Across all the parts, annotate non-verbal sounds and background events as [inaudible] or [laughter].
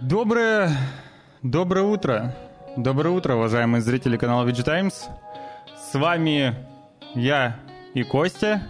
Доброе, доброе утро. Доброе утро, уважаемые зрители канала VG Times. С вами я и Костя.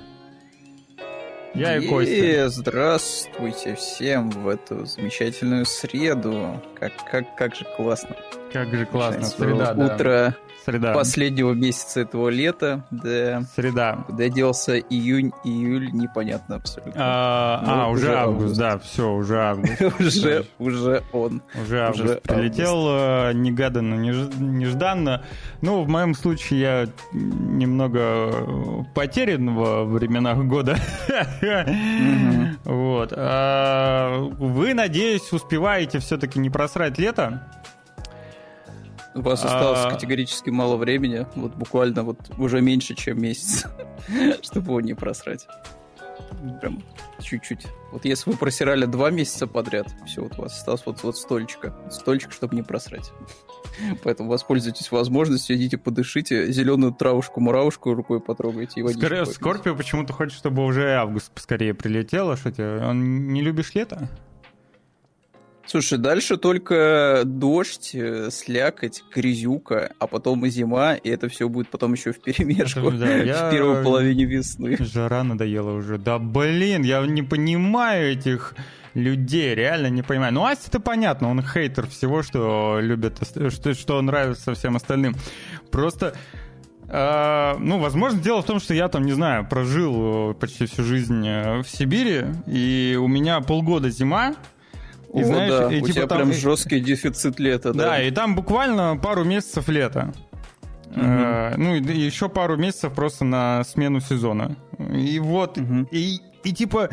Я и, и Костя. Здравствуйте всем в эту замечательную среду. Как, как, как же классно. Как же классно. Среда, утро. Да Среда. последнего месяца этого лета. Да. Среда. Куда делся июнь, июль, непонятно абсолютно. А, ну, а уже, уже август, август, да, все, уже август. [laughs] уже, уже он. Уже август прилетел. Э, негаданно, нежданно. Ну, в моем случае я немного потерян во временах года. [laughs] Вот. А вы, надеюсь, успеваете все-таки не просрать лето? У вас осталось а... категорически мало времени, вот буквально вот уже меньше, чем месяц, [laughs] чтобы его не просрать. Прям чуть-чуть. Вот если вы просирали два месяца подряд, все, вот у вас осталось вот, вот стольчика. Стольчик, чтобы не просрать. [laughs] Поэтому воспользуйтесь возможностью, идите подышите, зеленую травушку-муравушку рукой потрогайте. И Скорее, Скорпио почему-то хочет, чтобы уже август поскорее прилетело. Что тебе, он не любишь лето? Слушай, дальше только дождь, э, слякоть, грязюка, а потом и зима, и это все будет потом еще в перемешку да, [laughs] я... в первой половине весны. Жара надоела уже. Да блин, я не понимаю этих людей, реально не понимаю. Ну, Асть это понятно, он хейтер всего, что любит, что, что нравится всем остальным. Просто Uh, ну, возможно, дело в том, что я там, не знаю, прожил почти всю жизнь э, в Сибири, и у меня полгода зима, и О, знаешь, да, и, у типа, тебя там... прям жесткий дефицит лета, да? Да, и там буквально пару месяцев лета. Угу. Э, ну, и, и еще пару месяцев просто на смену сезона. И вот, угу. и, и типа,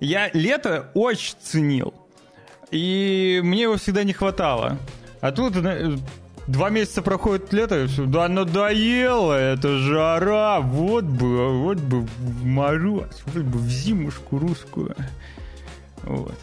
я лето очень ценил. И мне его всегда не хватало. А тут два месяца проходит лето, и все, да надоело, это жара, вот бы, вот бы в мороз, вот бы в зимушку русскую. Вот.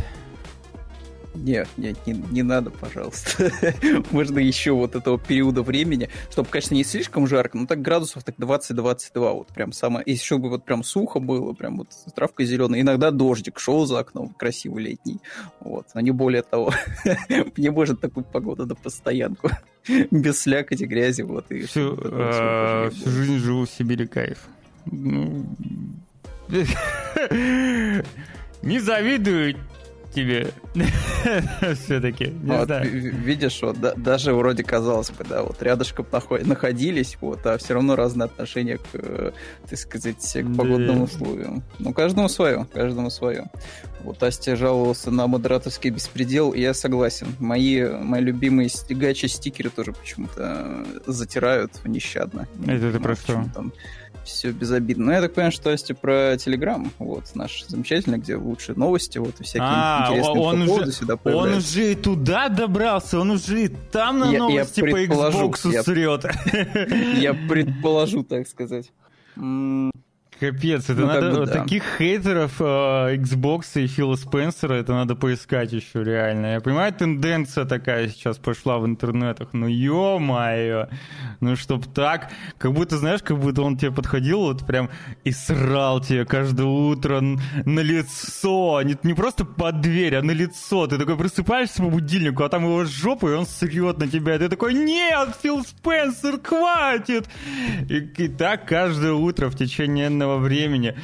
Нет, нет, не, не надо, пожалуйста. [laughs] Можно еще вот этого периода времени, чтобы, конечно, не слишком жарко, но так градусов так 20-22, вот прям самое. И еще бы вот прям сухо было, прям вот травка зеленая. Иногда дождик шел за окном, красивый летний. Вот, но не более того. [laughs] Мне может такую погоду на постоянку. [laughs] Без слякоти, грязи, вот. И всю, а, всю жизнь живу в Сибири, кайф. Ну, не завидую тебе [laughs] все-таки. Вот, видишь, вот да, даже вроде казалось бы, да, вот рядышком находились, вот, а все равно разные отношения к, э, так сказать, к погодным да. условиям. Ну, каждому свое, каждому свое. Вот Астя жаловался на модераторский беспредел, и я согласен. Мои, мои любимые стигачи стикеры тоже почему-то затирают нещадно. Это ты про что? Там все безобидно. Но я так понимаю, что Асти про Телеграм, вот, наш замечательный, где лучшие новости, вот, и всякие а, интересные он уже, сюда Он уже и туда добрался, он уже и там на я, новости я по Xbox я, срет. [laughs] Я предположу, так сказать. Капец, это ну, надо бы, да. таких хейтеров э, Xbox и Фила Спенсера, это надо поискать еще реально. Я понимаю, тенденция такая сейчас пошла в интернетах, ну ё-моё, ну чтоб так, как будто, знаешь, как будто он тебе подходил вот прям и срал тебе каждое утро на лицо, не, не просто под дверь, а на лицо. Ты такой просыпаешься по будильнику, а там его жопа, и он срет на тебя, и ты такой, нет, Фил Спенсер, хватит! И, и так каждое утро в течение этого времени,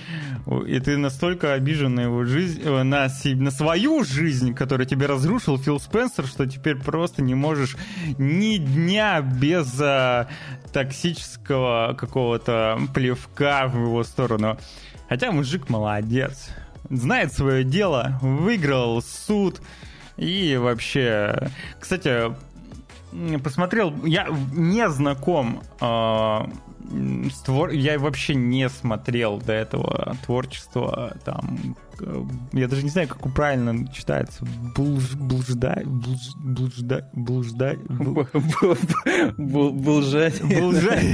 и ты настолько обижен на его жизнь, э, на, на свою жизнь, которую тебе разрушил Фил Спенсер, что теперь просто не можешь ни дня без а, токсического какого-то плевка в его сторону. Хотя мужик молодец, знает свое дело, выиграл суд и вообще... Кстати, посмотрел, я не знаком э, твор... я вообще не смотрел до этого творчества там я даже не знаю, как правильно читается. Блуж, блуждай, блуж, блуждай, блуждай. Блужать. Блужать.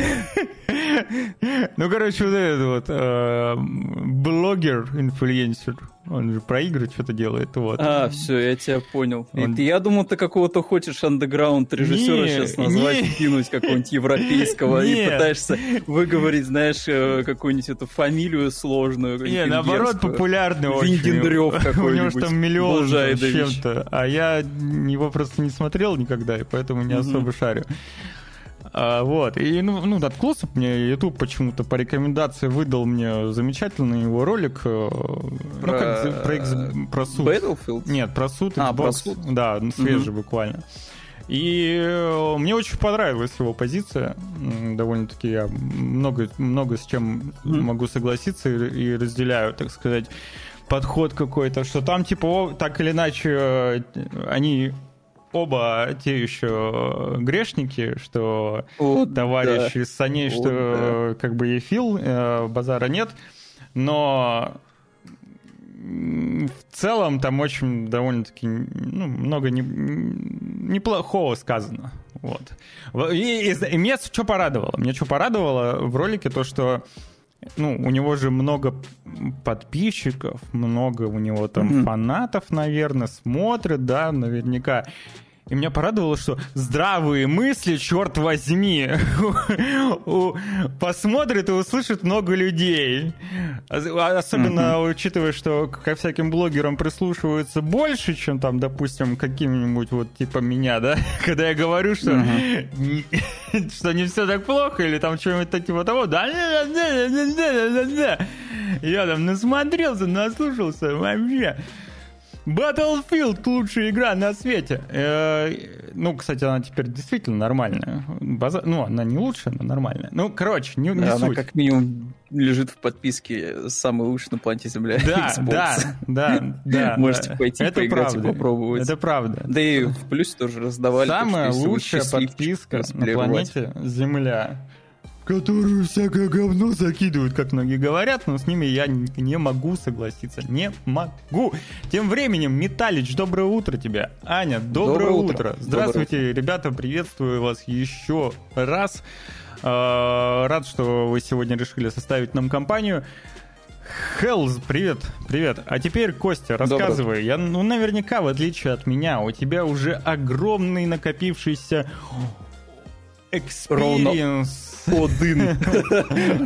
Ну, короче, вот этот вот э, блогер, инфлюенсер, Он же про игры что-то делает, вот. А, все, я тебя понял. Он... Я думал, ты какого-то хочешь андеграунд режиссера сейчас назвать, не, кинуть какого-нибудь европейского, не, и пытаешься выговорить, знаешь, э, какую-нибудь эту фамилию сложную. Не, наоборот, популярный очень. Виндендрёв какой-нибудь. [laughs] У него же там миллион с чем-то. А я его просто не смотрел никогда, и поэтому не особо шарю. А, вот. И, ну, ну, наткнулся мне, YouTube почему-то по рекомендации выдал мне замечательный его ролик. Э, про, ну, как, про, X, про суд. Battlefield? Нет, про суд Xbox. А, про суд? Да, свежий mm-hmm. буквально. И э, мне очень понравилась его позиция. Довольно-таки я много, много с чем mm-hmm. могу согласиться и, и разделяю, так сказать, подход какой-то, что там, типа, так или иначе, э, они оба те еще грешники, что О, товарищ да. из саней, что О, да. как бы и Фил, э, базара нет, но в целом там очень довольно-таки ну, много не, неплохого сказано. Вот. И, и, и меня что порадовало? Меня что порадовало в ролике то, что ну, у него же много подписчиков, много у него там mm-hmm. фанатов, наверное, смотрят, да, наверняка. И меня порадовало, что здравые мысли, черт возьми, [laughs] посмотрит и услышит много людей. А, особенно учитывая, что ко всяким блогерам прислушиваются больше, чем там, допустим, каким-нибудь вот типа меня, да? [laughs] Когда я говорю, что, [laughs] что не все так плохо, или там что-нибудь типа того, да, я там насмотрелся, наслушался вообще. Battlefield лучшая игра на свете. Э, ну, кстати, она теперь действительно нормальная. База... Ну, она не лучшая, но нормальная. Ну, короче, не, не да, суть. Она как минимум лежит в подписке самый лучший на планете Земля. Да, Xbox. да, да, да. [laughs] Можете да. пойти это поиграть правда. и попробовать. Это правда. Да и в плюсе тоже раздавали. Самая лучшая подписка на планете Земля которую всякое говно закидывают, как многие говорят, но с ними я не могу согласиться. Не могу. Тем временем, Металлич, доброе утро тебе. Аня, доброе, доброе утро. утро. Здравствуйте, доброе. ребята, приветствую вас еще раз. А, рад, что вы сегодня решили составить нам компанию. Хелз, привет, привет. А теперь, Костя, рассказывай. Добрый. Я, ну, наверняка, в отличие от меня, у тебя уже огромный накопившийся experience один.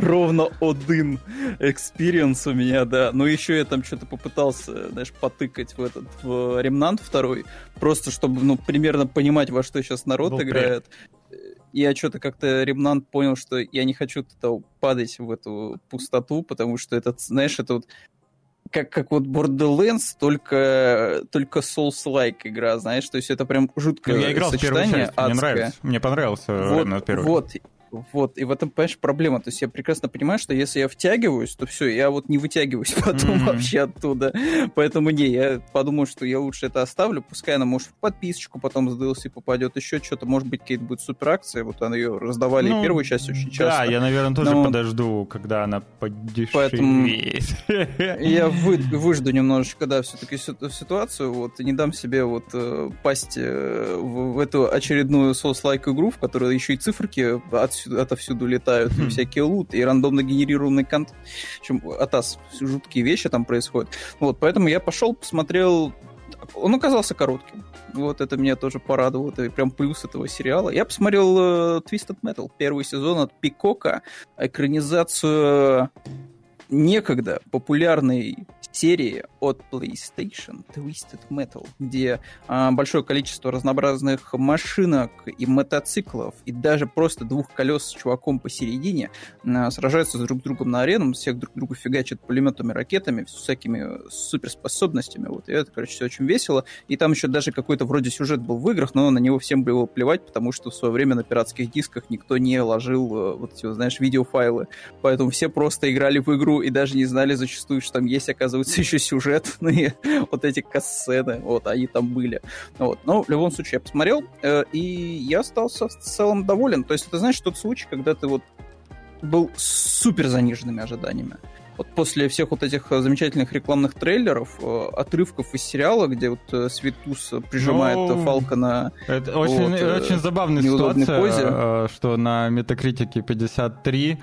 [laughs] Ровно один experience у меня, да. Но еще я там что-то попытался, знаешь, потыкать в этот, в Remnant второй, просто чтобы, ну, примерно понимать, во что сейчас народ Был играет. Я что-то как-то ремнант понял, что я не хочу туда падать в эту пустоту, потому что этот, знаешь, это вот как, как вот Borderlands, только, только Souls-like игра, знаешь, то есть это прям жуткое ну, я играл сочетание в первую часть, адское. мне нравится, мне понравился вот, первый. Вот, вот, и в этом, понимаешь, проблема. То есть я прекрасно понимаю, что если я втягиваюсь, то все, я вот не вытягиваюсь [laughs] потом mm-hmm. вообще оттуда. Поэтому не, я подумаю, что я лучше это оставлю. Пускай она, может, в подписочку потом с DLC попадет еще что-то. Может быть, какие-то будут суперакции. Вот она ее раздавали ну, первую часть очень часто. Да, я, наверное, тоже Но... подожду, когда она подешевеет. Поэтому [laughs] я вы, выжду немножечко, да, все-таки ситуацию. Вот, и не дам себе вот э, пасть э, в, в эту очередную соус-лайк игру, в которой еще и циферки от отовсюду, отовсюду летают, mm. и всякие лут, и рандомно генерированный контент. В общем, атас, жуткие вещи там происходят. Вот, поэтому я пошел, посмотрел он оказался коротким. Вот это меня тоже порадовало. Это прям плюс этого сериала. Я посмотрел uh, Twisted Metal, первый сезон от Пикока, экранизацию некогда популярной серии от PlayStation Twisted Metal, где а, большое количество разнообразных машинок и мотоциклов, и даже просто двух колес с чуваком посередине а, сражаются друг с другом на арену, всех друг друга фигачат пулеметами, ракетами, всякими суперспособностями. Вот. И это, короче, все очень весело. И там еще даже какой-то вроде сюжет был в играх, но на него всем было плевать, потому что в свое время на пиратских дисках никто не ложил э, вот эти, знаешь, видеофайлы. Поэтому все просто играли в игру и даже не знали зачастую, что там есть, оказывается, [laughs] еще сюжетные [laughs] вот эти кассеты, вот, они там были. Вот. Но в любом случае я посмотрел, э, и я остался в целом доволен. То есть это, знаешь, тот случай, когда ты вот был супер заниженными ожиданиями. Вот после всех вот этих замечательных рекламных трейлеров, э, отрывков из сериала, где вот э, Светус прижимает ну, Фалкона... Это очень, вот, очень забавная ситуация, позе. что на Метакритике 53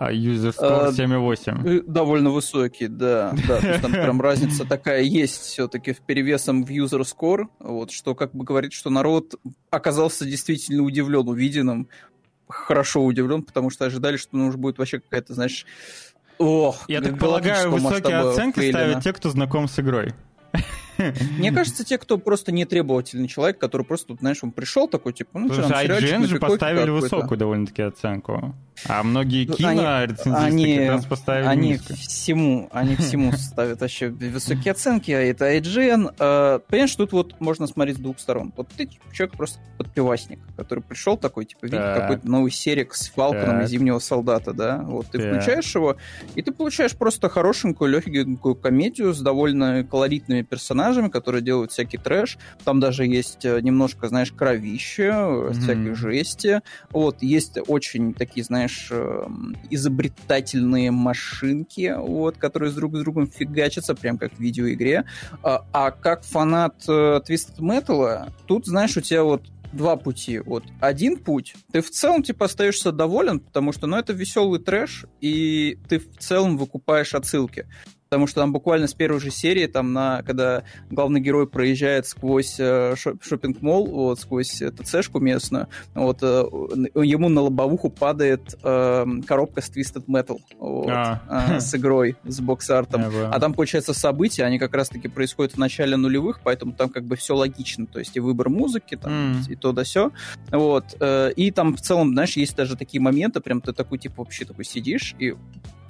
А user score 7,8. Э, довольно высокий, да. да то есть там прям [laughs] разница такая есть все-таки в перевесом в user score, вот, что как бы говорит, что народ оказался действительно удивлен увиденным, хорошо удивлен, потому что ожидали, что ну, уже будет вообще какая-то, знаешь, Ох, Я так полагаю, высокие оценки ставят те, кто знаком с игрой. Мне [laughs] кажется, те, кто просто не требовательный человек, который просто, знаешь, он пришел такой, типа, ну, что, IGN же поставили высокую довольно-таки оценку. А многие ну, кино они, как раз поставили Они низко. всему, они всему [laughs] ставят вообще высокие оценки, а это IGN. А, понимаешь, тут вот можно смотреть с двух сторон. Вот ты человек просто подпивасник, который пришел такой, типа, видит какой-то новый серик с Фалконом и Зимнего Солдата, да? Вот ты включаешь его, и ты получаешь просто хорошенькую, легенькую комедию с довольно колоритными персонажами, которые делают всякий трэш. Там даже есть э, немножко, знаешь, кровище, mm-hmm. всякой жести. Вот, есть очень такие, знаешь, эм, изобретательные машинки, вот, которые друг с другом фигачатся, прям как в видеоигре. А, а как фанат э, Twisted Metal, тут, знаешь, у тебя вот два пути. Вот один путь, ты в целом типа остаешься доволен, потому что, ну, это веселый трэш, и ты в целом выкупаешь отсылки потому что там буквально с первой же серии, там, на, когда главный герой проезжает сквозь э, шопинг-молл, вот, сквозь ТЦшку местную, вот, э, ему на лобовуху падает э, коробка с Twisted Metal, вот, а. э, с игрой, с бокс-артом. [laughs] А там, получается, события, они как раз-таки происходят в начале нулевых, поэтому там как бы все логично, то есть и выбор музыки, там, mm. и то да все, вот, э, и там в целом, знаешь, есть даже такие моменты, прям ты такой, типа, вообще такой сидишь, и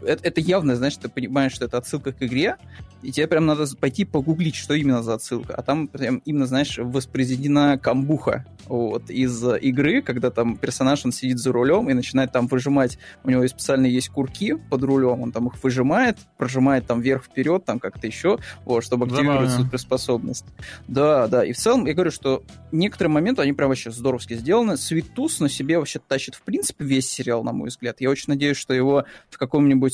это, это явно, знаешь, ты понимаешь, что это отсылка к игре, и тебе прям надо пойти погуглить, что именно за отсылка. А там прям именно, знаешь, воспроизведена камбуха вот, из игры, когда там персонаж, он сидит за рулем и начинает там выжимать, у него специально есть курки под рулем, он там их выжимает, прожимает там вверх-вперед, там как-то еще, вот, чтобы активировать Забавно. суперспособность. Да, да, и в целом я говорю, что некоторые моменты, они прям вообще здоровски сделаны. Светус на себе вообще тащит, в принципе, весь сериал, на мой взгляд. Я очень надеюсь, что его в каком-нибудь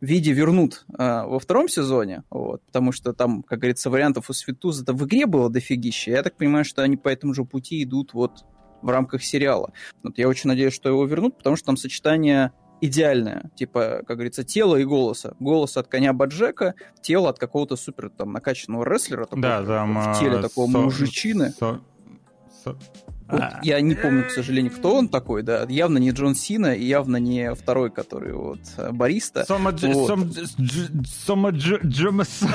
виде вернут э, во втором сезоне, вот, потому что там, как говорится, вариантов у Светуза в игре было дофигища. Я так понимаю, что они по этому же пути идут вот в рамках сериала. Вот я очень надеюсь, что его вернут, потому что там сочетание идеальное, типа, как говорится, тело и голоса. Голос от коня Баджека, тело от какого-то супер там накачанного рестлера, такого, да, там, в теле а, такого со, мужичины. Со, со, вот а. я не помню, к сожалению, кто он такой, да. Явно не Джон Сина и явно не второй, который вот э, бариста. Сома Джомас. [laughs]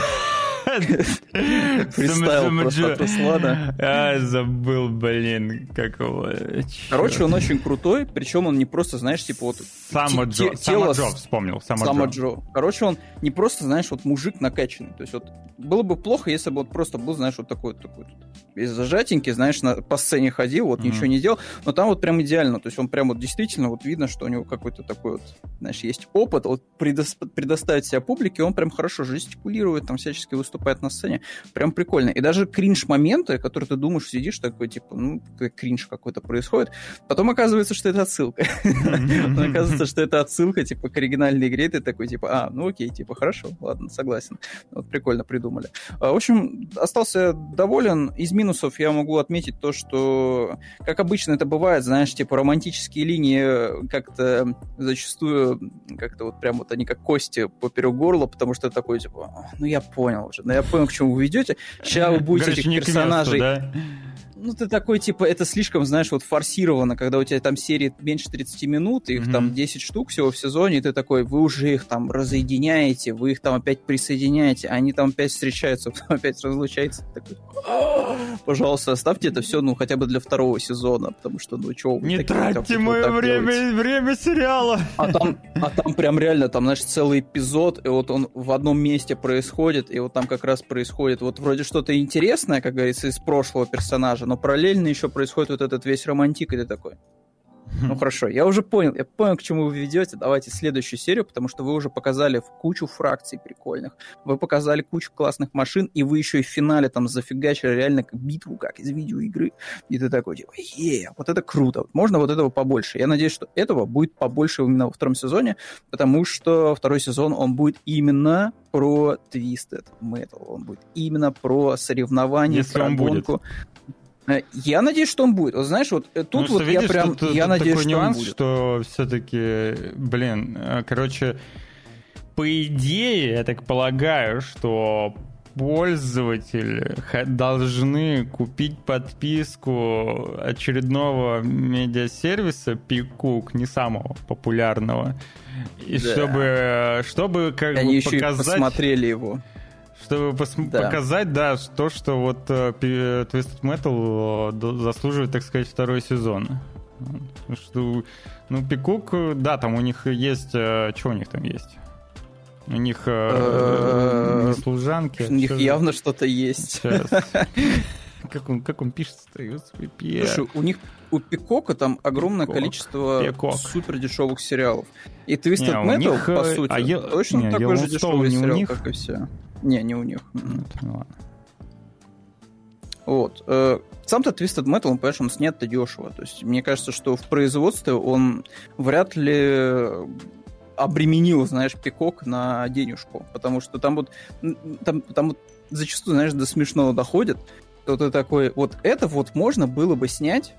Фристайл просто от Руслана. А, забыл, блин, как его... Короче, он очень крутой, причем он не просто, знаешь, типа вот... Сама Джо, Сама Джо вспомнил. Сама Джо. Короче, он не просто, знаешь, вот мужик накачанный. То есть вот было бы плохо, если бы вот просто был, знаешь, вот такой такой без зажатенький, знаешь, на, по сцене ходил, вот ничего не делал, но там вот прям идеально, то есть он прям вот действительно вот видно, что у него какой-то такой вот, знаешь, есть опыт, вот предоставить себя публике, он прям хорошо жестикулирует, там всячески выступает выступает на сцене. Прям прикольно. И даже кринж-моменты, которые ты думаешь, сидишь такой, типа, ну, кринж какой-то происходит. Потом оказывается, что это отсылка. Оказывается, что это отсылка, типа, к оригинальной игре. Ты такой, типа, а, ну окей, типа, хорошо, ладно, согласен. Вот прикольно придумали. А, в общем, остался доволен. Из минусов я могу отметить то, что, как обычно это бывает, знаешь, типа, романтические линии как-то зачастую как-то вот прям вот они как кости поперек горла, потому что такой, типа, ну я понял уже, но я понял, к чему вы ведете. Сейчас вы будете этих персонажей... Месту, да? Ну, ты такой, типа, это слишком, знаешь, вот форсировано, когда у тебя там серии меньше 30 минут, их mm-hmm. там 10 штук всего в сезоне, и ты такой, вы уже их там разъединяете, вы их там опять присоединяете, они там опять встречаются, [laughs] потом опять разлучаются. Такой, пожалуйста, оставьте это все, ну, хотя бы для второго сезона, потому что, ну, чего вы Не такие, тратьте мое вот время, делаете? время сериала! А там, а там прям реально, там, знаешь, целый эпизод, и вот он в одном месте происходит, и вот там как раз происходит вот вроде что-то интересное, как говорится, из прошлого персонажа, но параллельно еще происходит вот этот весь романтик, и ты такой, ну хорошо, я уже понял, я понял, к чему вы ведете. Давайте следующую серию, потому что вы уже показали в кучу фракций прикольных. Вы показали кучу классных машин, и вы еще и в финале там зафигачили реально битву, как из видеоигры. И ты такой, типа, е, вот это круто. Можно вот этого побольше. Я надеюсь, что этого будет побольше именно во втором сезоне, потому что второй сезон, он будет именно про Twisted Metal. Он будет именно про соревнования, Если про гонку. Будет я надеюсь, что он будет. Вот знаешь, вот э, тут ну, вот видишь, я прям, тут, я тут надеюсь, такой что нюанс, он будет. что все-таки, блин, э, короче, по идее, я так полагаю, что пользователи должны купить подписку очередного медиасервиса Пикук, не самого популярного, и да. чтобы, чтобы как Они бы еще показать... Посмотрели его. Чтобы пос- да. показать, да, то, что вот uh, Twisted Metal uh, заслуживает, так сказать, второй сезон. Что, ну, Пикук, да, там у них есть... Uh, что у них там есть? У них э, не служанки. У них явно что-то есть. [laughs] Как он, как он пишет, Слушай, у них у Пикока там огромное Пикок. количество Пикок. супер дешевых сериалов. И Twisted не, Metal, них, по сути, а е... точно не, такой же дешевый не сериал, них? как и все. Не, не у них. Нет, ну ладно. Вот. Э, сам-то Twisted Metal, он, понимаешь, он снят-то дешево. То есть, мне кажется, что в производстве он вряд ли обременил, знаешь, пикок на денежку. Потому что там вот, там, там вот зачастую, знаешь, до смешного доходит, то ты такой, вот это вот можно было бы снять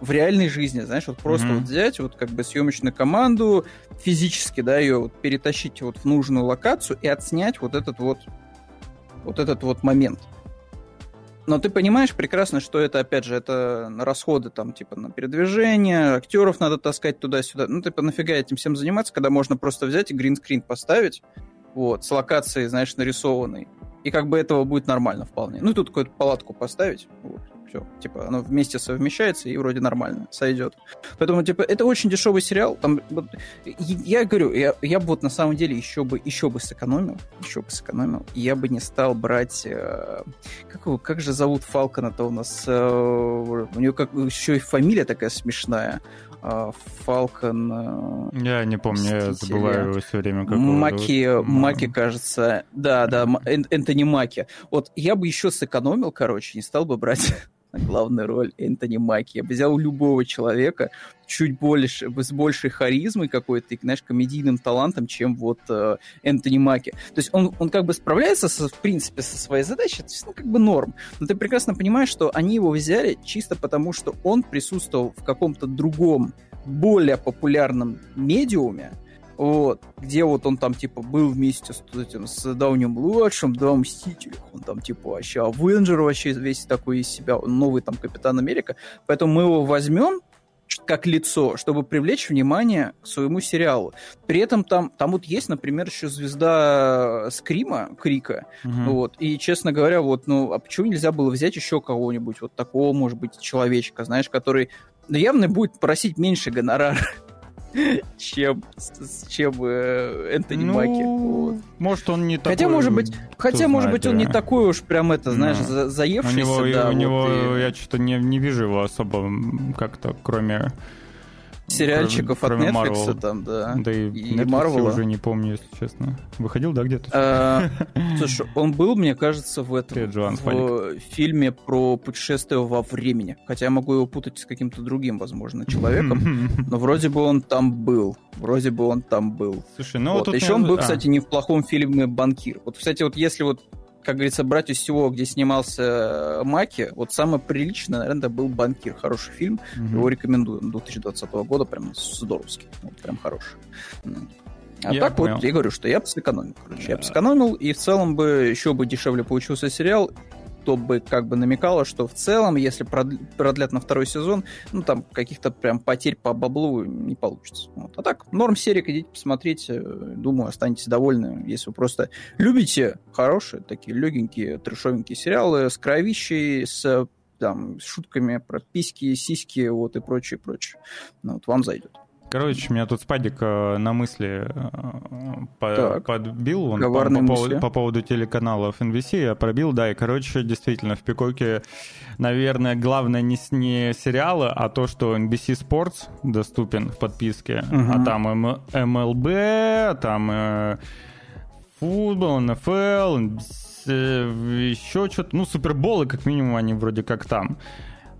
в реальной жизни, знаешь, вот просто mm-hmm. вот взять вот как бы съемочную команду, физически, да, ее вот перетащить вот в нужную локацию и отснять вот этот вот вот этот вот момент. Но ты понимаешь прекрасно, что это, опять же, это расходы там, типа, на передвижение, актеров надо таскать туда-сюда. Ну, типа, нафига этим всем заниматься, когда можно просто взять и гринскрин поставить, вот, с локацией, знаешь, нарисованной. И как бы этого будет нормально вполне. Ну, тут какую-то палатку поставить, вот, все. Типа, оно вместе совмещается и вроде нормально сойдет. Поэтому, типа, это очень дешевый сериал. Там, вот, я говорю, я, я бы вот на самом деле еще бы, еще бы сэкономил, еще бы сэкономил, я бы не стал брать... Э, как, его, как же зовут Фалкона-то у нас? Э, у него как, еще и фамилия такая смешная. Фалкон... Э, я не помню, я забываю его все время. Как Маки, Маки, кажется. Да, да, Энтони Маки. Вот я бы еще сэкономил, короче, не стал бы брать главную роль Энтони Маки. Я бы взял любого человека чуть больше, с большей харизмой какой-то, и, знаешь, комедийным талантом, чем вот э, Энтони Маки. То есть он, он как бы справляется, со, в принципе, со своей задачей, то ну, как бы норм. Но ты прекрасно понимаешь, что они его взяли чисто потому, что он присутствовал в каком-то другом, более популярном медиуме, вот, где вот он там, типа, был вместе с, этим, с Дауни-младшим, да, Мстителем, он там, типа, вообще Авенджер вообще весь такой из себя, новый там Капитан Америка, поэтому мы его возьмем, как лицо, чтобы привлечь внимание к своему сериалу. При этом там, там вот есть, например, еще звезда Скрима, Крика, угу. вот, и, честно говоря, вот, ну, а почему нельзя было взять еще кого-нибудь, вот такого, может быть, человечка, знаешь, который ну, явно будет просить меньше гонорара, чем, чем э, Энтони ну, Маки. Вот. Может, он не такой. Хотя, может быть, хотя, знает, может быть, он не такой уж прям это, знаешь, ну, заевшийся. У него, да, у вот него и... я что-то не, не вижу его особо как-то, кроме сериальчиков кроме, от Netflix Marvel. там, да. Да и, и Marvel. я уже не помню, если честно. Выходил, да, где-то? А, слушай, он был, мне кажется, в этом в фильме про путешествие во времени. Хотя я могу его путать с каким-то другим, возможно, человеком. [laughs] Но вроде бы он там был. Вроде бы он там был. Слушай, ну вот. Еще он был, а. кстати, не в плохом фильме «Банкир». Вот, кстати, вот если вот как говорится, брать из всего, где снимался э, Маки, вот самое приличное, наверное, был «Банкир». Хороший фильм, угу. его рекомендую. 2020 года прям здоровский, вот, прям хороший. А я так понял. вот, я говорю, что я бы сэкономил, короче. Да. Я бы сэкономил, и в целом бы еще бы дешевле получился сериал, то бы как бы намекало, что в целом, если продлят на второй сезон, ну, там каких-то прям потерь по баблу не получится. Вот. А так, норм серик, идите посмотрите, думаю, останетесь довольны, если вы просто любите хорошие, такие легенькие, трешовенькие сериалы с кровищей, с там, с шутками про письки, сиськи, вот, и прочее, прочее. Ну, вот вам зайдет. Короче, меня тут спадик э, на мысли э, по, подбил он по, по, поводу, по поводу телеканалов NBC, я пробил, да, и, короче, действительно, в Пикоке, наверное, главное не, не сериалы, а то, что NBC Sports доступен в подписке, угу. а там MLB, там э, футбол, НФЛ, э, еще что-то, ну, суперболы, как минимум, они вроде как там.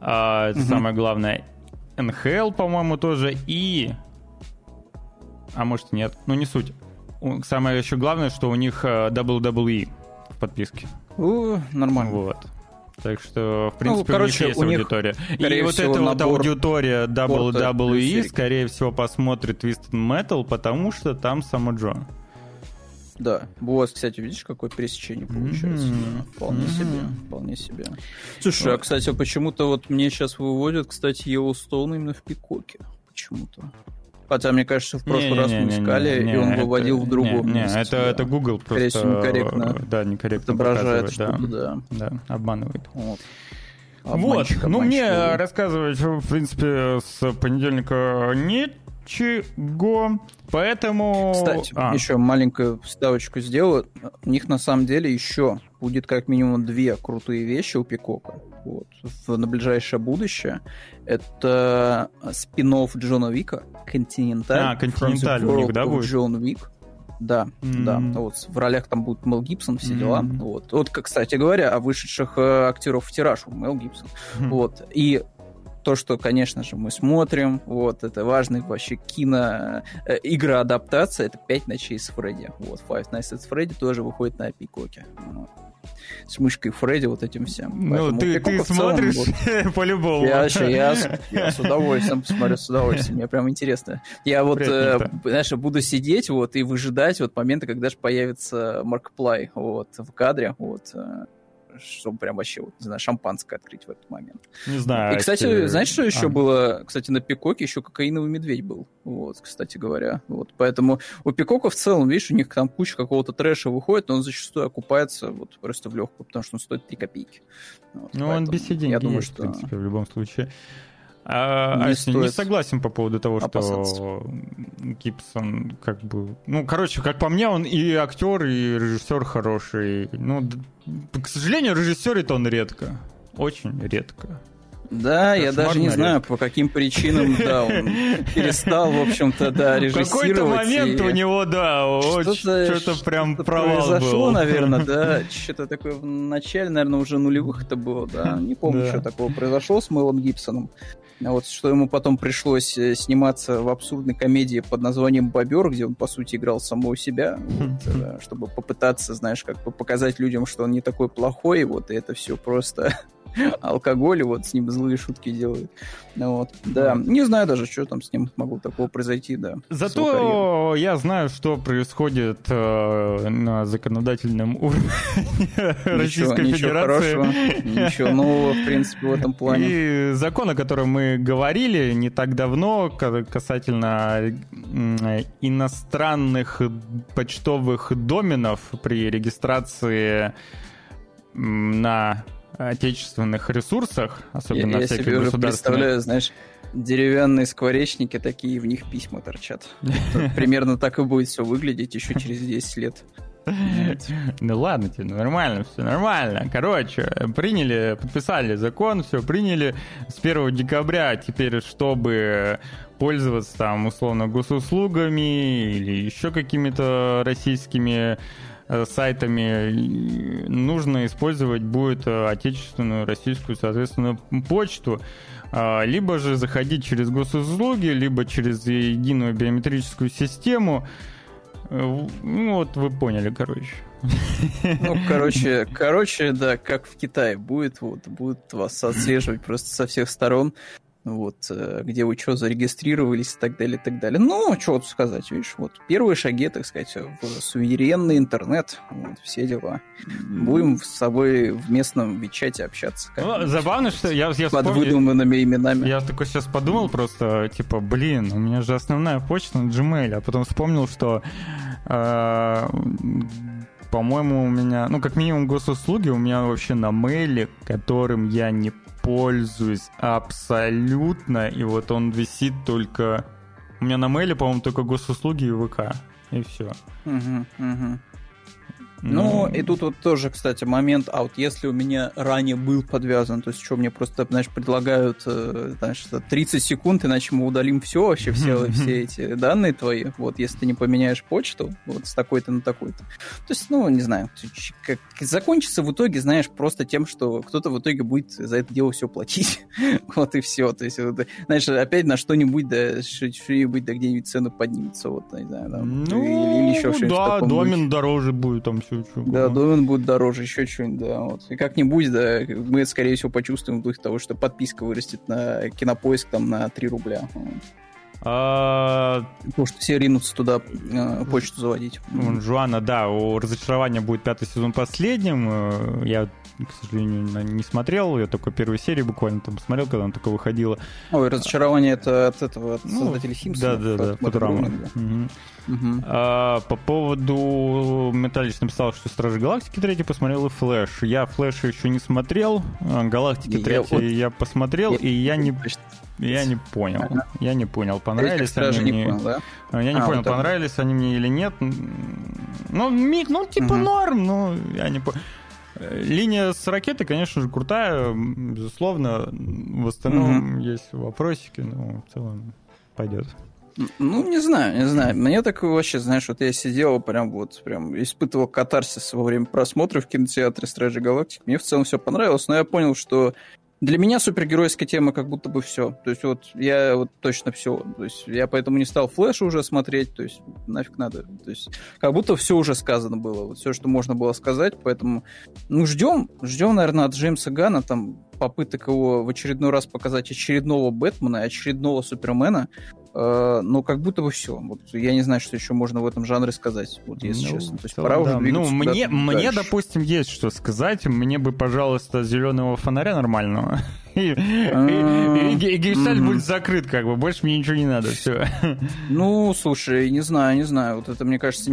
А, это угу. самое главное. НХЛ, по-моему, тоже, и... А может нет, ну не суть. Самое еще главное, что у них WWE в подписке. О, нормально. Вот. Так что, в принципе, ну, короче, у них есть у них, аудитория. И вот эта вот аудитория WWE, скорее всего, посмотрит Twisted Metal, потому что там само Джо. Да. Вот, кстати, видишь, какое пересечение получается. Mm-hmm. Вполне mm-hmm. себе, вполне себе. Слушай, вот. а, кстати, почему-то вот мне сейчас выводят, кстати, Йеллоустоун именно в Пикоке. Почему-то. Хотя, мне кажется, в прошлый не, раз мы искали, и он выводил это, в другом не, месте. Не, это, да. это Google просто... Скорее некорректно. Да, некорректно отображает что-то, да. да. Да, обманывает. Вот. Вот, ну мне рассказывать, в принципе, с понедельника ничего, поэтому... Кстати, а. еще маленькую вставочку сделаю. У них на самом деле еще будет как минимум две крутые вещи у Пикока вот, в, на ближайшее будущее. Это спин Джона Вика, Континенталь. А, Континенталь у них, да, будет? Джон Вик. Да, mm-hmm. да. Вот в ролях там будет Мел Гибсон, все mm-hmm. дела. Вот. вот, кстати говоря, о вышедших э, актеров в тираж Мел Гибсон. Mm-hmm. Вот. И то, что, конечно же, мы смотрим, вот, это важный вообще кино, э, игра-адаптация, это «Пять ночей с Фредди». Вот, Five Nights at Freddy тоже выходит на Пикоке. Вот с мышкой Фредди, вот этим всем. Ну, ты, ты смотришь вот, [laughs] по-любому. Я, я, я с удовольствием посмотрю, с удовольствием. Мне прям интересно. Я вот, э, знаешь, буду сидеть вот и выжидать вот момента, когда же появится Марк Плай вот в кадре, вот э, чтобы прям вообще, вот, не знаю, шампанское открыть в этот момент. Не знаю. И, кстати, эти... знаешь, что еще а. было? Кстати, на Пикоке еще кокаиновый медведь был. Вот, кстати говоря. Вот, поэтому у Пикока в целом, видишь, у них там куча какого-то трэша выходит, но он зачастую окупается вот просто в легкую, потому что он стоит 3 копейки. Вот, ну, он без денег я думаю, что... в принципе, в любом случае. А, не, а, не согласен по поводу того, что Гибсон как бы... Ну, короче, как по мне, он и актер, и режиссер хороший. Ну, к сожалению, режиссер это он редко. Очень редко. Да, я даже не знаю, по каким причинам, да, он перестал, в общем-то, да, режиссировать. В какой-то момент у него, да, что-то, что-то прям провал произошло, был. наверное, [laughs] да, что-то такое в начале, наверное, уже нулевых это было, да, не помню, что такого произошло с Мэлом Гибсоном. Вот, что ему потом пришлось э, сниматься в абсурдной комедии под названием «Бобер», где он, по сути, играл самого себя, вот, э, чтобы попытаться, знаешь, как бы показать людям, что он не такой плохой, вот, и это все просто алкоголь, вот с ним злые шутки делают. Вот, да. Не знаю даже, что там с ним могло такого произойти, да. Зато я знаю, что происходит э, на законодательном уровне Российской ничего Федерации. Хорошего, ничего нового, в принципе, в этом плане. И закон, о котором мы говорили не так давно, касательно иностранных почтовых доменов при регистрации на отечественных ресурсах, особенно я, я всяких себе уже представляю, знаешь, деревянные скворечники такие, в них письма торчат. Примерно так и будет все выглядеть еще через 10 лет. [laughs] Ну ладно тебе, ну нормально, все нормально. Короче, приняли, подписали закон, все приняли с 1 декабря. Теперь, чтобы пользоваться там условно госуслугами или еще какими-то российскими сайтами нужно использовать будет э, отечественную российскую, соответственно, почту. А, либо же заходить через госуслуги, либо через единую биометрическую систему. Э, ну, вот вы поняли, короче. Ну, короче, короче, да, как в Китае будет, вот, будут вас отслеживать просто со всех сторон вот, э, где вы что, зарегистрировались и так далее, и так далее. Ну, что вот сказать, видишь, вот первые шаги, так сказать, в суверенный интернет, вот, все дела. Будем с собой в местном Вичате общаться. Ну, забавно, что я, я Под выдуманными именами. Я такой сейчас подумал просто, типа, блин, у меня же основная почта на Gmail, а потом вспомнил, что э, по-моему, у меня, ну, как минимум госуслуги у меня вообще на мейле, которым я не пользуюсь абсолютно, и вот он висит только... У меня на мейле, по-моему, только госуслуги и ВК, и все. Угу, угу. Ну, и тут вот тоже, кстати, момент, а вот если у меня ранее был подвязан, то есть что мне просто, знаешь, предлагают, э, знаешь, 30 секунд, иначе мы удалим все, вообще все, все эти данные твои, вот, если ты не поменяешь почту, вот, с такой-то на такой-то. То есть, ну, не знаю, как, закончится в итоге, знаешь, просто тем, что кто-то в итоге будет за это дело все платить. [laughs] вот и все. То есть, вот, знаешь, опять на что-нибудь, да, что-нибудь, да где-нибудь цену поднимется, вот, не знаю, там, ну, или, или еще что-нибудь. Да, домен дороже будет, там все Чё, чё, да, домен будет дороже, еще что-нибудь, да. Вот. И как-нибудь, да, мы, скорее всего, почувствуем в духе того, что подписка вырастет на кинопоиск там на 3 рубля. Вот. А... Потому что все ринутся туда э, почту заводить. Жуана, да, у разочарования будет пятый сезон последним. Э, я, к сожалению, не смотрел. Я только первую серию буквально там посмотрел, когда она только выходила. Ой, разочарование это от этого, от ну, создателей Симпсона. Да, да, да, Футурама. Угу. Угу. А, по поводу Металлич написал, что Стражи Галактики 3 посмотрел и Флэш. Я Флэш еще не смотрел, Галактики 3 я, вот... я посмотрел, я... и я не... Я не понял. Ага. Я не понял, понравились они мне. Не понял, да? Я не а, понял, вот понравились они мне или нет. Ну, миг, ну, типа угу. норм, но я не понял. Линия с ракетой, конечно же, крутая, безусловно. В остальном угу. есть вопросики, но в целом пойдет. Ну, не знаю, не знаю. Мне так вообще, знаешь, вот я сидел, прям вот, прям испытывал катарсис во время просмотра в кинотеатре Стражи Галактики. Мне в целом все понравилось, но я понял, что для меня супергеройская тема как будто бы все. То есть вот я вот точно все. То есть я поэтому не стал Флэша уже смотреть. То есть нафиг надо. То есть как будто все уже сказано было. Вот все, что можно было сказать. Поэтому ну ждем, ждем, наверное, от Джеймса Гана там попыток его в очередной раз показать очередного Бэтмена, очередного Супермена. Э, но как будто бы все. Вот я не знаю, что еще можно в этом жанре сказать, вот если ну, честно. То есть пора да. уже Ну, мне, мне, допустим, есть что сказать. Мне бы, пожалуйста, зеленого фонаря нормального. [laughs] И, и, гештальт будет закрыт, как бы. Больше мне ничего не надо. Все. [laughs] Ну, слушай, не знаю, не знаю. Вот это, мне кажется,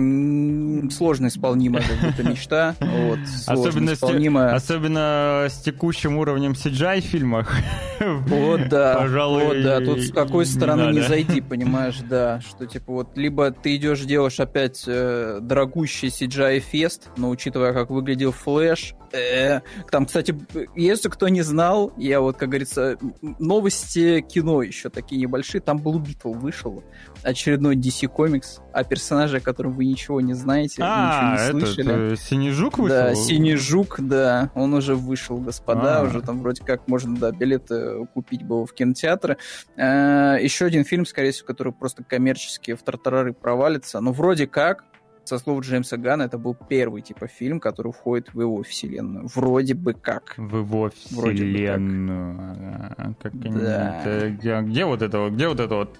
сложно исполнимая какая-то мечта. Вот, особенно, исполнимая. особенно с текущим уровнем CGI в фильмах. Вот да. [laughs] Пожалуй, вот да. Тут с какой стороны не зайти, понимаешь, да. Что типа вот либо ты идешь, делаешь опять э, дорогущий CGI-фест, но учитывая, как выглядел Флэш, э, там, кстати, если кто не знал, я вот, как говорится, новости кино еще такие небольшие. Там Blue Beetle вышел, очередной DC комикс, о персонаже, о котором вы ничего не знаете, а, ничего не слышали. Этот, э, Синий Жук вышел? Да, Синий Жук, да, он уже вышел, господа, а. уже там вроде как можно, да, билеты купить было в кинотеатры. Э, еще один фильм, скорее всего, который просто коммерчески в тартарары провалится, но вроде как со слов Джеймса Гана, это был первый типа фильм, который входит в его вселенную. Вроде бы как. В его вселенную. Как. как да. это, где, где вот это вот, где вот это вот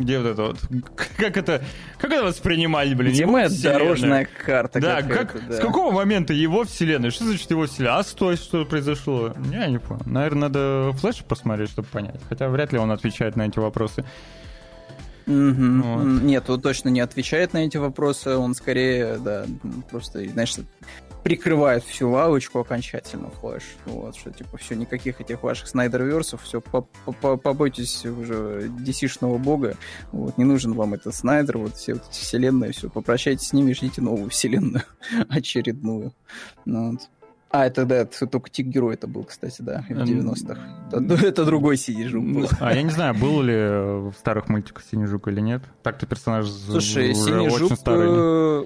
где вот это вот, [laughs] как это, как это воспринимать, блин? Где моя дорожная карта? Да, как, да, с какого момента его вселенная? Что значит его вселенная? А стой, что произошло? Я не понял. Наверное, надо флеш посмотреть, чтобы понять. Хотя вряд ли он отвечает на эти вопросы. Угу. Вот. Нет, он точно не отвечает на эти вопросы, он скорее, да, просто, знаешь, прикрывает всю лавочку окончательно Flash. Вот, что типа все, никаких этих ваших снайдерверсов, все, побойтесь уже DC-шного бога. Вот, не нужен вам этот снайдер, вот все вот эти вселенные, все, попрощайтесь с ними, ждите новую вселенную [laughs] очередную. Ну, вот. А, это да, это только Тик-герой это был, кстати, да, в 90-х. Это, это другой Синий Жук был. А я не знаю, был ли в старых мультиках Синий Жук или нет. Так-то персонаж Слушай, уже Синий очень Жук, старый. Э,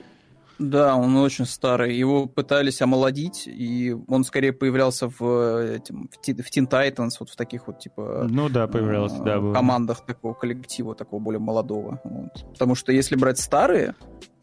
да, он очень старый. Его пытались омолодить, и он скорее появлялся в, в, Teen Titans, вот в таких вот, типа... Ну да, появлялся, да. Командах такого коллектива, такого более молодого. Вот. Потому что если брать старые,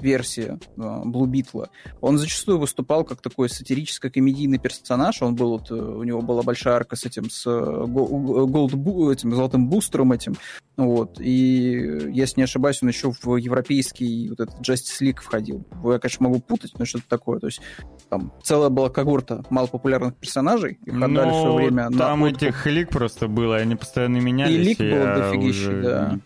версии Blue Beetle, он зачастую выступал как такой сатирическо-комедийный персонаж. Он был, вот, у него была большая арка с этим, с Gold, этим золотым бустером этим. Вот. И, если не ошибаюсь, он еще в европейский вот этот Justice League входил. Я, конечно, могу путать, но что-то такое. То есть там целая была когорта малопопулярных персонажей. Их отдали в свое время там на этих лик просто было, они постоянно менялись. И лик был дофигищий, да.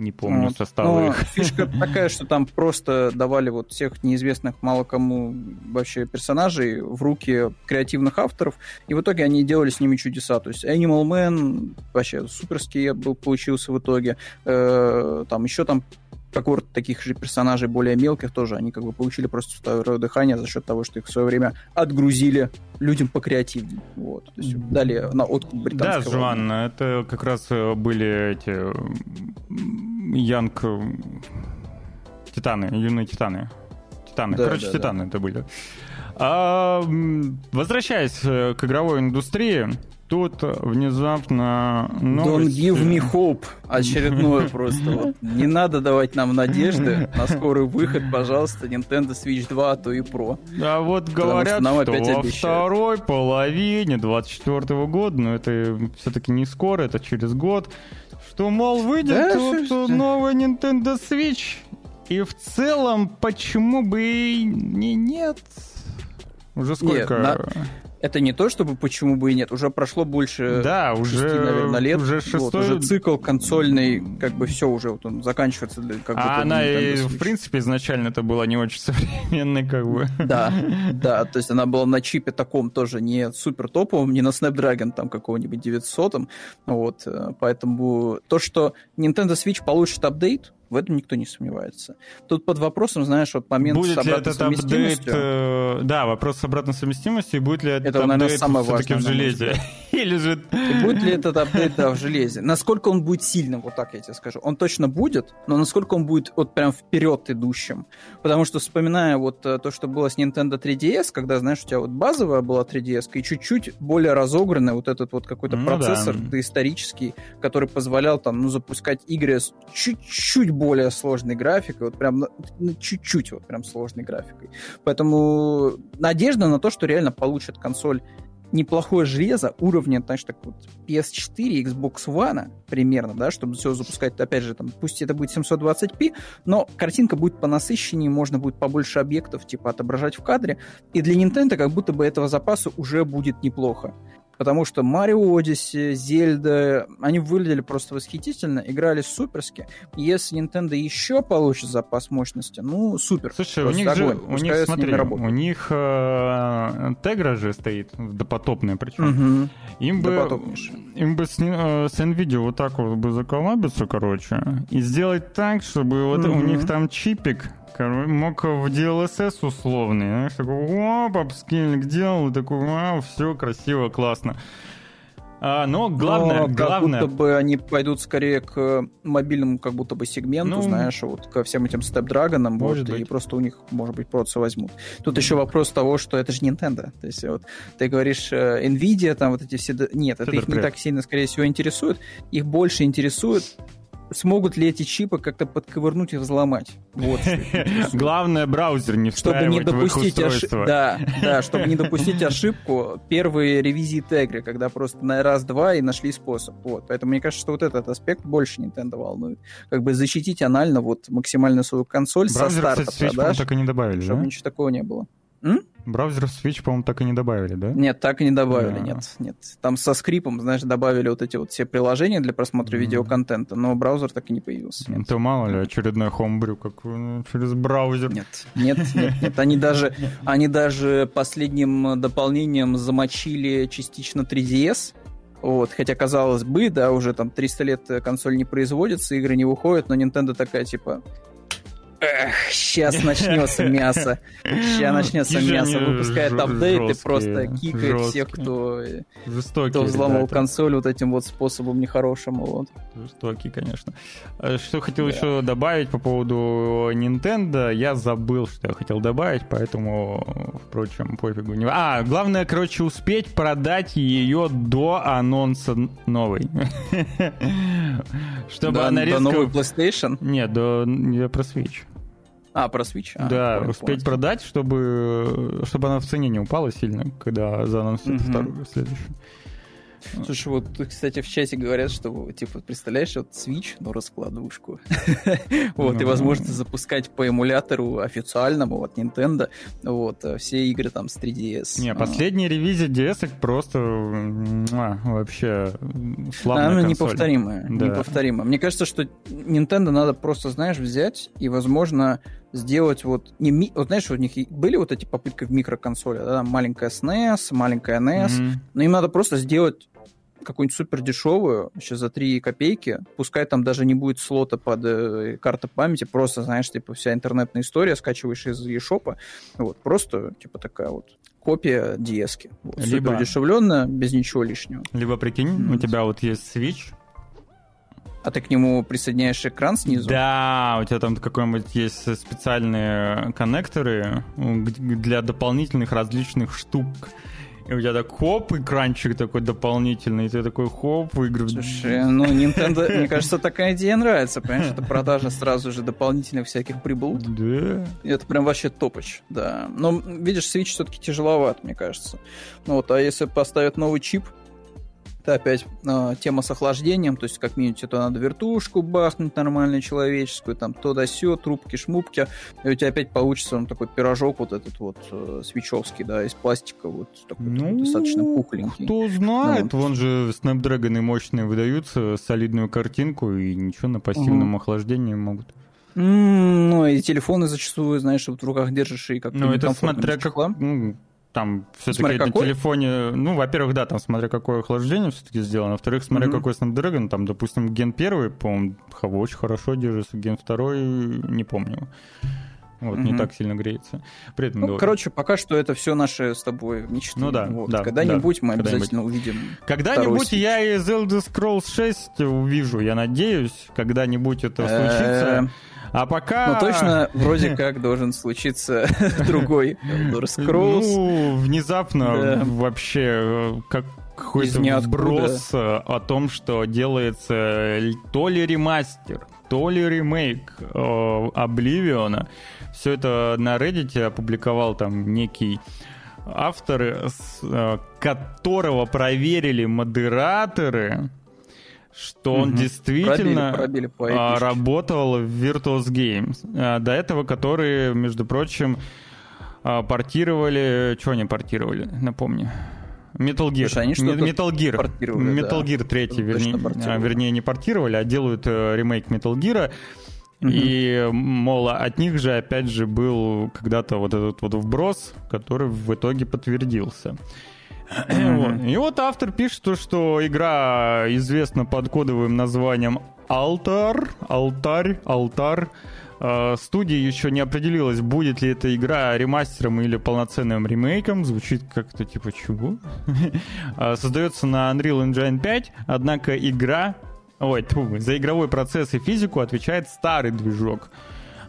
Не помню вот. составы. Но [laughs] фишка такая, что там просто давали вот всех неизвестных мало кому вообще персонажей в руки креативных авторов, и в итоге они делали с ними чудеса. То есть Animal Man вообще суперский был, получился в итоге. Э, там еще там когорт таких же персонажей более мелких тоже, они как бы получили просто второе дыхание за счет того, что их в свое время отгрузили людям по креативнее. Вот. То есть дали на откуп британского. Да, Жуан, это как раз э, были эти Янг Титаны, юные Титаны. Титаны. Да, Короче, да, Титаны да. это были. А, возвращаясь э, к игровой индустрии, тут внезапно новость... Don't give me hope. Очередное [laughs] просто. Вот. Не надо давать нам надежды на скорый выход, пожалуйста, Nintendo Switch 2, а то и Pro. А вот говорят, что опять во обещают. второй половине 24 года, но это все-таки не скоро, это через год, что, мол, выйдет да, тут новый Nintendo Switch. И в целом, почему бы и не нет? Уже сколько? Нет, на это не то, чтобы почему бы и нет. Уже прошло больше да, 6, уже, наверное, лет. Уже, шестой... вот, уже цикл консольный, как бы все уже вот он заканчивается. Как а она и, в принципе, изначально это была не очень [laughs] современной, как бы. Да, да, то есть она была на чипе таком тоже не супер топовом, не на Snapdragon там какого-нибудь 900, вот, э, поэтому то, что Nintendo Switch получит апдейт, в этом никто не сомневается. Тут под вопросом, знаешь, вот момент будет с обратной этот апдейт, э, да, вопрос с обратной совместимостью, будет ли этот это, апдейт наверное, самое все-таки в железе? [laughs] Или же... И будет ли этот апдейт, да, в железе? Насколько он будет сильным, вот так я тебе скажу. Он точно будет, но насколько он будет вот прям вперед идущим. Потому что, вспоминая вот э, то, что было с Nintendo 3DS, когда, знаешь, у тебя вот базовая была 3DS, и чуть-чуть более разогранный вот этот вот какой-то ну, процессор да. исторический, который позволял там, ну, запускать игры с чуть-чуть более сложной графикой, вот прям чуть-чуть вот прям сложной графикой. Поэтому надежда на то, что реально получат консоль неплохое железо уровня, значит, так вот PS4, Xbox One примерно, да, чтобы все запускать, опять же, там, пусть это будет 720p, но картинка будет понасыщеннее, можно будет побольше объектов, типа, отображать в кадре, и для Nintendo как будто бы этого запаса уже будет неплохо потому что Марио Одиссе, Зельда, они выглядели просто восхитительно, играли суперски. Если Nintendo еще получит запас мощности, ну, супер. Слушай, у них же, у них, смотри, у них э, Тегра же стоит, допотопная причем. Угу. Им бы, им бы с, э, с NVIDIA вот так вот бы заколабиться, короче, и сделать так, чтобы вот угу. у них там чипик мог в DLSS условный, знаешь, такой, оп, апскейлинг делал, такой, вау, все красиво, классно. А, но главное, но главное... Как будто бы они пойдут скорее к мобильному как будто бы сегменту, ну, знаешь, вот ко всем этим Snapdragon, вот, быть. и просто у них, может быть, процы возьмут. Тут mm еще вопрос того, что это же Nintendo. То есть вот ты говоришь э, Nvidia, там вот эти все... Нет, это их не так сильно, скорее всего, интересует. Их больше интересует смогут ли эти чипы как-то подковырнуть и взломать. Вот. [laughs] Главное, браузер не чтобы не допустить ошибку. Да, [laughs] да, чтобы не допустить ошибку первые ревизии Тегри, когда просто на раз-два и нашли способ. Вот. Поэтому мне кажется, что вот этот аспект больше Nintendo волнует. Как бы защитить анально вот максимально свою консоль браузер, со старта кстати, продаж. так и не добавили, чтобы да? ничего такого не было. М? Браузер Switch, по-моему, так и не добавили, да? Нет, так и не добавили, а. нет, нет. Там со скрипом, знаешь, добавили вот эти вот все приложения для просмотра mm. видеоконтента, но браузер так и не появился. Нет. То мало ли, очередной хомбрю, как ну, через браузер. Нет, нет, нет, нет. Они даже, они даже последним дополнением замочили частично 3DS, вот, хотя, казалось бы, да, уже там 300 лет консоль не производится, игры не выходят, но Nintendo такая, типа, Эх, сейчас [laughs] начнется мясо. Сейчас начнется мясо. Выпускает апдейт и просто кикает всех, кто, Жестокие, кто взломал консоль вот этим вот способом нехорошим. Вот. Жестокий, конечно. А что хотел еще добавить по поводу Nintendo, я забыл, что я хотел добавить, поэтому, впрочем, пофигу. А, главное, короче, успеть продать ее до анонса новой. [laughs] Чтобы она резко... До новой PlayStation? Нет, до... Я про Switch. А, про Switch? А, да, понял, успеть полностью. продать, чтобы, чтобы она в цене не упала сильно, когда заанонсируют угу. вторую следующую. Слушай, вот, кстати, в чате говорят, что, типа, представляешь, вот Switch, но раскладушку. [laughs] вот, и возможность запускать по эмулятору официальному от Nintendo, вот, э, все игры там с 3DS. Не, последняя ревизия DS просто вообще славная Она неповторимая, неповторимая. Мне кажется, что Nintendo надо просто, знаешь, взять и, возможно, сделать вот не ми... вот знаешь у них были вот эти попытки в микроконсоли да, маленькая SNES маленькая NES mm-hmm. но им надо просто сделать какую-нибудь супер дешевую, еще за 3 копейки, пускай там даже не будет слота под э, карта памяти, просто, знаешь, типа вся интернетная история, скачиваешь из eShop, вот, просто, типа, такая вот копия DS-ки. Вот, Либо... Супер дешевленная, без ничего лишнего. Либо, прикинь, mm-hmm. у тебя вот есть Switch, А ты к нему присоединяешь экран снизу? Да, у тебя там какой-нибудь есть специальные коннекторы для дополнительных различных штук. И у тебя так хоп, экранчик такой дополнительный, и ты такой хоп, игры. Слушай, ну Nintendo, мне [laughs] кажется, такая идея нравится, понимаешь, это продажа сразу же дополнительных всяких приблуд. Да. Это прям вообще топоч, да. Но, видишь, Switch все-таки тяжеловат, мне кажется. Ну вот, а если поставят новый чип, это опять э, тема с охлаждением, то есть как минимум тебе то надо вертушку бахнуть нормальную человеческую, там то да сё, трубки, шмупки, и у тебя опять получится он такой пирожок вот этот вот э, свечевский, да, из пластика, вот такой ну, достаточно пухленький. Кто знает, ну, вон же Snapdragon мощные выдаются, солидную картинку, и ничего на пассивном угу. охлаждении могут. ну, и телефоны зачастую, знаешь, вот в руках держишь, и как-то Ну, это смотря как... Ну, там все-таки на какой? телефоне, ну, во-первых, да, там смотря какое охлаждение все-таки сделано, во-вторых, смотря mm-hmm. какой Snapdragon, там, допустим, ген первый, по-моему, очень хорошо держится, ген второй, не помню. Вот, mm-hmm. не так сильно греется. При этом ну, говорю. короче, пока что это все наши с тобой мечты. Ну да, вот. да. Когда-нибудь да, мы когда-нибудь. обязательно увидим. Когда-нибудь я из Elder Scrolls 6 увижу, я надеюсь. Когда-нибудь это случится. А пока... Ну, точно вроде как должен случиться [laughs] другой Elder Scrolls. Ну, внезапно вообще э, как какой-то вброс э, о том, что делается то ли ремастер, то ли ремейк Обливиона. Э, Все это на Reddit опубликовал там некий автор, которого проверили модераторы, что он действительно пробили, пробили а, работал в Virtuos Games. А, до этого, которые, между прочим, а, портировали... Что они портировали? Напомню. Metal Gear. Слушай, они Metal Gear. Metal Gear 3, вернее, вернее, не портировали, а делают э, ремейк Metal Gear. Mm-hmm. И, мол, от них же, опять же, был когда-то вот этот вот вброс, который в итоге подтвердился. И вот автор пишет, что игра известна под кодовым названием Алтар, Алтарь, Алтар. А, студия еще не определилась, будет ли эта игра ремастером или полноценным ремейком. Звучит как-то типа чего? А, [laughs] создается на Unreal Engine 5, однако игра... Ой, тьфу, за игровой процесс и физику отвечает старый движок.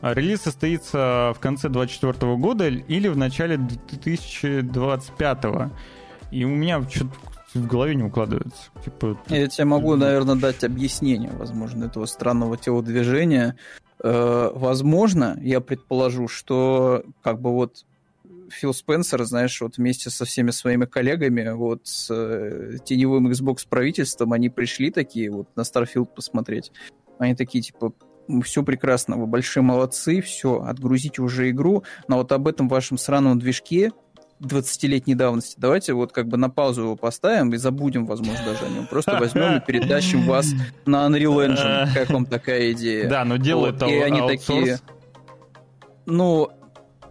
А, релиз состоится в конце 2024 года или в начале 2025 года. И у меня что-то в голове не укладывается. Типа, Я тебе могу, наверное, дать объяснение, возможно, этого странного телодвижения. Э, возможно, я предположу, что как бы вот Фил Спенсер, знаешь, вот вместе со всеми своими коллегами, вот с э, теневым Xbox правительством, они пришли такие вот на Starfield посмотреть. Они такие, типа, все прекрасно, вы большие молодцы, все, отгрузите уже игру, но вот об этом вашем сраном движке 20-летней давности. Давайте вот как бы на паузу его поставим и забудем, возможно, даже о нем. Просто возьмем и [laughs] передащим вас на Unreal Engine. [laughs] Как вам такая идея? Да, но делают вот. И они такие... Ну,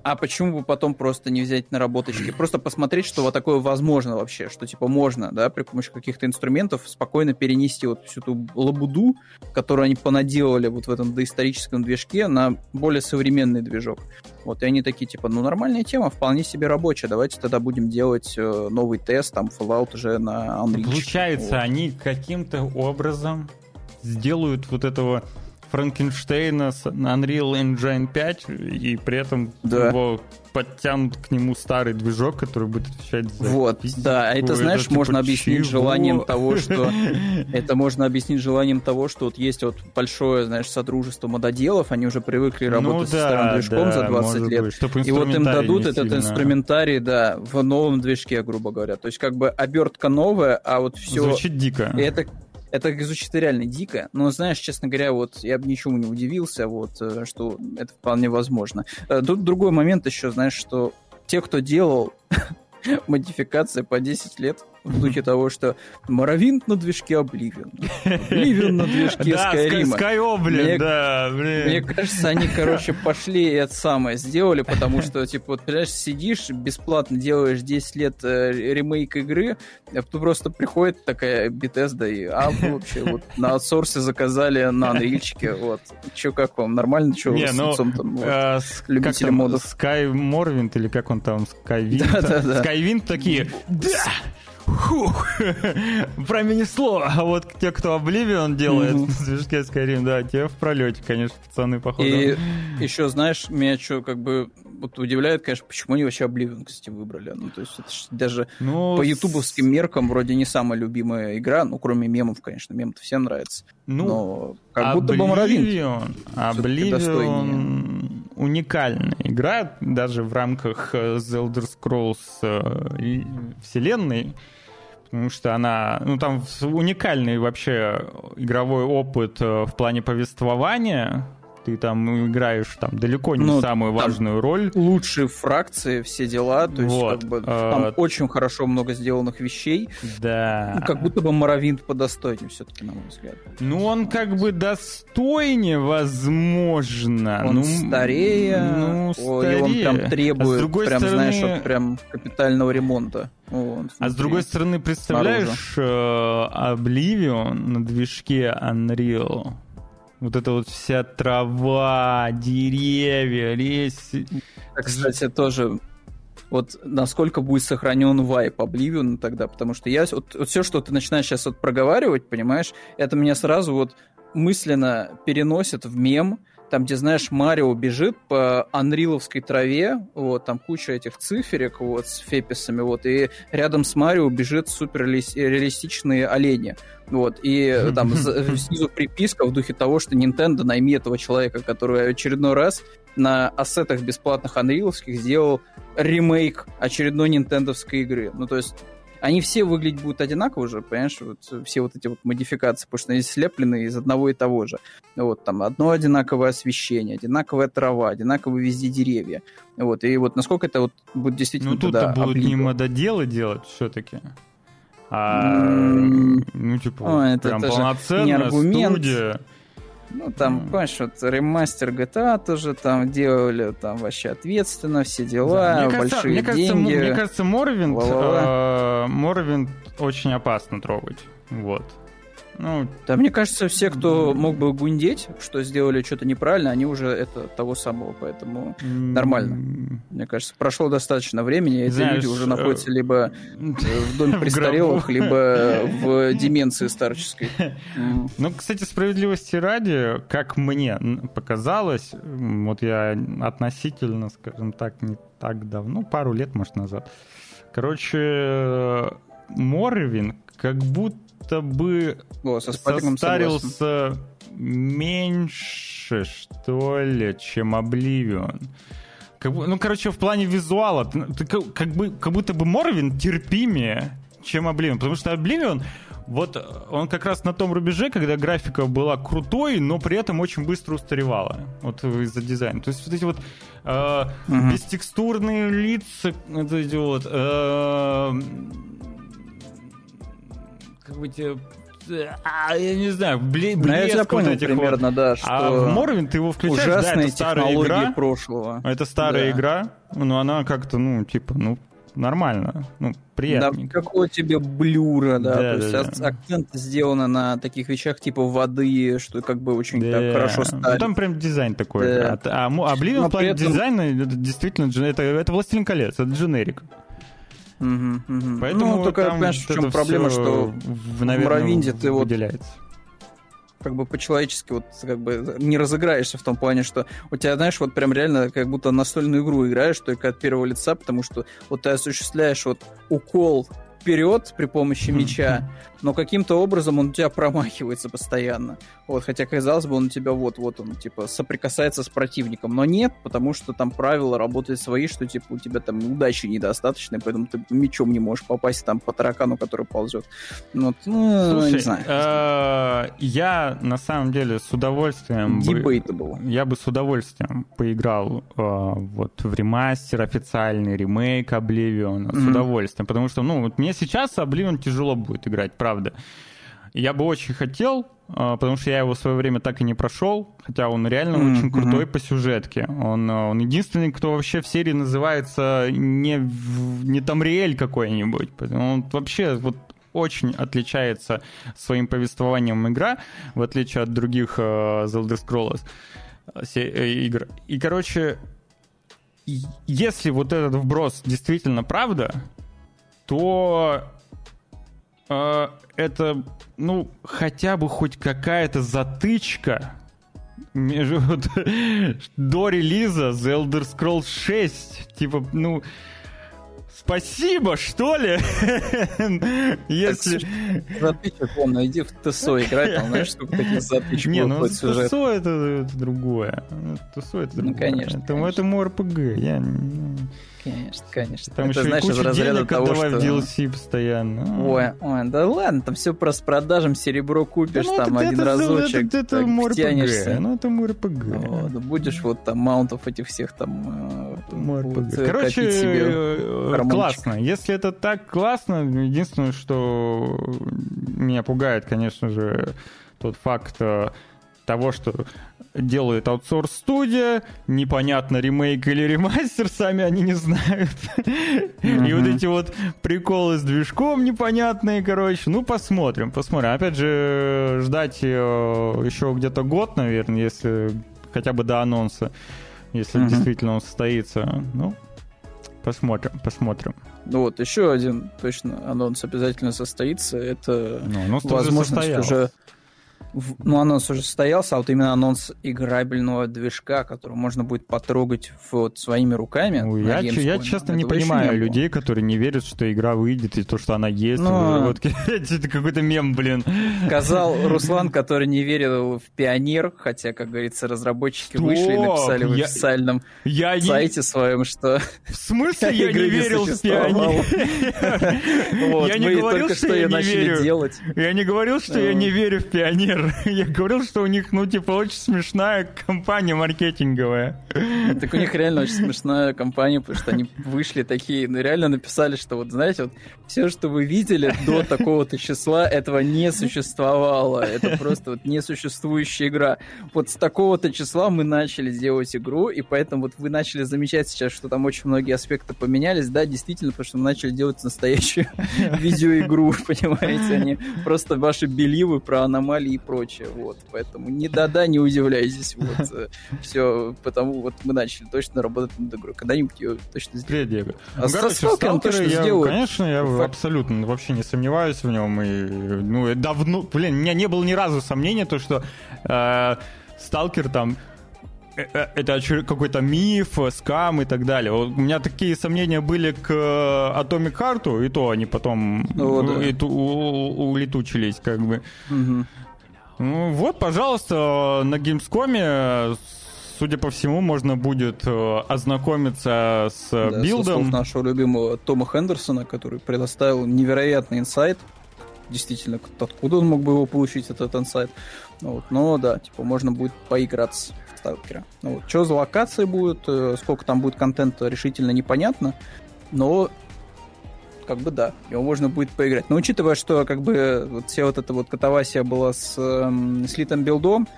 а почему бы потом просто не взять наработочки? Просто посмотреть, что вот такое возможно вообще, что типа можно, да, при помощи каких-то инструментов спокойно перенести вот всю ту лабуду, которую они понаделали вот в этом доисторическом движке, на более современный движок. Вот, и они такие, типа, ну, нормальная тема, вполне себе рабочая, давайте тогда будем делать э, новый тест, там, Fallout уже на Unreal. Получается, вот. они каким-то образом сделают вот этого Франкенштейна с Unreal Engine 5, и при этом да. его подтянут к нему старый движок, который будет отвечать за Вот, физику. да, это, знаешь, это, можно типа, объяснить чего? желанием того, что... [laughs] Это можно объяснить желанием того, что вот есть вот большое, знаешь, содружество мододелов, они уже привыкли ну работать ну, да, со старым движком да, за 20 лет. Быть, и вот им дадут этот сильно... инструментарий, да, в новом движке, грубо говоря. То есть как бы обертка новая, а вот все... Звучит дико. Это это звучит реально дико, но, знаешь, честно говоря, вот я бы ничему не удивился, вот, э, что это вполне возможно. Э, тут другой момент еще, знаешь, что те, кто делал [laughs] модификации по 10 лет, в духе того, что Моровинт на движке Обливион. Обливион на движке Скайрима. Скайоблин, да, блин. Мне кажется, они, короче, пошли и это самое сделали, потому что, типа, вот, понимаешь, сидишь, бесплатно делаешь 10 лет э, ремейк игры, а потом просто приходит такая Bethesda и, а, вообще, вот на аутсорсе заказали на анрильчике, вот. Че, как вам, нормально? Че, Не, с ну, там, вот, э, любители модов? Sky Morrowind или как он там, Skywind? Да, да, да. Skywind такие, да! Фух, [laughs] пронесло. А вот те, кто Oblivion делает mm-hmm. на движке Skyrim, да, те в пролете, конечно, пацаны, походу. И еще, знаешь, меня что, как бы, вот удивляет, конечно, почему они вообще Oblivion, кстати, выбрали. Ну, то есть это даже ну, по ютубовским меркам вроде не самая любимая игра, ну, кроме мемов, конечно, мем-то всем нравится. Ну, Но как Oblivion, будто бы Morrowind. Oblivion уникальная игра, даже в рамках э, The Elder Scrolls э, вселенной, потому что она, ну там уникальный вообще игровой опыт э, в плане повествования, ты там играешь там далеко не ну, самую важную роль. Лучшие фракции, все дела, то есть вот, как бы, там э... очень хорошо много сделанных вещей. Да. Ну, как будто бы Моровинт подостойнее все-таки, на мой взгляд. Ну, он как бы достойнее, возможно. Он ну, старее, ну, старее. и он прям требует, а с другой прям, стороны... знаешь, вот прям капитального ремонта. Вот, а с другой стороны, представляешь. Э, Oblivion на движке Unreal вот эта вот вся трава, деревья, лес. Кстати, тоже вот насколько будет сохранен вайп Oblivion тогда, потому что я вот, вот все, что ты начинаешь сейчас вот проговаривать, понимаешь, это меня сразу вот мысленно переносит в мем, там, где, знаешь, Марио бежит по анриловской траве, вот, там куча этих циферек, вот, с феписами, вот, и рядом с Марио бежит супер реалистичные олени, вот, и там [laughs] снизу приписка в духе того, что Nintendo найми этого человека, который очередной раз на ассетах бесплатных анриловских сделал ремейк очередной нинтендовской игры. Ну, то есть они все выглядеть будут одинаково же, понимаешь, вот все вот эти вот модификации, потому что они слеплены из одного и того же. Вот там одно одинаковое освещение, одинаковая трава, одинаковые везде деревья. Вот, и вот насколько это вот будет действительно Ну, тут-то будут не мододелы делать все-таки. А, ну, типа, О, это, прям полноценная не аргумент. студия. Ну, там, mm. понимаешь, вот ремастер GTA тоже там делали, там вообще ответственно, все дела, да. мне большие кажется, мне деньги. Кажется, мне кажется, Морвинд, э, Морвинд очень опасно трогать. Вот. Ну, да, мне кажется, все, кто мог бы гундеть, что сделали что-то неправильно, они уже это того самого, поэтому нормально. Мне кажется, прошло достаточно времени, и эти люди уже находятся либо [laughs] в доме престарелых, либо в деменции старческой. Ну, кстати, справедливости ради, как мне показалось, вот я относительно, скажем так, не так давно, пару лет, может, назад, короче, Морвин как будто будто бы О, со состарился меньше, что ли, чем Обливион. Как, ну, короче, в плане визуала, ты, как, как, бы, как будто бы Морвин терпимее, чем Обливион. Потому что Обливион, вот он как раз на том рубеже, когда графика была крутой, но при этом очень быстро устаревала. Вот из-за дизайна. То есть вот эти вот э, угу. бестекстурные лица, вот эти вот... Э, какой-то а, я не знаю, бле, блеск ну, я тебя понял вот примерно, вот. да, что А в Морвин ты его включаешь, ужасные да, это старая игра. прошлого. Это старая да. игра, но она как-то, ну, типа, ну, нормально, ну, приятно. Да, какого тебе блюра, да, да то да, есть да. акцент сделан на таких вещах типа воды, что как бы очень да. так хорошо ставит. Ну, там прям дизайн такой. Да. А, а Oblivion в плане этом... дизайна, это действительно, это, это Властелин колец, это дженерик. Угу, угу. Поэтому ну, только, понимаешь, в чем проблема, что в, наверное, в Моровинде ты вот как бы по-человечески вот как бы не разыграешься в том плане, что у тебя, знаешь, вот прям реально как будто настольную игру играешь только от первого лица, потому что вот ты осуществляешь вот укол вперед при помощи меча, но каким-то образом он у тебя промахивается постоянно. Вот, хотя, казалось бы, он у тебя вот-вот он, типа, соприкасается с противником. Но нет, потому что там правила работают свои, что, типа, у тебя там удачи недостаточно, поэтому ты мечом не можешь попасть там по таракану, который ползет. Ну, вот, ну, Слушай, не знаю. Э, я, на самом деле, с удовольствием... Debatable. Я бы с удовольствием поиграл э, вот в ремастер официальный, ремейк Oblivion, с удовольствием, потому что, ну, вот мне сейчас Oblivion тяжело будет играть, правда. Я бы очень хотел, а, потому что я его в свое время так и не прошел, хотя он реально mm-hmm. очень крутой по сюжетке. Он, а, он единственный, кто вообще в серии называется не, не Тамриэль какой-нибудь. Он вообще вот очень отличается своим повествованием игра, в отличие от других uh, The Elder Scrolls э, игр. И, короче, если вот этот вброс действительно правда, то э, это, ну, хотя бы хоть какая-то затычка между, [laughs] до релиза The Elder Scrolls 6. Типа, ну, Спасибо, что ли? [laughs] Если... Затычек, вон, найди в ТСО играть, там, знаешь, сколько таких затычек Не, ну ТСО это, это другое. ТСО это другое. Ну, конечно. Это, это МРПГ. Я... Конечно, конечно. Там это, еще знаешь, из разряда того, что... в DLC постоянно. Ой, ой, да ладно, там все просто с продажем серебро купишь, да, ну, там один это, разочек, это, это, это тянешься. Ну, это МРПГ. Вот, будешь вот там маунтов этих всех там... МРПГ. Вот, Короче, себе классно. Если это так классно, единственное, что меня пугает, конечно же, тот факт э, того, что делает аутсорс-студия, непонятно, ремейк или ремастер, [laughs] сами они не знают. Mm-hmm. И вот эти вот приколы с движком непонятные, короче. Ну, посмотрим, посмотрим. Опять же, ждать э, еще где-то год, наверное, если хотя бы до анонса, если mm-hmm. действительно он состоится. Ну, посмотрим, посмотрим. Ну вот, еще один точно анонс обязательно состоится. Это ну, возможность уже ну, анонс уже состоялся, а вот именно анонс играбельного движка, который можно будет потрогать вот своими руками. Ой, я, я честно не понимаю не людей, которые не верят, что игра выйдет, и то, что она есть. Но... Вот, [laughs] это какой-то мем, блин. Сказал Руслан, который не верил в Пионер, хотя, как говорится, разработчики Стоп! вышли и написали в официальном я сайте не... своем, что... В смысле я [laughs] не верил в Пионер? [laughs] Я не говорил, что я не верю. Я не говорил, что я не верю в Пионер. [laughs] Я говорил, что у них, ну, типа, очень смешная компания маркетинговая. Так у них реально очень смешная компания, потому что они вышли такие, ну, реально написали, что вот, знаете, вот все, что вы видели до такого-то числа, этого не существовало. Это просто вот несуществующая игра. Вот с такого-то числа мы начали делать игру, и поэтому вот вы начали замечать сейчас, что там очень многие аспекты поменялись. Да, действительно, потому что мы начали делать настоящую [laughs] видеоигру, [laughs] понимаете, они просто ваши беливы про аномалии прочее, вот, поэтому не да-да, не удивляйтесь, вот, [laughs] э, все, потому вот мы начали точно работать над игрой, когда-нибудь ее точно сделаем. А ну, короче, Сталкером точно я, сделают. Конечно, я Факт. абсолютно вообще не сомневаюсь в нем, и, ну, давно, блин, у меня не было ни разу сомнения, то, что э, Сталкер там э, э, это какой-то миф, скам и так далее. У меня такие сомнения были к Atomic Heart, и то они потом ну, да. и, у, улетучились, как бы. Угу. Ну, вот, пожалуйста, на Gamescom, судя по всему, можно будет э, ознакомиться с да, билдом. Со нашего любимого Тома Хендерсона, который предоставил невероятный инсайт. Действительно, откуда он мог бы его получить, этот инсайт. Ну, вот, но да, типа можно будет поиграться в Сталкера. Ну, вот, что за локации будут, э, сколько там будет контента, решительно непонятно. Но как бы да, его можно будет поиграть. Но учитывая, что как бы вот вся вот эта вот катавасия была с э, слитым билдом,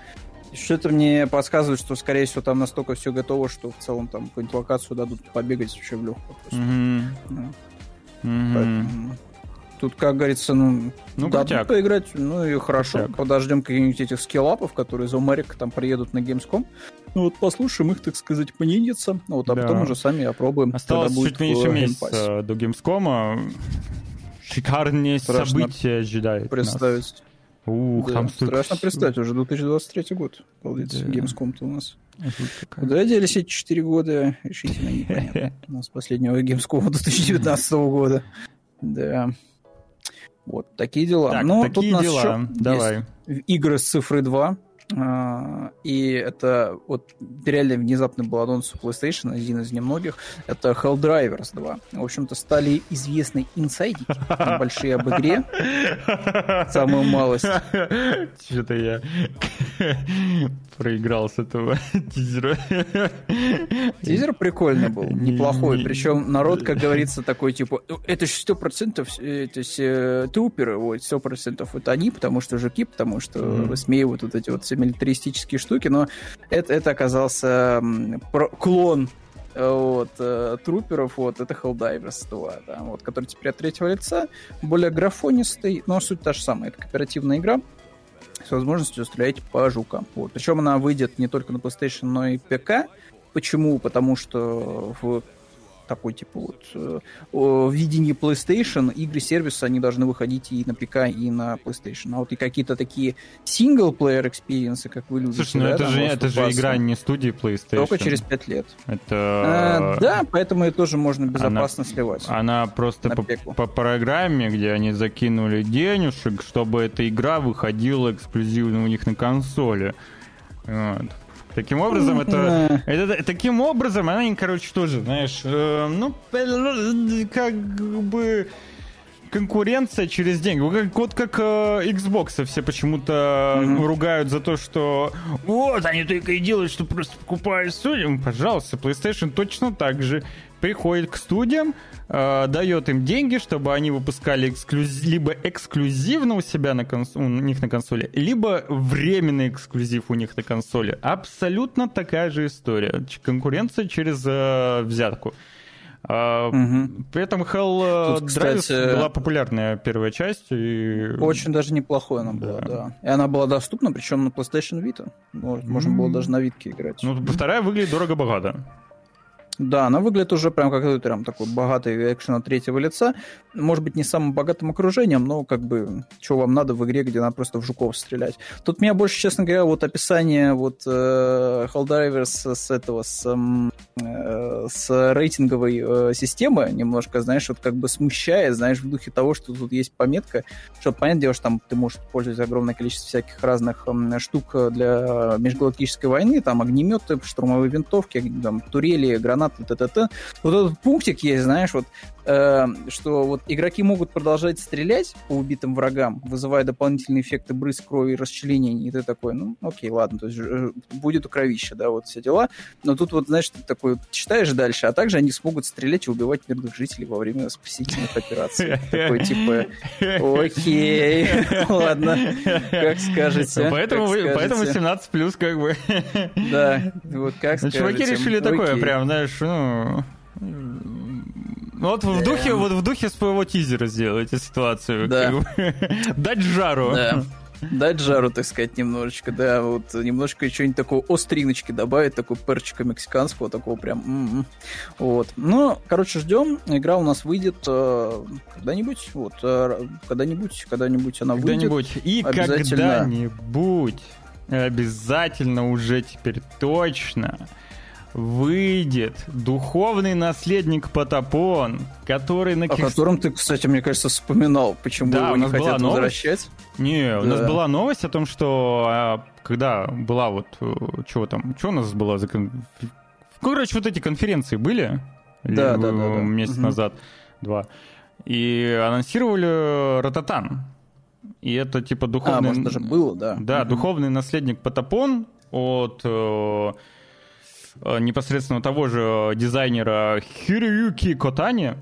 что-то мне подсказывает, что, скорее всего, там настолько все готово, что в целом там какую-нибудь локацию дадут побегать вообще в легкую. Mm-hmm. Mm-hmm. Поэтому, тут, как говорится, ну, ну дадут поиграть, ну и хорошо. Крутяк. Подождем каких-нибудь этих скиллапов, которые из Америка там приедут на Gamescom. Ну вот послушаем их, так сказать, понедиться, ну, вот, а да. потом уже сами опробуем. Осталось чуть меньше месяца до Gamescom. Шикарные Страшно события ожидают Представить. Нас. Ух, да, там страшно представить, уже 2023 год, получается, да. Gamescom-то у нас. Куда делись эти 4 года, решительно [laughs] непонятно. У нас последнего Gamescom [laughs] 2019 года. Да. Вот, такие дела. Так, Но такие тут у нас дела. Еще Давай. игры с цифры 2. А, и это вот реально внезапный был анонс у PlayStation, один из немногих. Это Helldivers 2. В общем-то, стали известны инсайдики большие об игре. [laughs] Самую малость. Что-то я проиграл с этого [laughs] тизера. Тизер прикольный был, неплохой. Причем народ, как говорится, такой, типа, «Ну, это же 100% э, то есть, э, туперы, вот, 100% это они, потому что жуки, потому что высмеивают вот эти вот все милитаристические штуки, но это, это оказался клон вот, э, труперов, вот, это Helldivers 2, да, вот, который теперь от третьего лица, более графонистый, но суть та же самая, это кооперативная игра, с возможностью стрелять по жукам. Вот. Причем она выйдет не только на PlayStation, но и ПК. Почему? Потому что в такой, типа, вот, э, в видении PlayStation игры сервиса, они должны выходить и на ПК, и на PlayStation. А вот и какие-то такие single-player experience, как вы любите. Слушай, ну да, это, же, это же игра не студии PlayStation. Только через 5 лет. Это... А, да, поэтому ее тоже можно безопасно она, сливать. Она просто по, по программе, где они закинули денежек, чтобы эта игра выходила эксклюзивно у них на консоли. Вот. Таким образом, это, это таким образом, она, короче, тоже, знаешь, э, ну, как бы конкуренция через деньги. Вот, как э, Xbox все почему-то mm-hmm. ругают за то, что вот они только и делают, что просто покупают студию. Пожалуйста, PlayStation точно так же приходит к студиям, э, дает им деньги, чтобы они выпускали эксклюз... либо эксклюзивно у себя на конс... у них на консоли, либо временный эксклюзив у них на консоли. Абсолютно такая же история. Конкуренция через э, взятку. Uh, угу. При этом Hell Тут, кстати, была популярная первая часть. И... Очень даже неплохой она была, да. да. И она была доступна, причем на PlayStation Vita. Можно было даже на Витке играть. Ну, вторая выглядит дорого-богато. Да, она выглядит уже прям как прям такой богатый экшен от третьего лица. Может быть, не самым богатым окружением, но как бы, что вам надо в игре, где надо просто в жуков стрелять. Тут меня больше, честно говоря, вот описание вот э, Helldivers с этого, с, э, с рейтинговой э, системы немножко, знаешь, вот как бы смущает, знаешь, в духе того, что тут есть пометка, что, понятное дело, что там ты можешь пользоваться огромное количество всяких разных э, штук для межгалактической войны, там огнеметы, штурмовые винтовки, там, турели, гранаты, гранаты, т.т. Вот этот пунктик есть, знаешь, вот, э, что вот игроки могут продолжать стрелять по убитым врагам, вызывая дополнительные эффекты брызг крови и расчленений, и ты такой, ну, окей, ладно, то есть э, будет у кровища, да, вот все дела. Но тут вот, знаешь, ты такой читаешь дальше, а также они смогут стрелять и убивать мирных жителей во время спасительных операций. Такой, типа, окей, [laughs] ладно, как скажете. Поэтому 17 плюс, как бы. Да, вот как скажете. Чуваки решили такое прям, знаешь, ну... Ну вот в духе, вот в духе своего тизера сделайте ситуацию. Да. Дать жару. Да. Дать жару, так сказать, немножечко, да, вот немножко что-нибудь такого остриночки добавить, такого перчика мексиканского, такого прям, м-м. вот. Ну, короче, ждем, игра у нас выйдет э, когда-нибудь, вот, э, когда-нибудь, когда-нибудь она когда-нибудь. выйдет. И когда-нибудь, обязательно уже теперь точно выйдет духовный наследник Потапон, который на О котором ты, кстати, мне кажется, вспоминал, почему да, его не хотят новость. возвращать. Не, да. у нас была новость о том, что а, когда была вот, э, чего там, что у нас было за... Короче, вот эти конференции были да, да, да, да. месяц угу. назад, два, и анонсировали Рататан. И это типа духовный... А, может, даже было, да. Да, угу. духовный наследник Потапон от э, Э, непосредственно того же дизайнера Хироюки Котани.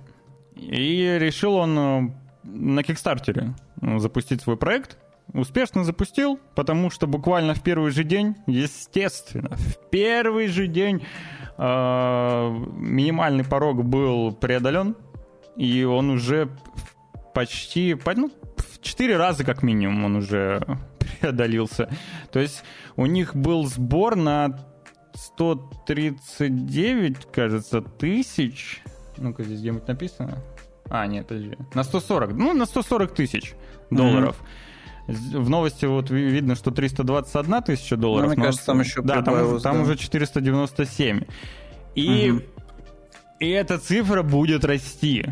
И решил он э, на Кикстартере э, запустить свой проект. Успешно запустил, потому что буквально в первый же день, естественно, в первый же день э, минимальный порог был преодолен, и он уже почти, ну, в 4 раза как минимум он уже [laughs] преодолился. То есть у них был сбор на 139, кажется, тысяч. Ну-ка, здесь где-нибудь написано. А, нет, подожди. На 140. Ну, на 140 тысяч долларов. Mm-hmm. В новости вот видно, что 321 тысяча долларов. Ну, мне кажется, там еще Да, там, там да. уже 497. И, mm-hmm. и эта цифра будет расти.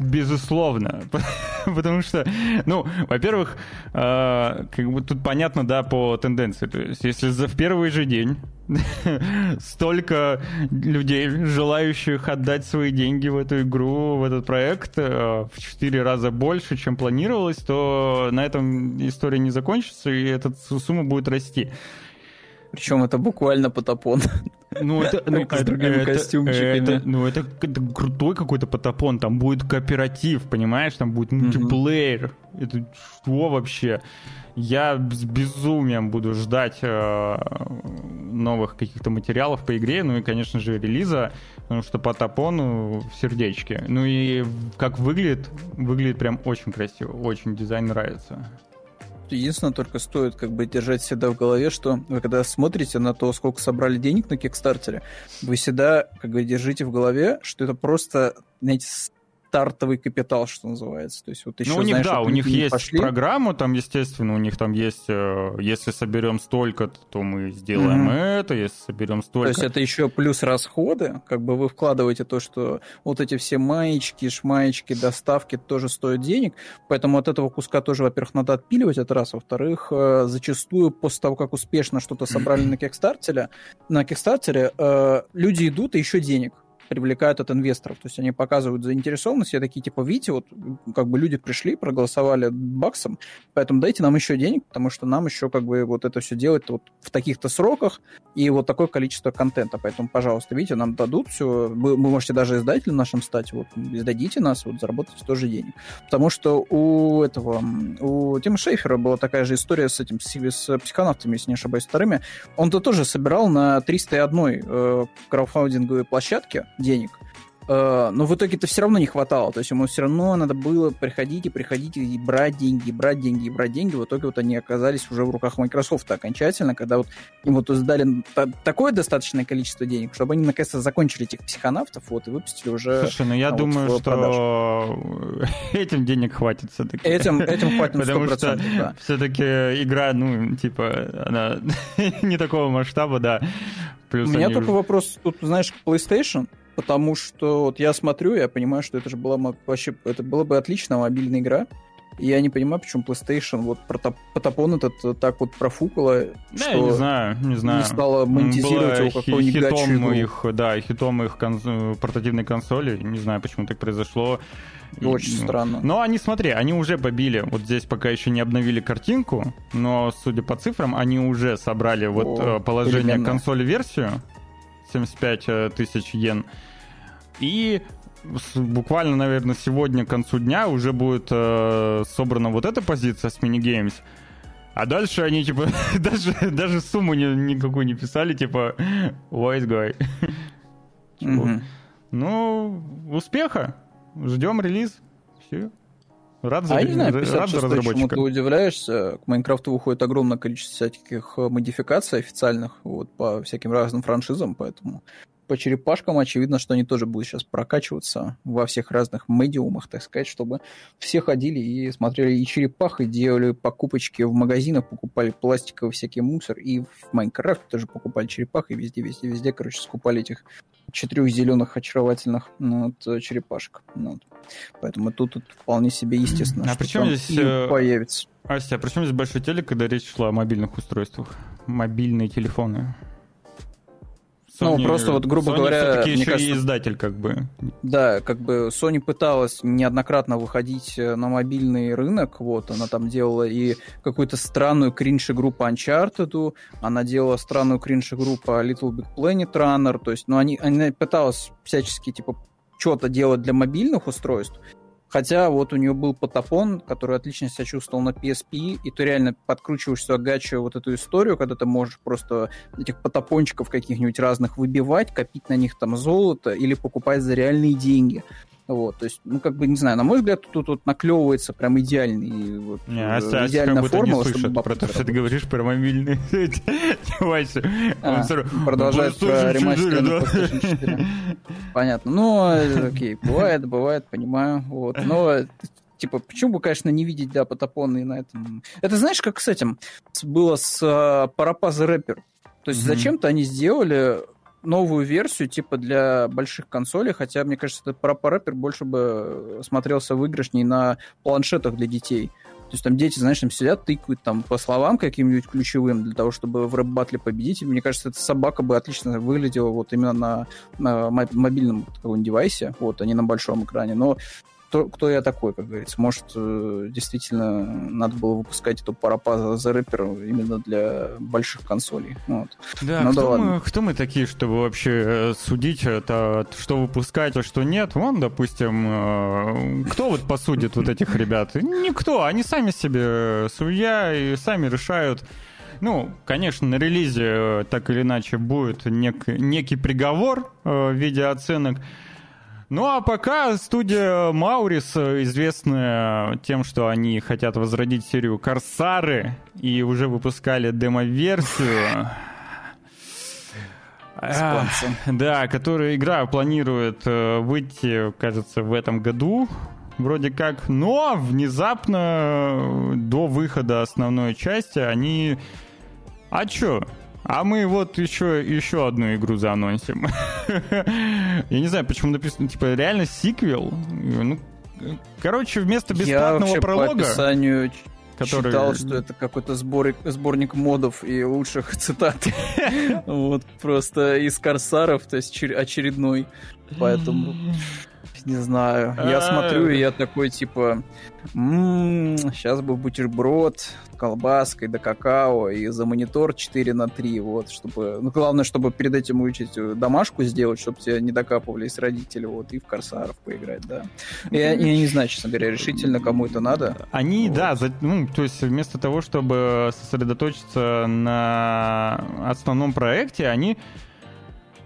Безусловно. [laughs] Потому что, ну, во-первых, э, как бы тут понятно, да, по тенденции. То есть, если за в первый же день [laughs] столько людей, желающих отдать свои деньги в эту игру, в этот проект, э, в четыре раза больше, чем планировалось, то на этом история не закончится, и эта сумма будет расти. Причем это буквально потапон. Ну, это, ну, с другими это, костюмчиками. Это, ну, это, это крутой какой-то потапон. Там будет кооператив, понимаешь? Там будет мультиплеер. Mm-hmm. Это что вообще? Я с безумием буду ждать э, новых каких-то материалов по игре, ну и, конечно же, релиза, потому что по топону в сердечке. Ну и как выглядит, выглядит прям очень красиво, очень дизайн нравится. Единственное, только стоит как бы держать всегда в голове, что вы когда смотрите на то, сколько собрали денег на Кикстартере, вы всегда как бы держите в голове, что это просто, знаете, стартовый капитал, что называется. То есть вот еще, ну, у них, знаешь, да, у них есть пошли. программа, там, естественно, у них там есть, э, если соберем столько, то мы сделаем Мгм. это, если соберем То столько. есть это еще плюс расходы, как бы вы вкладываете то, что вот эти все маечки, шмаечки, доставки тоже стоят денег, поэтому от этого куска тоже, во-первых, надо отпиливать, это раз, во-вторых, э, зачастую после того, как успешно что-то собрали на [clears throat] Кикстартере, на Кикстартере э, люди идут и еще денег привлекают от инвесторов. То есть они показывают заинтересованность, я такие, типа, видите, вот как бы люди пришли, проголосовали баксом, поэтому дайте нам еще денег, потому что нам еще как бы вот это все делать вот в таких-то сроках и вот такое количество контента. Поэтому, пожалуйста, видите, нам дадут все. Вы, вы можете даже издателем нашим стать, вот, издадите нас, вот, заработайте тоже денег. Потому что у этого, у Тима Шейфера была такая же история с этим, с, с психонавтами, если не ошибаюсь, вторыми. Он-то тоже собирал на 301 э, краудфандинговой площадке денег. Э, но в итоге-то все равно не хватало. То есть ему все равно надо было приходить и приходить и брать деньги, и брать деньги, и брать деньги. В итоге вот они оказались уже в руках Microsoft окончательно, когда вот им вот сдали та- такое достаточное количество денег, чтобы они наконец-то закончили этих психонавтов вот, и выпустили уже... Слушай, ну я вот думаю, в что [laughs] этим денег хватит все-таки. Этим, этим хватит на Потому что 100%, да. все-таки игра, ну, типа, она [laughs] не такого масштаба, да. Плюс У меня только уже- вопрос тут, знаешь, PlayStation, потому что вот я смотрю, я понимаю, что это же была вообще, это была бы отличная мобильная игра. И я не понимаю, почему PlayStation вот Потапон этот э, так вот профукала, Да, что я не знаю, не знаю. не стала монетизировать его какую-нибудь гачу хитом их, да, хитом их конс- портативной консоли. Не знаю, почему так произошло. И, Очень ну, странно. Но они, смотри, они уже побили. Вот здесь пока еще не обновили картинку, но, судя по цифрам, они уже собрали вот О, э, положение консоли версию 75 э, тысяч йен. И буквально, наверное, сегодня к концу дня уже будет э, собрана вот эта позиция с минигеймс. А дальше они, типа, [laughs] даже, даже сумму ни- никакую не писали, типа, wise guy. Мгм. Ну, успеха. Ждем релиз. Все. Рад за, А я не знаю, рад за 56 чему разработчика. ты удивляешься. К Майнкрафту выходит огромное количество всяких э, модификаций официальных вот, по всяким разным франшизам, поэтому по черепашкам очевидно, что они тоже будут сейчас прокачиваться во всех разных медиумах, так сказать, чтобы все ходили и смотрели и черепах, и делали покупочки в магазинах, покупали пластиковый всякий мусор, и в Майнкрафте тоже покупали черепах, и везде, везде, везде, короче, скупали этих четырех зеленых очаровательных ну, вот, черепашек. Ну, вот. Поэтому тут, тут вполне себе естественно, А что при чем там здесь, э, появится. Ася, а при чем здесь большой телек, когда речь шла о мобильных устройствах? Мобильные телефоны. Ну, просто вот, грубо Sony говоря, мне еще кажется- и издатель, как бы. Да, как бы Sony пыталась неоднократно выходить э, на мобильный рынок, вот, она там делала и какую-то странную кринж-игру по Uncharted, она делала странную кринж-игру по Little Big Planet Runner, то есть, ну, они, она пыталась всячески, типа, что-то делать для мобильных устройств, Хотя вот у нее был потапон, который отлично себя чувствовал на PSP, и ты реально подкручиваешь сюда гачу вот эту историю, когда ты можешь просто этих потапончиков каких-нибудь разных выбивать, копить на них там золото или покупать за реальные деньги. Вот, то есть, ну, как бы, не знаю, на мой взгляд, тут вот наклевывается прям идеальный, вот, Не, э, Ася идеальная как формула, не чтобы про то, что ты говоришь про мобильные [laughs] девайсы. А, равно, продолжает «Ну, про ремастер 4, на да». PlayStation 4. Понятно. Ну, э, окей, бывает, бывает, понимаю. Вот. Но, типа, почему бы, конечно, не видеть, да, потапонные на этом. Это знаешь, как с этим было с э, Parapaz Rapper. То есть зачем-то они сделали новую версию, типа, для больших консолей, хотя, мне кажется, этот Rapper больше бы смотрелся выигрышней на планшетах для детей. То есть там дети, знаешь, там сидят, тыкают там по словам каким-нибудь ключевым для того, чтобы в рэп-батле победить. И мне кажется, эта собака бы отлично выглядела вот именно на, на мо- мобильном каком-нибудь девайсе, вот, а не на большом экране. Но кто, кто я такой, как говорится? Может, э, действительно надо было выпускать эту парапаза за рэпер именно для больших консолей. Вот. Да, Ну да кто, ладно. мы, кто мы такие, чтобы вообще э, судить, это, что выпускать, а что нет? Вон, допустим, э, кто вот посудит вот этих ребят? Никто, они сами себе судья и сами решают. Ну, конечно, на релизе так или иначе будет нек- некий приговор э, в виде оценок. Ну а пока студия Маурис, известная тем, что они хотят возродить серию Корсары и уже выпускали демо-версию. Да, которая игра планирует э, выйти, кажется, в этом году, вроде как. Но внезапно до выхода основной части они... А чё? А мы вот еще, еще одну игру заанонсим. [laughs] Я не знаю, почему написано, типа, реально сиквел. Ну, короче, вместо бесплатного Я пролога... по описанию который... читал, что это какой-то сборник, сборник модов и лучших [laughs] цитат. [laughs] Вот, просто из Корсаров, то есть очередной. Поэтому не знаю. Я а. смотрю, и я такой, типа, сейчас бы бутерброд с колбаской да какао и за монитор 4 на 3, вот, чтобы... Ну, главное, чтобы перед этим учить э, домашку сделать, чтобы тебя не докапывались родители, вот, и в Корсаров поиграть, да. Я, я не знаю, честно говоря, решительно кому это надо. Они, вот. да, за, ну, то есть вместо того, чтобы сосредоточиться на основном проекте, они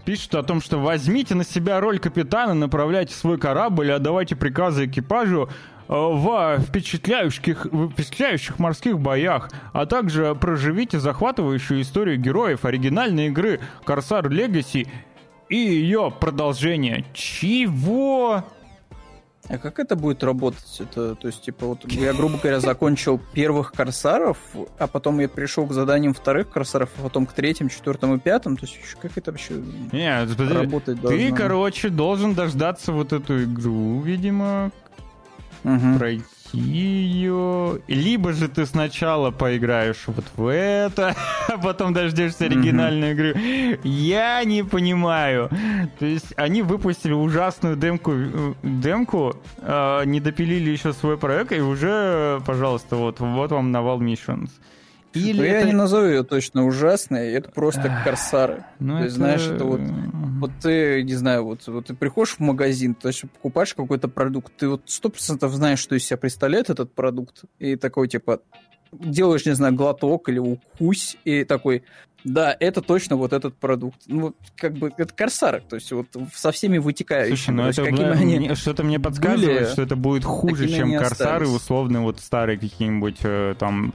пишут о том, что возьмите на себя роль капитана, направляйте свой корабль, отдавайте приказы экипажу э, в впечатляющих, в впечатляющих морских боях, а также проживите захватывающую историю героев оригинальной игры Corsair Legacy и ее продолжение. Чего? А как это будет работать? Это, то есть, типа, вот я, грубо говоря, закончил первых корсаров, а потом я пришел к заданиям вторых корсаров, а потом к третьим, четвертым и пятым. То есть, как это вообще Нет, работать Ты, должно? короче, должен дождаться вот эту игру, видимо, угу. пройти ее. Либо же ты сначала поиграешь вот в это, [laughs] а потом дождешься оригинальной игры. Я не понимаю. То есть они выпустили ужасную демку, демку э, не допилили еще свой проект, и уже, пожалуйста, вот, вот вам навал Missions. Или Но это... я не назову ее точно ужасной, это просто корсары. Ну, то есть, это... знаешь, это вот, вот ты, не знаю, вот, вот ты приходишь в магазин, то есть покупаешь какой-то продукт, ты вот сто процентов знаешь, что из себя представляет этот продукт, и такой, типа, делаешь, не знаю, глоток или укусь, и такой, да, это точно вот этот продукт. Ну, как бы, это корсары, то есть вот со всеми вытекающими. Слушай, ну это какими они что-то мне подсказывает, были, что это будет хуже, чем корсары, условно, вот старые какие-нибудь э, там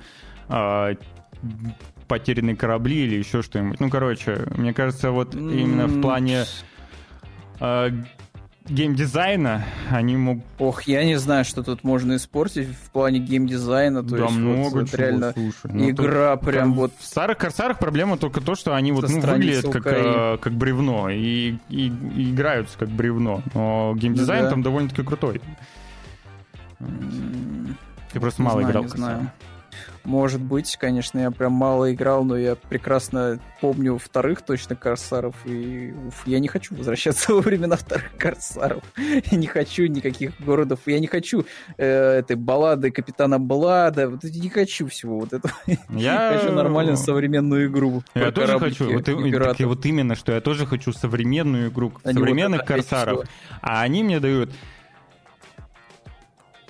потерянные корабли или еще что-нибудь. Ну, короче, мне кажется, вот именно в плане э, геймдизайна они могут... Ох, я не знаю, что тут можно испортить в плане геймдизайна. То да есть, много вот, чего, реально слушай. Ну, игра тут, прям вот... В старых корсарах проблема только то, что они вот ну, выглядят как, э, как бревно и, и, и играются как бревно. Но геймдизайн ну, да. там довольно-таки крутой. Ты просто мало знаю, играл. Не знаю. Может быть, конечно, я прям мало играл, но я прекрасно помню вторых точно Корсаров, и уф, я не хочу возвращаться [laughs] во времена вторых Корсаров. Я не хочу никаких городов, я не хочу э, этой баллады Капитана Блада, вот не хочу всего вот этого. [laughs] Я хочу нормальную современную игру. Я тоже хочу, вот, и, вот именно, что я тоже хочу современную игру, они современных вот Корсаров, а они мне дают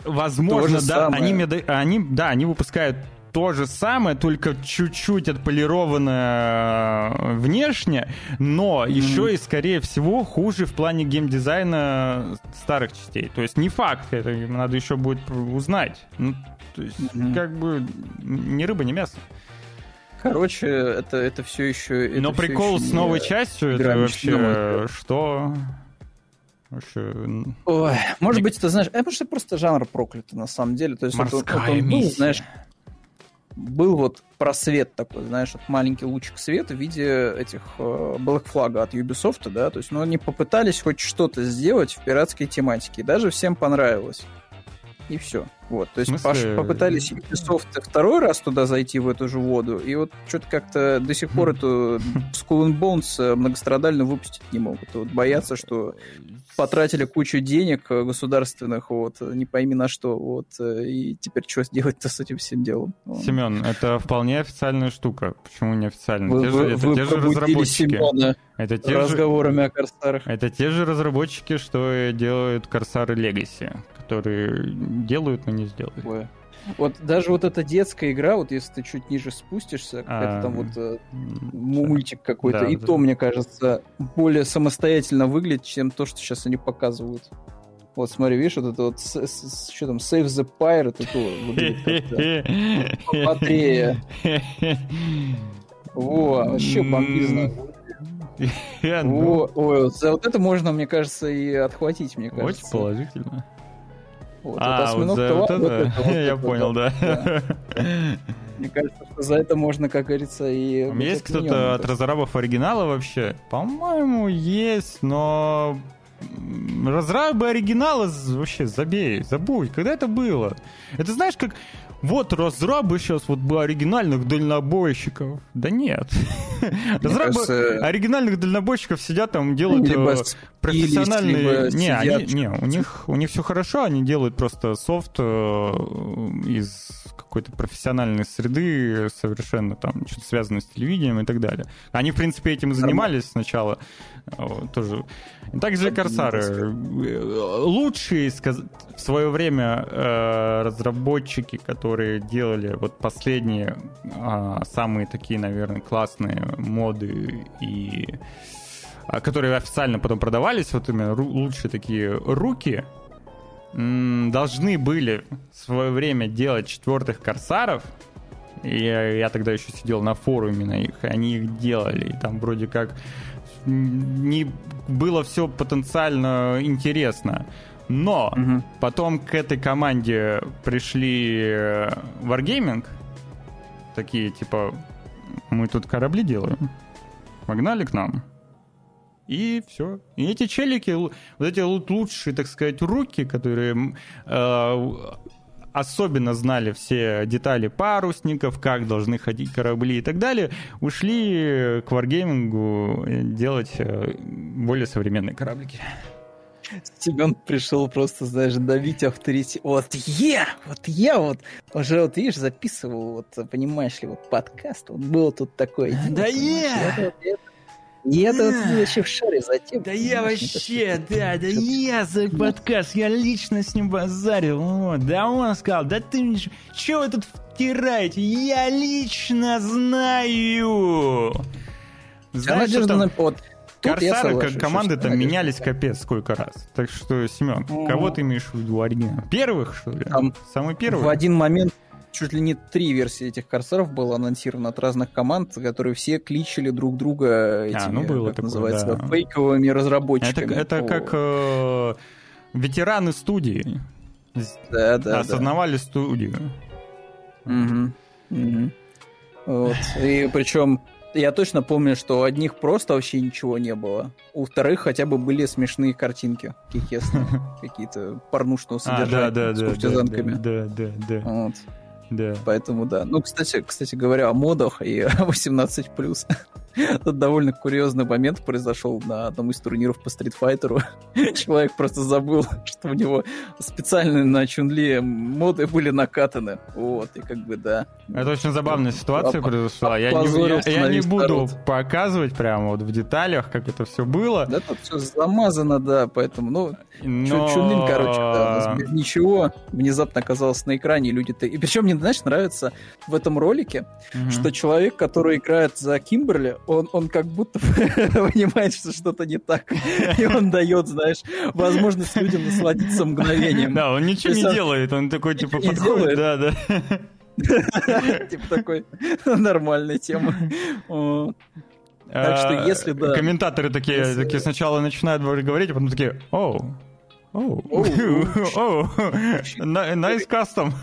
Возможно, да, они, мне, они, да, они выпускают то же самое, только чуть-чуть отполированное э, внешне, но mm-hmm. еще и, скорее всего, хуже в плане геймдизайна старых частей. То есть не факт, это надо еще будет узнать. Ну, то есть, mm-hmm. как бы, ни рыба, ни мясо. Короче, это, это все еще... Это но прикол с новой частью, это вообще что? Вообще... Ой, может быть, ты знаешь, это может просто жанр проклятый на самом деле. То есть Морская это, это, ну, знаешь, был вот просвет такой, знаешь, вот маленький лучик света в виде этих э, Black Flag от Ubisoft, да, то есть, ну, они попытались хоть что-то сделать в пиратской тематике, и даже всем понравилось. И все. Вот, то есть смысле... попытались Ubisoft второй раз туда зайти, в эту же воду, и вот что-то как-то до сих пор эту [laughs] Skull and Bones э, многострадально выпустить не могут. Вот боятся, что потратили кучу денег э, государственных, вот, не пойми на что, вот, э, и теперь что сделать-то с этим всем делом? Семен, это вполне официальная штука. Почему не официально? Вы, те же, это те же разработчики. Семена это те разговорами же, о Корсарах. Это те же разработчики, что делают Корсары Legacy, которые делают, но не сделают. Ой. Вот даже вот эта детская игра, вот если ты чуть ниже спустишься, а, это там вот э, мультик какой-то, и то, мне кажется, более самостоятельно выглядит, чем то, что сейчас они показывают. Вот смотри, видишь, вот это вот, что там, Save the Pirate, это выглядит как-то пободрее. Во, вообще бомбизно. [laughs] Во, ой, за вот это можно, мне кажется, и отхватить, мне кажется. Очень положительно. Вот, а, вот за [laughs] вот это? Я понял, да. [laughs] Мне кажется, что за это можно, как говорится, и... Есть кто-то от разрабов оригинала вообще? По-моему, есть, но разрабы оригинала вообще забей, забудь, когда это было? Это знаешь, как вот разрабы сейчас вот бы оригинальных дальнобойщиков. Да нет. [laughs] Разрабы оригинальных дальнобойщиков сидят там, делают э, профессиональные... Не, они, не, у них, у них все хорошо, они делают просто софт э, из какой-то профессиональной среды, совершенно там что-то связанное с телевидением и так далее. Они, в принципе, этим и занимались сначала. Тоже. Также Корсары. Лучшие в свое время э, разработчики, которые делали вот последние а, самые такие, наверное, классные моды и а, которые официально потом продавались, вот именно лучшие такие руки, должны были в свое время делать четвертых корсаров. Я, я тогда еще сидел на форуме на их, они их делали. И там вроде как не было все потенциально интересно. Но угу. потом к этой команде пришли э, Wargaming, такие типа, мы тут корабли делаем, погнали к нам. И все. И эти челики, вот эти лучшие, так сказать, руки, которые э, особенно знали все детали парусников, как должны ходить корабли и так далее, ушли к варгеймингу делать э, более современные кораблики. Семен пришел просто, знаешь, давить авторитет. Вот я, вот я вот уже, вот видишь, записывал, вот, понимаешь ли, вот подкаст, вот был тут такой. Да я! Это, это, я-то вот вообще в шаре за тем. Да я вообще, да, да я за подкаст, я лично с ним базарил. Вот, да он сказал, да ты что вы тут втираете? Я лично знаю. Знаешь, что там... Вот, Корсары как команды там менялись капец сколько раз. Так что, Семен, кого ты имеешь в виду оригинал? Первых, что ли? Самый первый? В один момент чуть ли не три версии этих корсаров было анонсировано от разных команд, которые все кличили друг друга этими, а, ну было как такое, называется, да. фейковыми разработчиками. Это, это как э, ветераны студии. Да, да, Осознавали да. студию. Угу. Угу. Вот. И причем я точно помню, что у одних просто вообще ничего не было. У вторых хотя бы были смешные картинки, какие [laughs] какие-то порнушного содержания а, да, да, с куртизанками. Да, да, да. Вот. Да. Поэтому да. Ну, кстати, кстати говоря, о модах и [laughs] 18+. [laughs] Тут довольно курьезный момент произошел на одном из турниров по стритфайтеру. [laughs] Человек просто забыл, [laughs] что у него специально на Чунли моды были накатаны. Вот, и как бы да. Это очень забавная ситуация произошла. Я не, я, я не буду народ. показывать прямо вот в деталях, как это все было. Да, тут все замазано, да, поэтому, ну, Но... Чунлин, короче, да, ничего внезапно оказался на экране, люди-то... И причем мне, знаешь, нравится в этом ролике, угу. что человек, который играет за Кимберли, он, он как будто [laughs] понимает, что что-то не так. И он дает, знаешь, возможность людям насладиться мгновением. Да, он ничего не делает, он такой, типа, подходит, да, да. [laughs] Типа такой, нормальная тема. Так что если да... Комментаторы такие, такие сначала начинают говорить, а потом такие, оу, Оу, оу, [laughs] nice custom.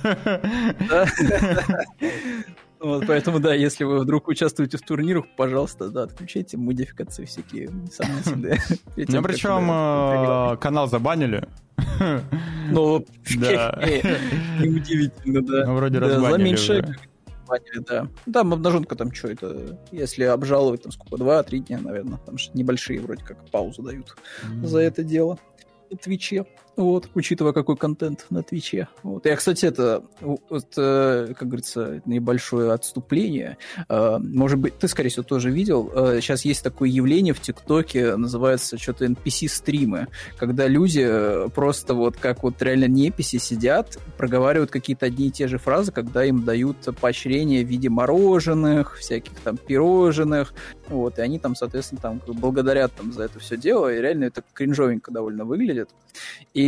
Вот, поэтому, да, если вы вдруг участвуете в турнирах, пожалуйста, да, отключайте модификации всякие. [laughs] Ну, причем э, канал забанили. [laughs] Ну, [laughs] неудивительно, да. Ну, вроде разбанили банили, да. Там обнаженка там что это, если обжаловать, там сколько, два-три дня, наверное, там небольшие вроде как паузу дают за это дело на Твиче. Вот, учитывая какой контент на Твиче. Вот. Я, кстати, это, вот, э, как говорится, небольшое отступление. Э, может быть, ты, скорее всего, тоже видел. Э, сейчас есть такое явление в ТикТоке, называется что-то NPC-стримы, когда люди просто вот как вот реально неписи сидят, проговаривают какие-то одни и те же фразы, когда им дают поощрение в виде мороженых, всяких там пирожных, вот, и они там, соответственно, там благодарят там за это все дело, и реально это кринжовенько довольно выглядит. И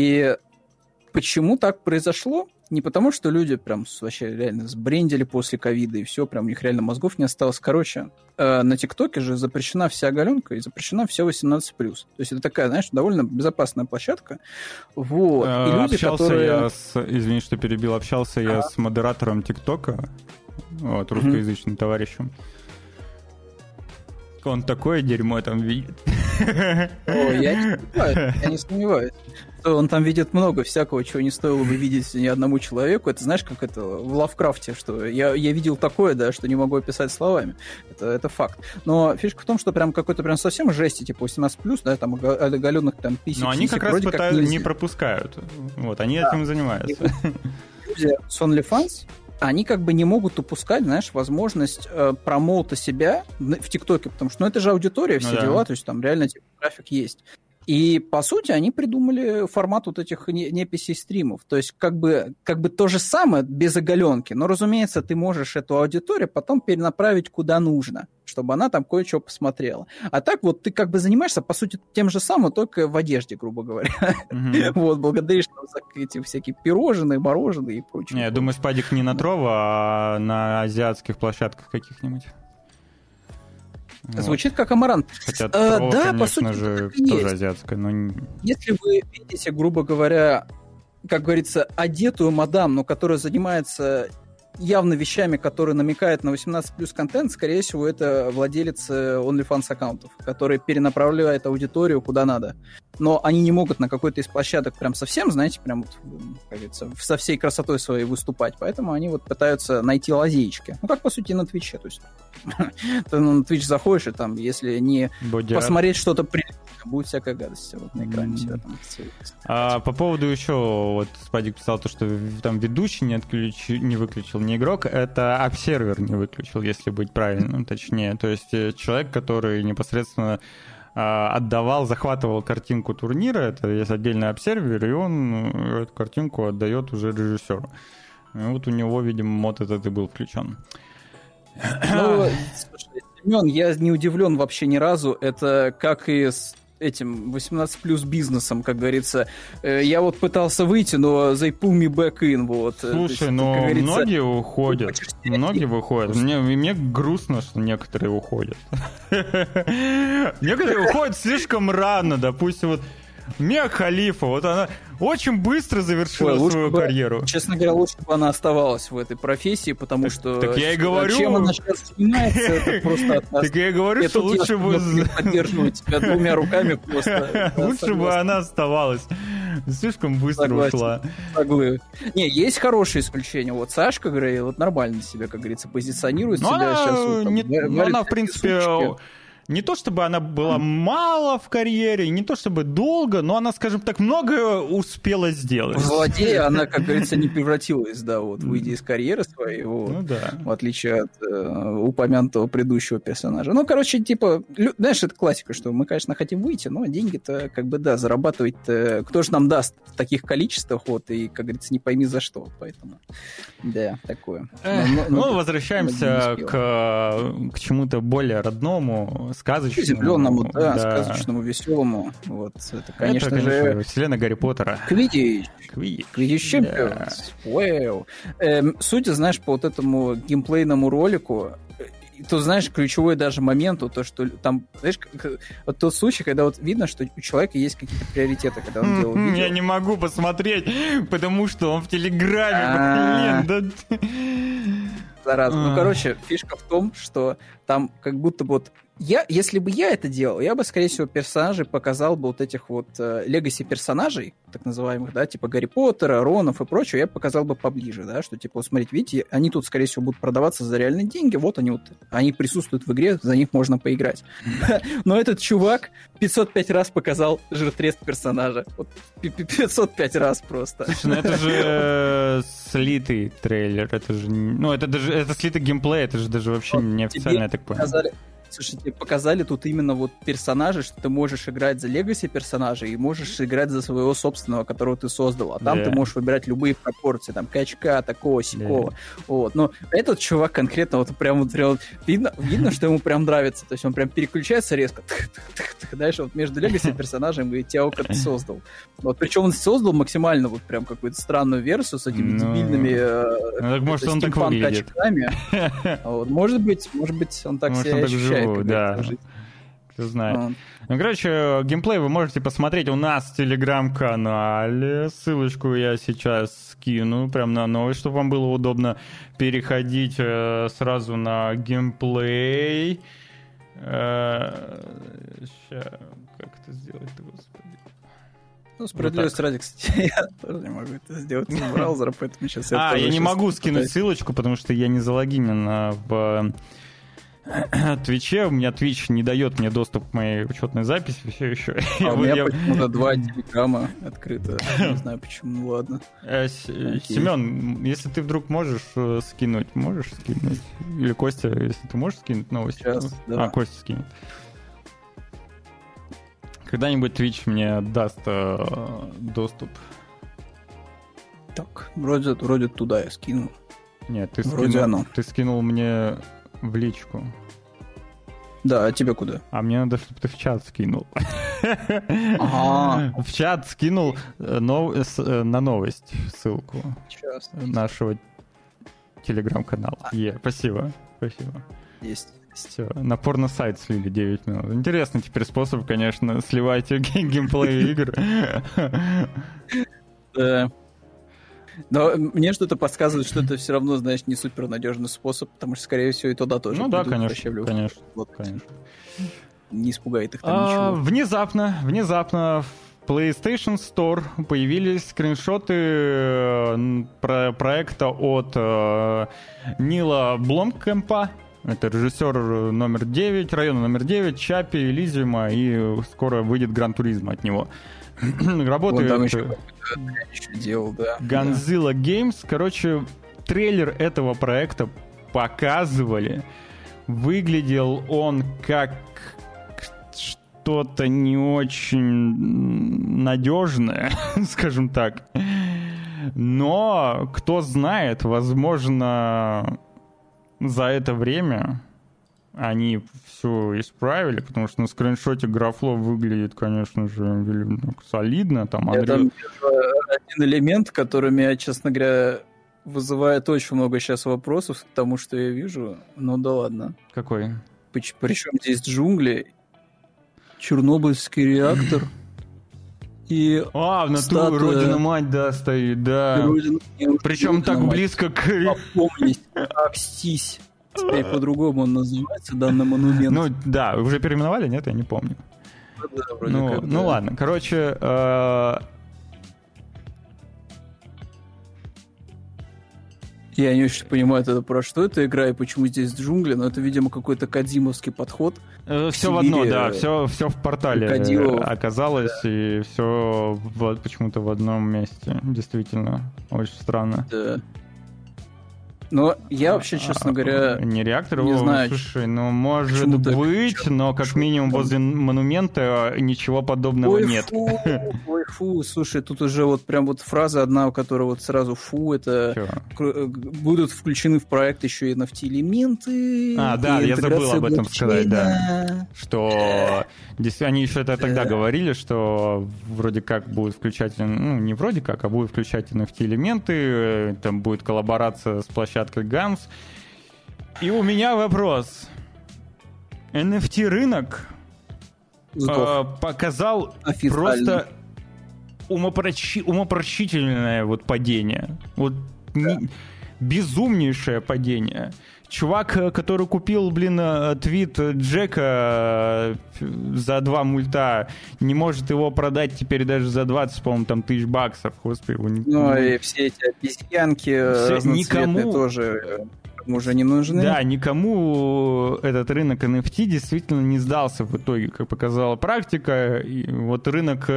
почему так произошло? Не потому, что люди прям вообще реально сбрендили после ковида и все, прям у них реально мозгов не осталось. Короче, э, на ТикТоке же запрещена вся оголенка и запрещена все 18+. То есть это такая, знаешь, довольно безопасная площадка. Вот. и э, люди, общался которые... я с... Извини, что перебил. Общался а? я с модератором ТикТока, вот, русскоязычным mm-hmm. товарищем. Он такое дерьмо там видит. О, я не [laughs] сомневаюсь, я не сомневаюсь. Он там видит много всякого, чего не стоило бы видеть ни одному человеку. Это знаешь, как это в Лавкрафте, что я, я видел такое, да, что не могу описать словами. Это, это факт. Но фишка в том, что прям какой-то прям совсем жести, типа 18+, да, там оголенных там писек. Но они как раз пытаются, не пропускают. Вот, они да. этим занимаются. Люди с OnlyFans они как бы не могут упускать, знаешь, возможность э, промоута себя в ТикТоке, потому что, ну, это же аудитория, все ну, дела, да. то есть там реально типа, трафик есть. И, по сути, они придумали формат вот этих неписей стримов. То есть, как бы, как бы то же самое, без оголенки. Но, разумеется, ты можешь эту аудиторию потом перенаправить куда нужно, чтобы она там кое-что посмотрела. А так вот ты как бы занимаешься, по сути, тем же самым, только в одежде, грубо говоря. Mm-hmm. [laughs] вот, благодаришь за эти всякие пирожные, мороженые и прочее. Не, я думаю, спадик не на Трова, а на азиатских площадках каких-нибудь. Вот. Звучит как амарант. Хотя а, трова, да, конечно по сути, же, тоже есть. азиатская, но... Если вы видите, грубо говоря, как говорится, одетую мадам, но которая занимается явно вещами, которые намекают на 18 плюс контент, скорее всего, это владелец э, OnlyFans аккаунтов, который перенаправляет аудиторию куда надо. Но они не могут на какой-то из площадок прям совсем, знаете, прям, вот, как говорится, со всей красотой своей выступать. Поэтому они вот пытаются найти лазеечки. Ну, как, по сути, на Твиче. То есть [laughs] ты на Twitch заходишь, и там, если не посмотреть что-то приличное, будет всякая гадость вот на экране mm-hmm. там. А, по поводу еще, вот Спадик писал то, что там ведущий не, отключ... не выключил, не игрок, это обсервер не выключил, если быть правильным, точнее. То есть э, человек, который непосредственно а, отдавал, захватывал картинку турнира, это есть отдельный обсервер, и он э, эту картинку отдает уже режиссеру. И вот у него, видимо, мод этот и был включен. Ну, слушай, Семен, я не удивлен вообще ни разу. Это как и с этим 18 плюс бизнесом, как говорится. Э, я вот пытался выйти, но they pull me back in, вот. Слушай, есть, но многие уходят, многие выходят. Мне, мне грустно, что некоторые уходят. [laughs] Некоторые уходят слишком рано, допустим, вот Мия Халифа, вот она очень быстро завершила Ой, свою бы, карьеру. Честно говоря, лучше бы она оставалась в этой профессии, потому так, что... Так я и говорю... Чем она сейчас занимается, это [laughs] просто от нас. Так я и говорю, что лучше бы... поддерживаю тебя [laughs] двумя руками просто. [laughs] Лучше бы она оставалась. Слишком быстро ушла. Соглы. Не, есть хорошие исключения. Вот Сашка Грей вот нормально себя, как говорится, позиционирует себя сейчас. Она, в принципе, не то чтобы она была мало в карьере, не то чтобы долго, но она, скажем так, много успела сделать. Злодея [laughs] она, как говорится, не превратилась, да, вот, выйдя из карьеры своей, вот, ну, да. в отличие от э, упомянутого предыдущего персонажа. Ну, короче, типа, знаешь, это классика, что мы, конечно, хотим выйти, но деньги-то, как бы, да, зарабатывать кто же нам даст в таких количествах, вот, и, как говорится, не пойми за что, поэтому, да, такое. Но, но, ну, но, возвращаемся к, к чему-то более родному, сказочному. Зеленому, да, да, сказочному, веселому. Вот, это, конечно, это, конечно же... Вселенная Гарри Поттера. Quidditch. Quidditch. Quidditch Champions. Вау. Эм, судя, знаешь, по вот этому геймплейному ролику, то знаешь, ключевой даже момент, то, что там, знаешь, вот тот случай, когда вот видно, что у человека есть какие-то приоритеты, когда он делал видео. Я не могу посмотреть, потому что он в Телеграме, блин, да... Зараза. Ну, короче, фишка в том, что там как будто вот я, если бы я это делал, я бы, скорее всего, персонажей показал бы вот этих вот легаси э, персонажей, так называемых, да, типа Гарри Поттера, Ронов и прочего, я показал бы поближе, да, что, типа, вот смотрите, видите, они тут, скорее всего, будут продаваться за реальные деньги, вот они вот, они присутствуют в игре, за них можно поиграть. [laughs] Но этот чувак 505 раз показал жиртрест персонажа. Вот 505 раз просто. Слушай, ну это же э, слитый трейлер, это же, ну это даже, это слитый геймплей, это же даже вообще не официально, я так понял. Слушайте, показали тут именно вот персонажи, что ты можешь играть за легаси персонажей и можешь играть за своего собственного, которого ты создал. А там yeah. ты можешь выбирать любые пропорции, там, качка, такого, сякого. Yeah. Вот. Но этот чувак конкретно вот прям вот прям, видно, видно, что ему прям нравится. То есть он прям переключается резко. Знаешь, вот между легаси персонажем и [laughs] тебя ты [laughs] создал. Вот причем он создал максимально вот прям какую-то странную версию с этими. Ну, дебильными э, ну, так, может, он так выглядит. [laughs] Вот. Может быть, может быть, он так может, себя ощущает вживую, да. Кто знает. А. Ну, короче, геймплей вы можете посмотреть у нас в телеграм-канале. Ссылочку я сейчас скину прям на новость, чтобы вам было удобно переходить э, сразу на геймплей. Э, ща, как это сделать-то, господи? Ну, справедливость вот ради, кстати, [laughs] я тоже не могу это сделать из браузера, поэтому сейчас я А, я не могу скинуть ссылочку, потому что я не залогинен в [clears throat] Твиче, у меня Twitch не дает мне доступ к моей учетной записи все еще. А у меня я... почему-то два телеграмма открыто. Не знаю почему, ну ладно. [clears throat] Э, Семен, если ты вдруг можешь э, скинуть, можешь скинуть? Или Костя, если ты можешь скинуть новости? Сейчас, да. А, Костя скинет. Когда-нибудь Twitch мне даст э, доступ. Так, вроде, вроде туда я скинул. Нет, ты вроде скинул, оно. ты скинул мне в личку. Да, а тебе куда? А мне надо, чтобы ты в чат скинул. В чат скинул э, э, на новость ссылку нашего телеграм-канала. А. Е, спасибо. Спасибо. Есть. Все, на порно-сайт слили 9 минут. Интересный теперь способ, конечно, сливать [laughs] геймплей игр. Да. Но мне что-то подсказывает, что это все равно, знаешь, не супер надежный способ, потому что, скорее всего, и туда тоже. Ну да, конечно, конечно, вот. конечно. Не испугает их там а, ничего. Внезапно, внезапно в PlayStation Store появились скриншоты э, про проекта от э, Нила Бломкемпа, это режиссер номер 9, района номер 9, Чапи, Элизиума, и скоро выйдет Гран Туризм от него. [clears throat] Работает... Там еще делал, да. Godzilla Games. Короче, трейлер этого проекта показывали. Выглядел он как что-то не очень надежное, [laughs] скажем так. Но, кто знает, возможно, за это время они все исправили, потому что на скриншоте графло выглядит, конечно же, ну, солидно. Там, Unreal... там один элемент, который меня, честно говоря, вызывает очень много сейчас вопросов к тому, что я вижу. Ну да ладно. Какой? Причем здесь джунгли, Чернобыльский реактор [gasps] и А, в натуре Родина Мать, да, стоит, да. Родина... Причем так близко к... Попомнись, обстись. Теперь по-другому он называется, данный монумент. Ну да, уже переименовали, нет, я не помню. Да, ну, как, ну да. ладно, короче, э, Я не очень понимаю это про что эта игра и почему здесь джунгли, но это, видимо, какой-то кадимовский подход. Э, все в одно, да, все, все в портале Кадилов. оказалось, да. и все вот почему-то в одном месте. Действительно, очень странно. Да. Но я вообще, честно говоря, не реактор, не знаю. Слушай, ну может быть, но как минимум возле монумента ничего подобного ой, нет. Фу, ой, фу, слушай, тут уже вот прям вот фраза одна, у которой вот сразу фу, это Чего? будут включены в проект еще и NFT-элементы. А, да, я забыл об этом сказать, да. Что [laughs] они еще это тогда говорили, что вроде как будут включать, ну не вроде как, а будут включать NFT-элементы, э, там будет коллаборация с площадкой площадкой GAMS. И у меня вопрос. NFT рынок э, показал Официально. просто умопрочи, умопрочительное вот падение. Вот не, безумнейшее падение. Чувак, э, который купил, блин, э, твит Джека э, за два мульта, не может его продать теперь даже за 20, по-моему, там тысяч баксов. Господи, его не... Ну и все эти обезьянки все, никому тоже уже не нужны. Да, никому этот рынок NFT действительно не сдался в итоге, как показала практика. И вот рынок ну,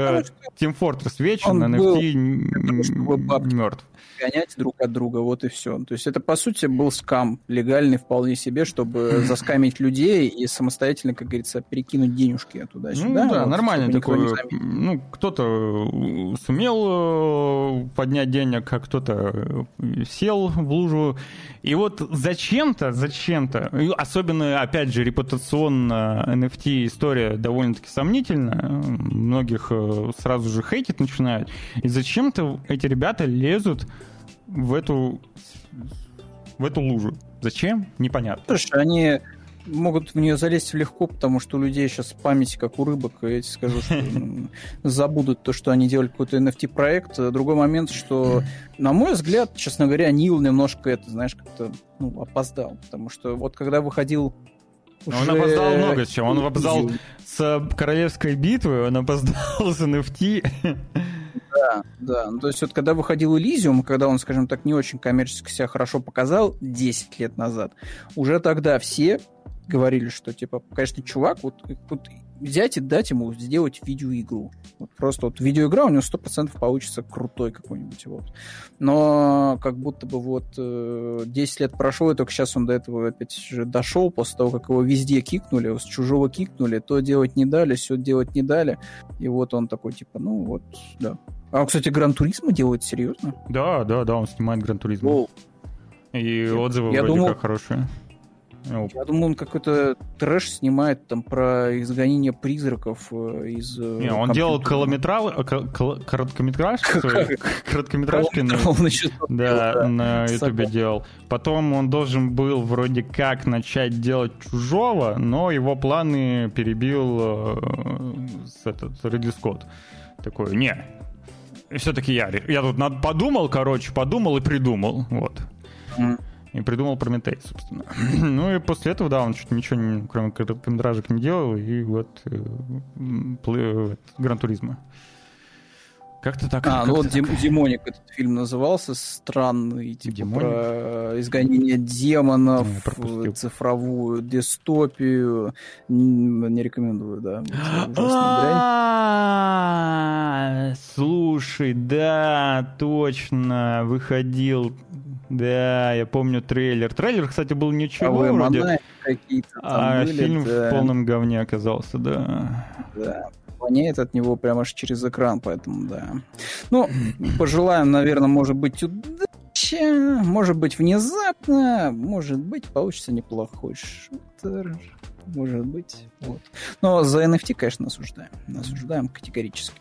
Team Fortress вечен, NFT был, мертв гонять друг от друга, вот и все. То есть это, по сути, был скам, легальный вполне себе, чтобы заскамить людей и самостоятельно, как говорится, перекинуть денежки туда-сюда. Ну да, вот, нормально такое. Ну, кто-то сумел э, поднять денег, а кто-то э, сел в лужу. И вот зачем-то, зачем-то, особенно, опять же, репутационно NFT история довольно-таки сомнительная, многих э, сразу же хейтить начинают, и зачем-то эти ребята лезут в эту, в эту лужу. Зачем? Непонятно. Слушай, они могут в нее залезть легко, потому что у людей сейчас память как у рыбок, я тебе скажу, что [laughs] забудут то, что они делали какой-то NFT-проект. Другой момент, что, на мой взгляд, честно говоря, Нил немножко это, знаешь, как-то ну, опоздал, потому что вот когда выходил уже... Он опоздал много с чем. Он опоздал с королевской битвы, он опоздал с NFT. Да, да. Ну, то есть вот когда выходил Elysium, когда он, скажем так, не очень коммерчески себя хорошо показал 10 лет назад, уже тогда все говорили, что, типа, конечно, чувак, вот, вот взять и дать ему сделать видеоигру. Вот просто вот видеоигра у него 100% получится крутой какой-нибудь. Вот. Но как будто бы вот 10 э, лет прошло, и только сейчас он до этого опять же дошел, после того, как его везде кикнули, с чужого кикнули, то делать не дали, все делать не дали. И вот он такой, типа, ну вот, да, а, кстати, Гран Туризма делает серьезно? Да, да, да, он снимает Гран Туризма. И отзывы я вроде думал, как хорошие. Я думаю, он какой-то трэш снимает там про изгонение призраков э, из... Э, Не, он делал короткометраж, короткометражки, короткометражки да, на ютубе делал. Потом он должен был вроде как начать делать чужого, но его планы перебил э, этот Ридли Скотт. Такой, не, все-таки я, я тут подумал, короче, подумал и придумал, вот. Mm. И придумал Прометей, собственно. [clears throat] ну и после этого, да, он чуть ничего, не, кроме короткометражек, не делал, и вот э, э, Гран-туризма. Как-то так. А, ну вот так. Демоник этот фильм назывался, странный, типа Демоник? про изгонение демонов, цифровую дистопию. Не рекомендую, да. Слушай, да, точно, выходил да, я помню трейлер. Трейлер, кстати, был ничего а вроде. А были, фильм да. в полном говне оказался, да. Да, воняет от него прямо аж через экран, поэтому да. Ну, пожелаем, наверное, может быть, удачи, может быть, внезапно, может быть, получится неплохой шутер может быть. Вот. Но за NFT, конечно, осуждаем. Осуждаем категорически.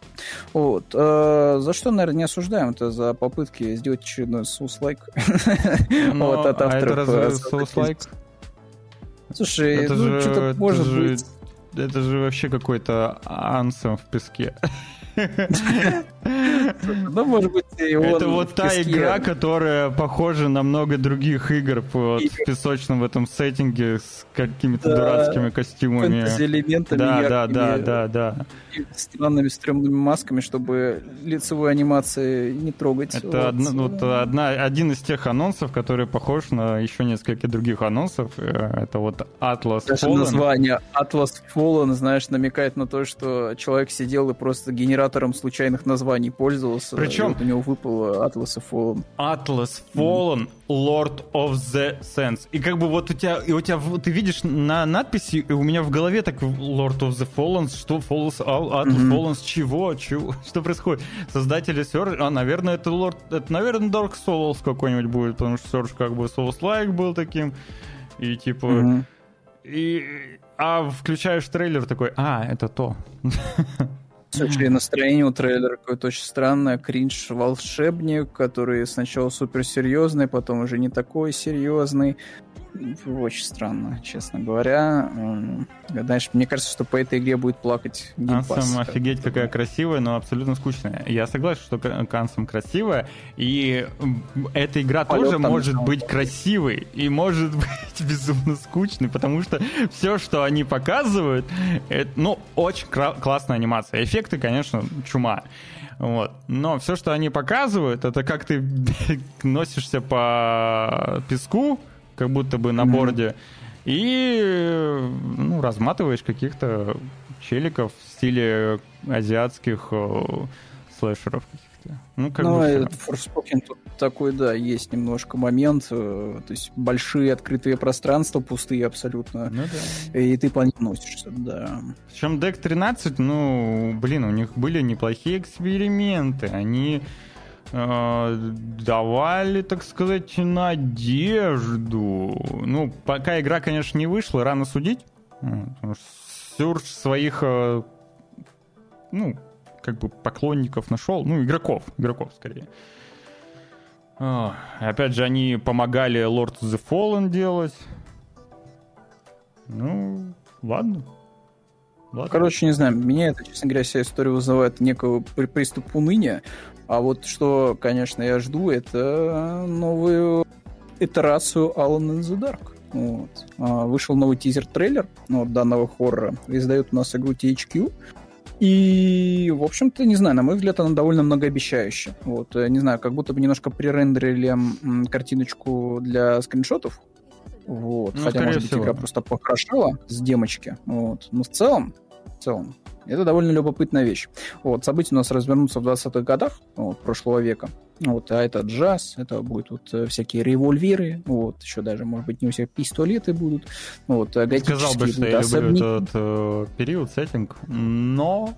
Вот. Э, за что, наверное, не осуждаем? Это за попытки сделать очередной соус-лайк. [laughs] вот от а авторов. А это соус-лайк? Слушай, это ну, что-то может же, быть... Это же вообще какой-то ансом в песке. [laughs] [laughs] Ну, может быть, Это вот та игра, которая похожа на много других игр в песочном в этом сеттинге с какими-то дурацкими костюмами. Элементами Да, да, да, да, да. Странными стрёмными масками, чтобы лицевой анимации не трогать. Это одна, вот одна, один из тех анонсов, который похож на еще несколько других анонсов. Э, это вот Atlas Даже Fallen. название Atlas Fallen, знаешь, намекает на то, что человек сидел и просто генератором случайных названий пользовался. Причем вот у него выпал Atlas Fallen. Atlas Fallen, Lord of the Sands. И как бы вот у тебя, и у тебя ты видишь на надписи, и у меня в голове так Lord of the Fallen, что Fallen, Atlas mm-hmm. Fallen, чего, чего, [laughs] что происходит? Создатели Surge, а, наверное, это Lord, это, наверное, Dark Souls какой-нибудь будет, потому что Surge как бы Souls-like был таким, и типа... Mm-hmm. И, а включаешь трейлер такой, а, это то. [laughs] Слушай, настроение у трейлера какое-то очень странное. Кринж волшебник, который сначала суперсерьезный, потом уже не такой серьезный. Очень странно, честно говоря. Знаешь, мне кажется, что по этой игре будет плакать Ансом офигеть какая красивая, но абсолютно скучная. Я согласен, что Ансом красивая, и эта игра Полет тоже может быть красивой и может [laughs] быть безумно скучной, потому что все, что они показывают, это, ну, очень классная анимация. Эффекты, конечно, чума. Вот. Но все, что они показывают, это как ты [laughs] носишься по песку, как будто бы на борде, и ну, разматываешь каких-то челиков в стиле азиатских о, слэшеров каких-то. Ну, как ну, бы этот Forspoken тут такой, да, есть немножко момент, э, то есть большие открытые пространства, пустые абсолютно, ну, да. и ты по ним носишься, да. Причем Deck 13, ну, блин, у них были неплохие эксперименты, они э, давали, так сказать, надежду. Ну, пока игра, конечно, не вышла, рано судить, потому что Сюрж своих, э, ну, как бы поклонников нашел, ну, игроков, игроков скорее. О, опять же, они помогали Lord of the Fallen делать. Ну, ладно. ладно. Короче, не знаю, меня это, честно говоря, вся история вызывает некого приступ уныния. А вот что, конечно, я жду, это новую итерацию Alan in the Dark. Вот. А, вышел новый тизер-трейлер ну, данного хоррора. Издает у нас игру THQ. И, в общем-то, не знаю, на мой взгляд, она довольно многообещающая. Вот, э, не знаю, как будто бы немножко пререндерили картиночку для скриншотов. Вот. Ну, Хотя, может быть, всего. игра просто покрашала с демочки. Вот. Но в целом, в целом, это довольно любопытная вещь. Вот, события у нас развернутся в 20-х годах вот, прошлого века. Вот, а это джаз, это будут вот э, всякие револьверы, вот, еще даже, может быть, не у всех пистолеты будут. Вот, а Сказал бы, что я люблю этот э, период, сеттинг, но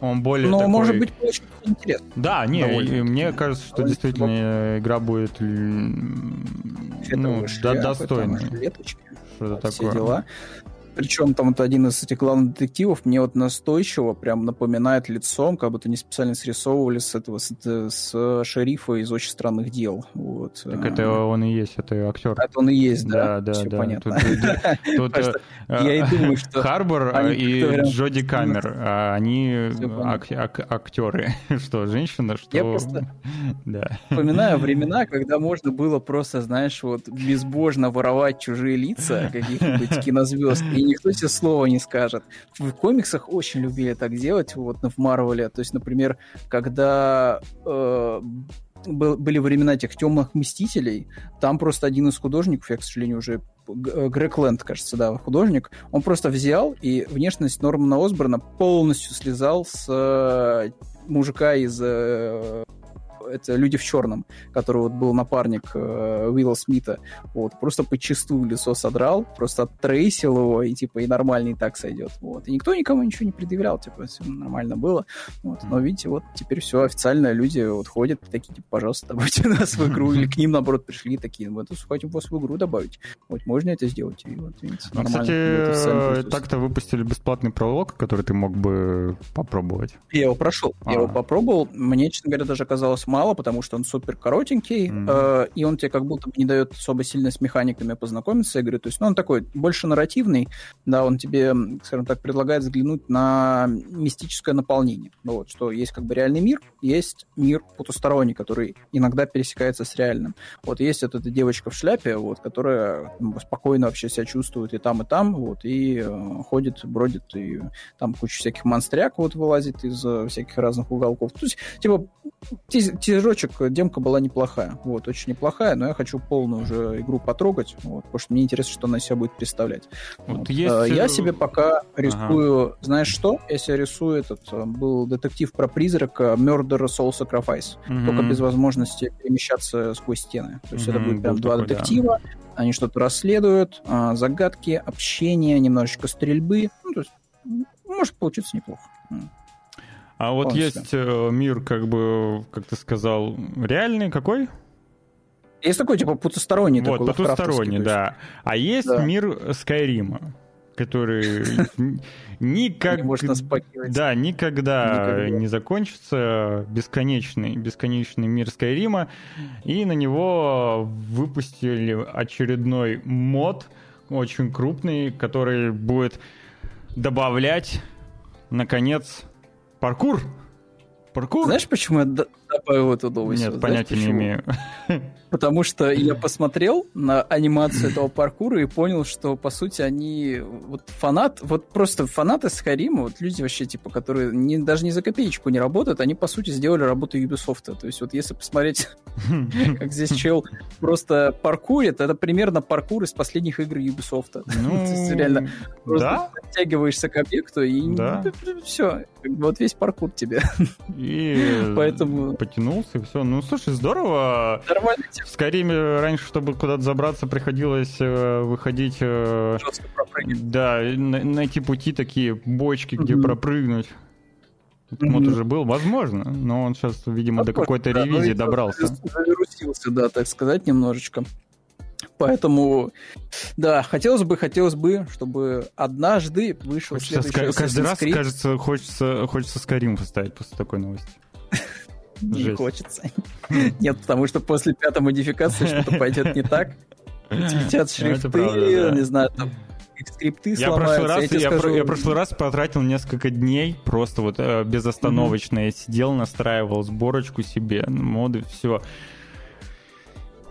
он более Но, такой... может быть, очень интересно. Да, не, и, мне кажется, что действительно игра будет ну, достойной. Что-то такое. Все дела. Причем там вот один из этих главных детективов мне вот настойчиво прям напоминает лицом, как будто не специально срисовывали с этого, с, с шерифа из «Очень странных дел». Вот. Так это он и есть, это актер. Это он и есть, да? Да, да, Все да. понятно. Тут, [laughs] э, я и думаю, что... Харбор э, и Джоди Камер, а они актеры. [laughs] Что, женщина, что... Я просто [laughs] вспоминаю времена, когда можно было просто, знаешь, вот безбожно воровать чужие лица каких-нибудь кинозвезд и никто тебе слова не скажет. В комиксах очень любили так делать, вот в Марвеле. То есть, например, когда э, были времена этих темных мстителей, там просто один из художников, я, к сожалению, уже э, Грег Лэнд, кажется, да, художник, он просто взял и внешность Нормана Осборна полностью слезал с э, мужика из э, это «Люди в черном», который вот был напарник э, Уилла Смита, вот, просто подчистую лицо содрал, просто оттрейсил его, и типа и нормальный так сойдет, вот. И никто никому ничего не предъявлял, типа, все нормально было, вот. Но видите, вот теперь все официально, люди вот ходят такие, типа, пожалуйста, добавьте нас в игру, или к ним, наоборот, пришли такие, вот, хотим вас в игру добавить, вот, можно это сделать, и вот, видите, ну, Кстати, так-то выпустили бесплатный пролог, который ты мог бы попробовать. Я его прошел, я его а. попробовал, мне, честно говоря, даже оказалось мало, потому что он супер коротенький, mm-hmm. э, и он тебе как будто бы не дает особо сильно с механиками познакомиться, я говорю, то есть, ну, он такой больше нарративный, да, он тебе, скажем так, предлагает взглянуть на мистическое наполнение, ну, вот, что есть как бы реальный мир, есть мир потусторонний, который иногда пересекается с реальным. Вот есть вот эта девочка в шляпе, вот, которая спокойно вообще себя чувствует и там, и там, вот, и э, ходит, бродит, и там куча всяких монстряк вот вылазит из э, всяких разных уголков. То есть, типа, тизерочек, демка была неплохая. Вот, очень неплохая, но я хочу полную уже игру потрогать, вот, потому что мне интересно, что она себя будет представлять. Вот вот. Есть... А, я э, себе пока рисую, ага. знаешь что? Я себе рисую этот, э, был детектив про призрака Murder Soul Sacrifice, угу. только без возможности перемещаться сквозь стены. То есть угу, это будет прям два такой, детектива, да. они что-то расследуют, загадки, общение, немножечко стрельбы. Ну, то есть может получиться неплохо. А вот Полностью. есть э, мир, как бы, как ты сказал, реальный какой? Есть такой, типа, потусторонний. Вот, такой, потусторонний, да. А есть да. мир Скайрима. который [laughs] никак... Да, никогда не закончится. Бесконечный, бесконечный мир Скайрима. И на него выпустили очередной мод, очень крупный, который будет добавлять, наконец, паркур. Паркур? Знаешь, почему я добавил эту новость? Нет, понятия не имею. Потому что я посмотрел на анимацию этого паркура и понял, что, по сути, они... Вот фанат, вот просто фанаты Скайрима, вот люди вообще, типа, которые не, даже не за копеечку не работают, они, по сути, сделали работу Ubisoft. То есть вот если посмотреть, [laughs] как здесь чел просто паркурит, это примерно паркур из последних игр Ubisoft. [laughs] Ну, есть реально просто подтягиваешься к объекту и все. Вот весь паркур тебе. И [laughs] Поэтому... потянулся, и все. Ну, слушай, здорово. Нормально Скайриме раньше, чтобы куда-то забраться, приходилось э, выходить... Э, да, на, найти пути такие, бочки, где mm-hmm. пропрыгнуть. Mm-hmm. Мод уже был, возможно, но он сейчас, видимо, возможно, до какой-то да, ревизии добрался. Завирусился, да, так сказать, немножечко. Поэтому, да, хотелось бы, хотелось бы, чтобы однажды вышел хочется следующий Каждый раз, кажется, хочется, хочется Skyrim поставить после такой новости. [laughs] Не хочется. Нет, потому что после пятой модификации что-то пойдет не так. Слетят ну, шрифты, не знаю, там скрипты я прошлый раз, я, скажу... я прошлый раз потратил несколько дней, просто вот э, безостановочно mm-hmm. я сидел, настраивал сборочку себе, моды, все.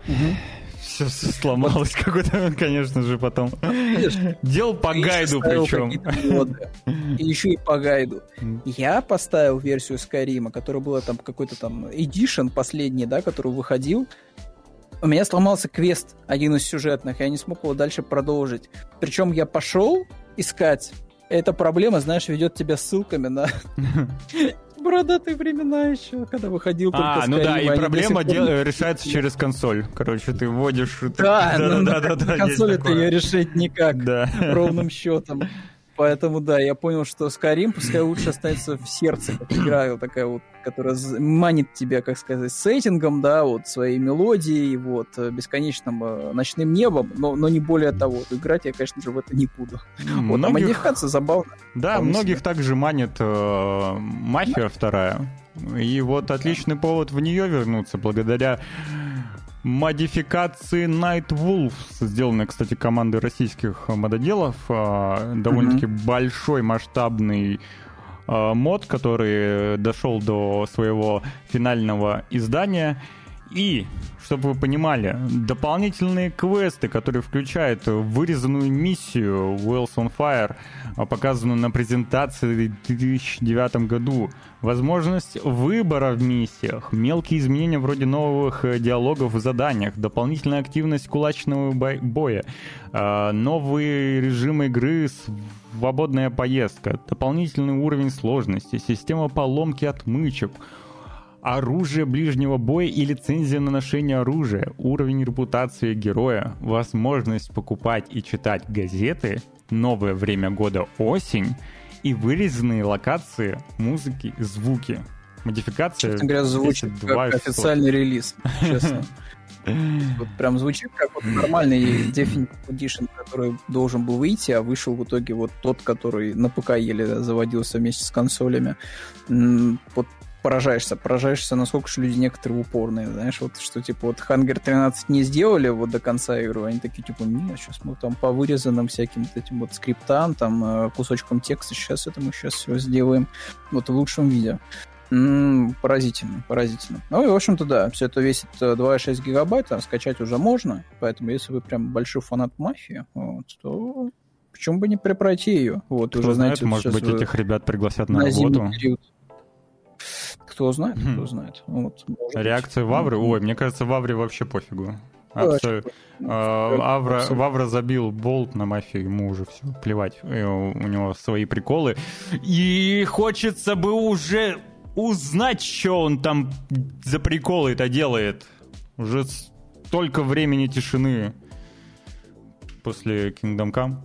Mm-hmm все сломалось какой-то, конечно же, потом. Делал по гайду причем. И еще и по гайду. Я поставил версию Скайрима, которая была там какой-то там Edition последний, да, который выходил. У меня сломался квест, один из сюжетных, я не смог его дальше продолжить. Причем я пошел искать эта проблема, знаешь, ведет тебя ссылками на бородатые времена еще, когда выходил только А, ну да, и проблема дел... решается через консоль. Короче, ты вводишь... Да, [laughs] да, да, да, да, консоли ты ее решить никак, да. ровным счетом. Поэтому, да, я понял, что Skyrim пускай лучше останется в сердце, как игра, такая вот, которая манит тебя, как сказать, сеттингом, да, вот своей мелодией, вот, э, бесконечным э, ночным небом, но, но не более того. Играть я, конечно же, в это не буду. Многих... Вот, а модификация забавная. Да, многих также манит э, Мафия вторая. И вот отличный повод в нее вернуться благодаря модификации Night Wolves, сделанной, кстати, командой российских мододелов. А, довольно-таки mm-hmm. большой, масштабный а, мод, который дошел до своего финального издания. И, чтобы вы понимали, дополнительные квесты, которые включают вырезанную миссию Wells on Fire, а, показанную на презентации в 2009 году, возможность выбора в миссиях, мелкие изменения вроде новых э, диалогов в заданиях, дополнительная активность кулачного боя, а, новые режимы игры, свободная поездка, дополнительный уровень сложности, система поломки отмычек — оружие ближнего боя и лицензия на ношение оружия, уровень репутации героя, возможность покупать и читать газеты, новое время года осень и вырезанные локации, музыки, звуки. Модификация. Честно говоря, звучит как официальный релиз, честно. [laughs] Вот прям звучит как вот нормальный Definitive Edition, который должен был выйти, а вышел в итоге вот тот, который на ПК еле заводился вместе с консолями. Вот поражаешься, поражаешься, насколько же люди некоторые упорные, знаешь, вот что типа вот Hunger 13 не сделали вот до конца игры, они такие типа, нет, сейчас мы там по вырезанным всяким вот этим вот скриптам, там э, кусочкам текста, сейчас это мы сейчас все сделаем вот в лучшем виде. М-м, поразительно, поразительно. Ну и, в общем-то, да, все это весит 2,6 э, гигабайта, скачать уже можно, поэтому если вы прям большой фанат мафии, вот, то почему бы не пройти ее? Вот, Кто уже, знает, знаете, может быть, этих ребят пригласят на, на работу. Период. Кто знает, кто знает. Вот, Реакция Вавры? Ой, мне кажется, Вавре вообще пофигу. Абсо... А, Авра, Вавра забил болт на мафию, ему уже все, плевать. У него свои приколы. И хочется бы уже узнать, что он там за приколы это делает. Уже столько времени тишины после Kingdom Come.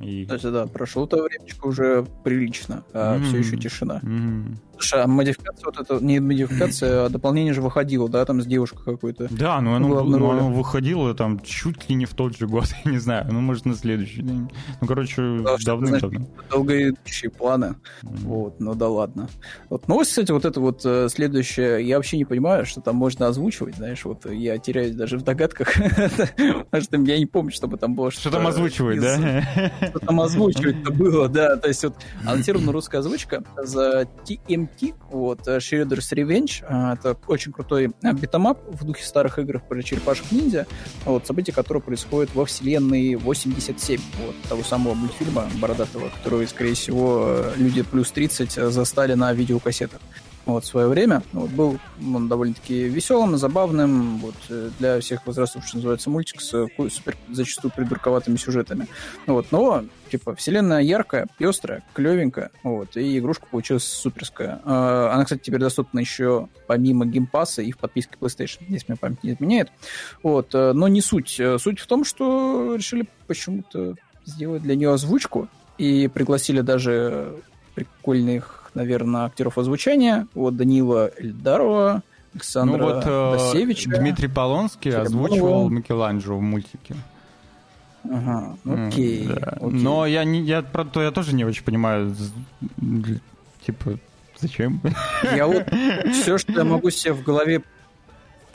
И... Кстати, да, прошло-то времечко уже прилично, а mm-hmm. все еще тишина. Mm-hmm. Слушай, а модификация вот это, не модификация, а дополнение же выходило, да, там с девушкой какой-то. Да, ну оно, ну, оно выходило там чуть ли не в тот же год, [laughs] я не знаю, ну, может, на следующий день. Ну, короче, да, давным-давно. Долгоидущие планы. Mm-hmm. Вот, ну да ладно. Вот новость, кстати, вот это вот э, следующее, я вообще не понимаю, что там можно озвучивать, знаешь, вот я теряюсь даже в догадках, [laughs] потому что я не помню, чтобы там было что-то... Что там озвучивать, да? Что там озвучивать-то было, да, то есть вот [laughs] анонсирована русская озвучка за TMNT, вот, э, Shredder's Revenge, а, это очень крутой э, beat 'em up в духе старых игр про черепашек-ниндзя, вот, события, которые происходят во вселенной 87, вот, того самого мультфильма бородатого, который, скорее всего, э, люди плюс 30 застали на видеокассетах вот, в свое время. Вот, был он довольно-таки веселым, забавным, вот, для всех возрастов, что называется, мультик с супер, зачастую придурковатыми сюжетами. Вот, но, типа, вселенная яркая, пестрая, клевенькая, вот, и игрушка получилась суперская. А, она, кстати, теперь доступна еще помимо геймпаса и в подписке PlayStation, если мне память не изменяет. Вот, э, но не суть. Э, суть в том, что решили почему-то сделать для нее озвучку, и пригласили даже прикольных наверное, актеров озвучания. Вот Данила Эльдарова, Александра ну, вот, э, Досевича. Дмитрий Полонский Черепанова. озвучивал Микеланджело в мультике. Ага, окей, да. окей. Но я, не, я, то я тоже не очень понимаю, типа, зачем? Я вот [laughs] все, что я могу себе в голове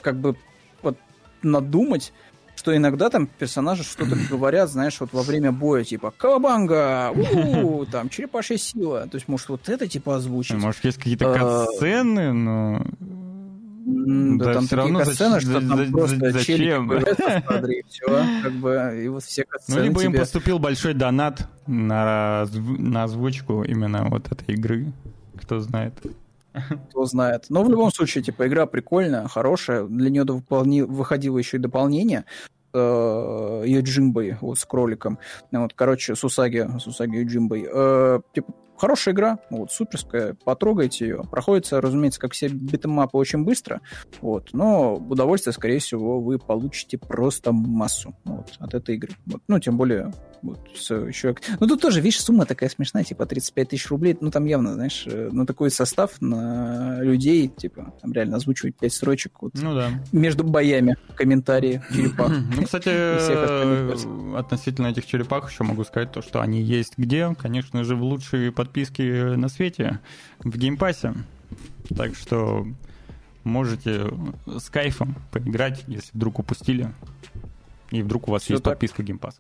как бы вот надумать, что иногда там персонажи что-то [clears throat] говорят, знаешь, вот во время боя, типа «Кавабанга!» у [laughs] там «Черепашья сила!» То есть, может, вот это типа озвучить? Может, есть какие-то а, катсцены, но... Да, да, там все равно сцены, что там за, просто зачем? кадре, и все, как бы, и вот все Ну, либо тебе... им поступил большой донат на, на озвучку именно вот этой игры, кто знает. [laughs] Кто знает. Но в любом случае, типа, игра прикольная, хорошая. Для нее выходило еще и дополнение э, Йоджимбой, вот с кроликом. Вот, короче, Сусаги, Сусаги Йоджимбой. Э, типа, Хорошая игра, вот, суперская, потрогайте ее. Проходится, разумеется, как все битэмапы очень быстро, вот, но удовольствие, скорее всего, вы получите просто массу вот, от этой игры. Вот, ну, тем более, вот, с, еще... Ну, тут тоже, видишь, сумма такая смешная, типа 35 тысяч рублей, ну, там явно, знаешь, э, ну, такой состав на людей, типа, там реально озвучивать 5 строчек вот, ну, да. между боями, комментарии, [clears throat] черепах. Ну, кстати, относительно этих черепах еще могу сказать то, что они есть где, конечно же, в лучшие подписки на свете в Game Pass е. Так что можете с кайфом поиграть, если вдруг упустили. И вдруг у вас Все есть так. подписка Геймпас.